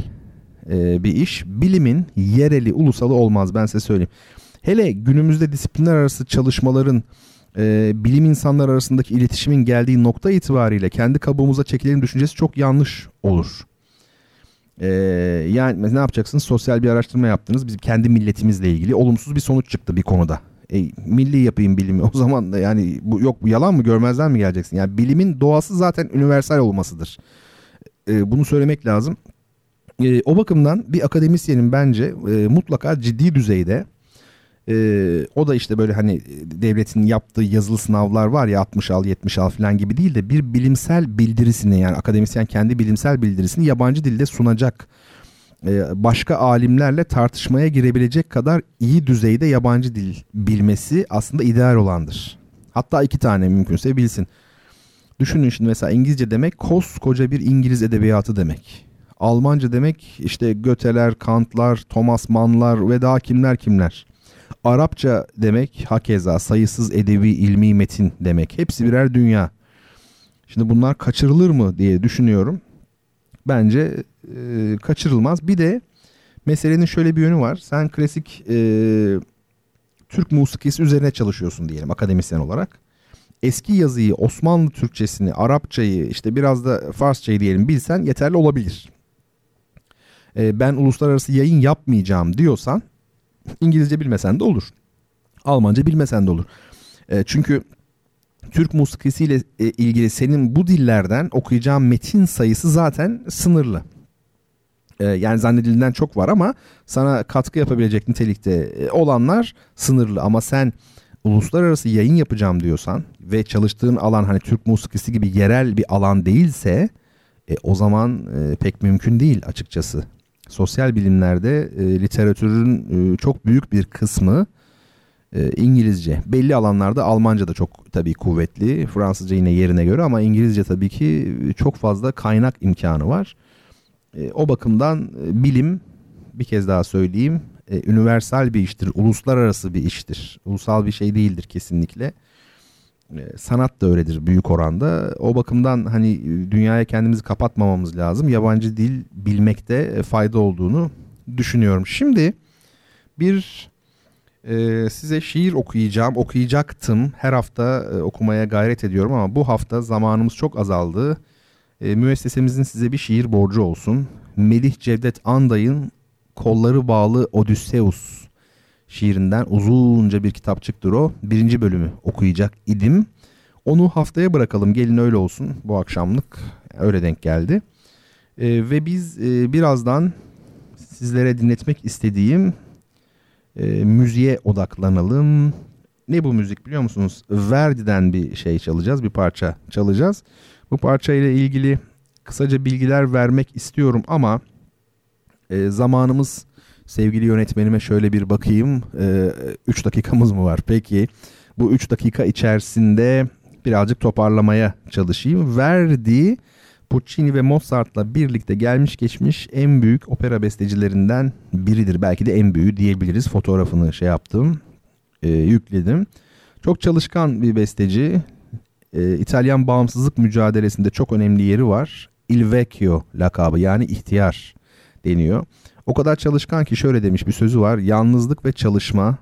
e, bir iş. Bilimin yereli, ulusalı olmaz ben size söyleyeyim. Hele günümüzde disiplinler arası çalışmaların e, bilim insanlar arasındaki iletişimin geldiği nokta itibariyle kendi kabuğumuza çekilelim düşüncesi çok yanlış olur. Ee, yani ne yapacaksınız? Sosyal bir araştırma yaptınız. Bizim kendi milletimizle ilgili olumsuz bir sonuç çıktı bir konuda. E, milli yapayım bilimi. O zaman da yani bu yok bu yalan mı görmezden mi geleceksin? Yani bilimin doğası zaten universal olmasıdır. E, bunu söylemek lazım. E, o bakımdan bir akademisyenin bence e, mutlaka ciddi düzeyde e, o da işte böyle hani devletin yaptığı yazılı sınavlar var ya 60 al 70 al falan gibi değil de bir bilimsel bildirisini yani akademisyen kendi bilimsel bildirisini yabancı dilde sunacak. E, başka alimlerle tartışmaya girebilecek kadar iyi düzeyde yabancı dil bilmesi aslında ideal olandır. Hatta iki tane mümkünse bilsin. Düşünün şimdi mesela İngilizce demek koskoca bir İngiliz edebiyatı demek. Almanca demek işte Göteler, Kantlar, Thomas Mann'lar ve daha kimler kimler. Arapça demek hakeza sayısız edebi ilmi metin demek. Hepsi birer dünya. Şimdi bunlar kaçırılır mı diye düşünüyorum. Bence e, kaçırılmaz. Bir de meselenin şöyle bir yönü var. Sen klasik e, Türk musikisi üzerine çalışıyorsun diyelim akademisyen olarak. Eski yazıyı, Osmanlı Türkçesini, Arapçayı, işte biraz da Farsçayı diyelim bilsen yeterli olabilir. E, ben uluslararası yayın yapmayacağım diyorsan İngilizce bilmesen de olur. Almanca bilmesen de olur. E, çünkü Türk musikisiyle e, ilgili senin bu dillerden okuyacağın metin sayısı zaten sınırlı. E, yani zannedildiğinden çok var ama sana katkı yapabilecek nitelikte e, olanlar sınırlı. Ama sen uluslararası yayın yapacağım diyorsan ve çalıştığın alan hani Türk musikisi gibi yerel bir alan değilse e, o zaman e, pek mümkün değil açıkçası sosyal bilimlerde e, literatürün e, çok büyük bir kısmı e, İngilizce. Belli alanlarda Almanca da çok tabii kuvvetli. Fransızca yine yerine göre ama İngilizce tabii ki çok fazla kaynak imkanı var. E, o bakımdan e, bilim bir kez daha söyleyeyim e, üniversal bir iştir, uluslararası bir iştir. Ulusal bir şey değildir kesinlikle. E, sanat da öyledir büyük oranda. O bakımdan hani dünyaya kendimizi kapatmamamız lazım. Yabancı dil bilmekte e, fayda olduğunu düşünüyorum. Şimdi bir e, size şiir okuyacağım, okuyacaktım. Her hafta e, okumaya gayret ediyorum ama bu hafta zamanımız çok azaldı. E, müessesemizin size bir şiir borcu olsun. Melih Cevdet Anday'ın Kolları Bağlı Odysseus şiirinden uzunca bir kitapçıktır o. Birinci bölümü okuyacak idim. Onu haftaya bırakalım gelin öyle olsun bu akşamlık öyle denk geldi. E, ve biz e, birazdan sizlere dinletmek istediğim e, müziğe odaklanalım. Ne bu müzik biliyor musunuz? Verdi'den bir şey çalacağız, bir parça çalacağız. Bu parça ile ilgili kısaca bilgiler vermek istiyorum ama e, zamanımız sevgili yönetmenime şöyle bir bakayım. 3 ee, dakikamız mı var? Peki bu 3 dakika içerisinde birazcık toparlamaya çalışayım. Verdi Puccini ve Mozart'la birlikte gelmiş geçmiş en büyük opera bestecilerinden biridir. Belki de en büyüğü diyebiliriz. Fotoğrafını şey yaptım, e, yükledim. Çok çalışkan bir besteci. E, İtalyan bağımsızlık mücadelesinde çok önemli yeri var. Il Vecchio lakabı yani ihtiyar deniyor. O kadar çalışkan ki şöyle demiş bir sözü var. Yalnızlık ve çalışma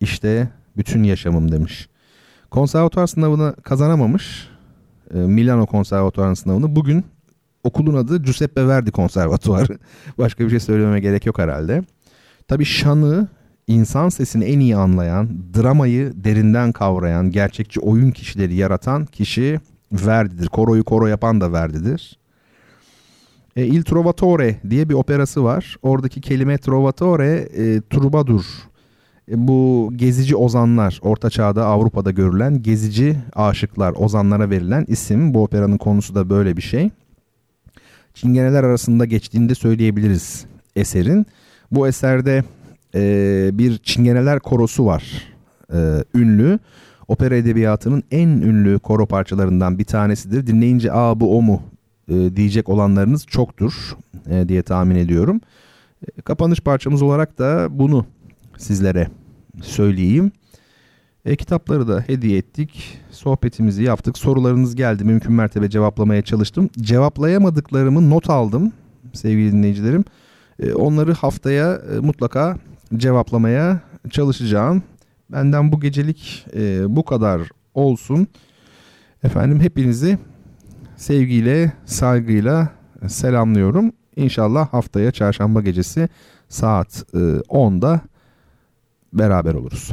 işte bütün yaşamım demiş. Konservatuar sınavını kazanamamış. E, Milano Konservatuar sınavını bugün okulun adı Giuseppe Verdi Konservatuarı. Başka bir şey söylememe gerek yok herhalde. Tabii şanı, insan sesini en iyi anlayan, dramayı derinden kavrayan, gerçekçi oyun kişileri yaratan kişi Verdi'dir. Koroyu koro yapan da Verdi'dir. E, Il Trovatore diye bir operası var. Oradaki kelime Trovatore e, Trubadur. E, bu gezici ozanlar, Orta Çağ'da Avrupa'da görülen gezici aşıklar, ozanlara verilen isim. Bu operanın konusu da böyle bir şey. Çingeneler arasında geçtiğini de söyleyebiliriz eserin. Bu eserde e, bir Çingeneler korosu var. E, ünlü. Opera edebiyatının en ünlü koro parçalarından bir tanesidir. Dinleyince aa bu o mu e, diyecek olanlarınız çoktur e, diye tahmin ediyorum. E, kapanış parçamız olarak da bunu sizlere söyleyeyim. E, kitapları da hediye ettik. Sohbetimizi yaptık. Sorularınız geldi. Mümkün mertebe cevaplamaya çalıştım. Cevaplayamadıklarımı not aldım sevgili dinleyicilerim. E, onları haftaya e, mutlaka cevaplamaya çalışacağım. Benden bu gecelik e, bu kadar olsun. Efendim hepinizi sevgiyle, saygıyla selamlıyorum. İnşallah haftaya çarşamba gecesi saat e, 10'da beraber oluruz.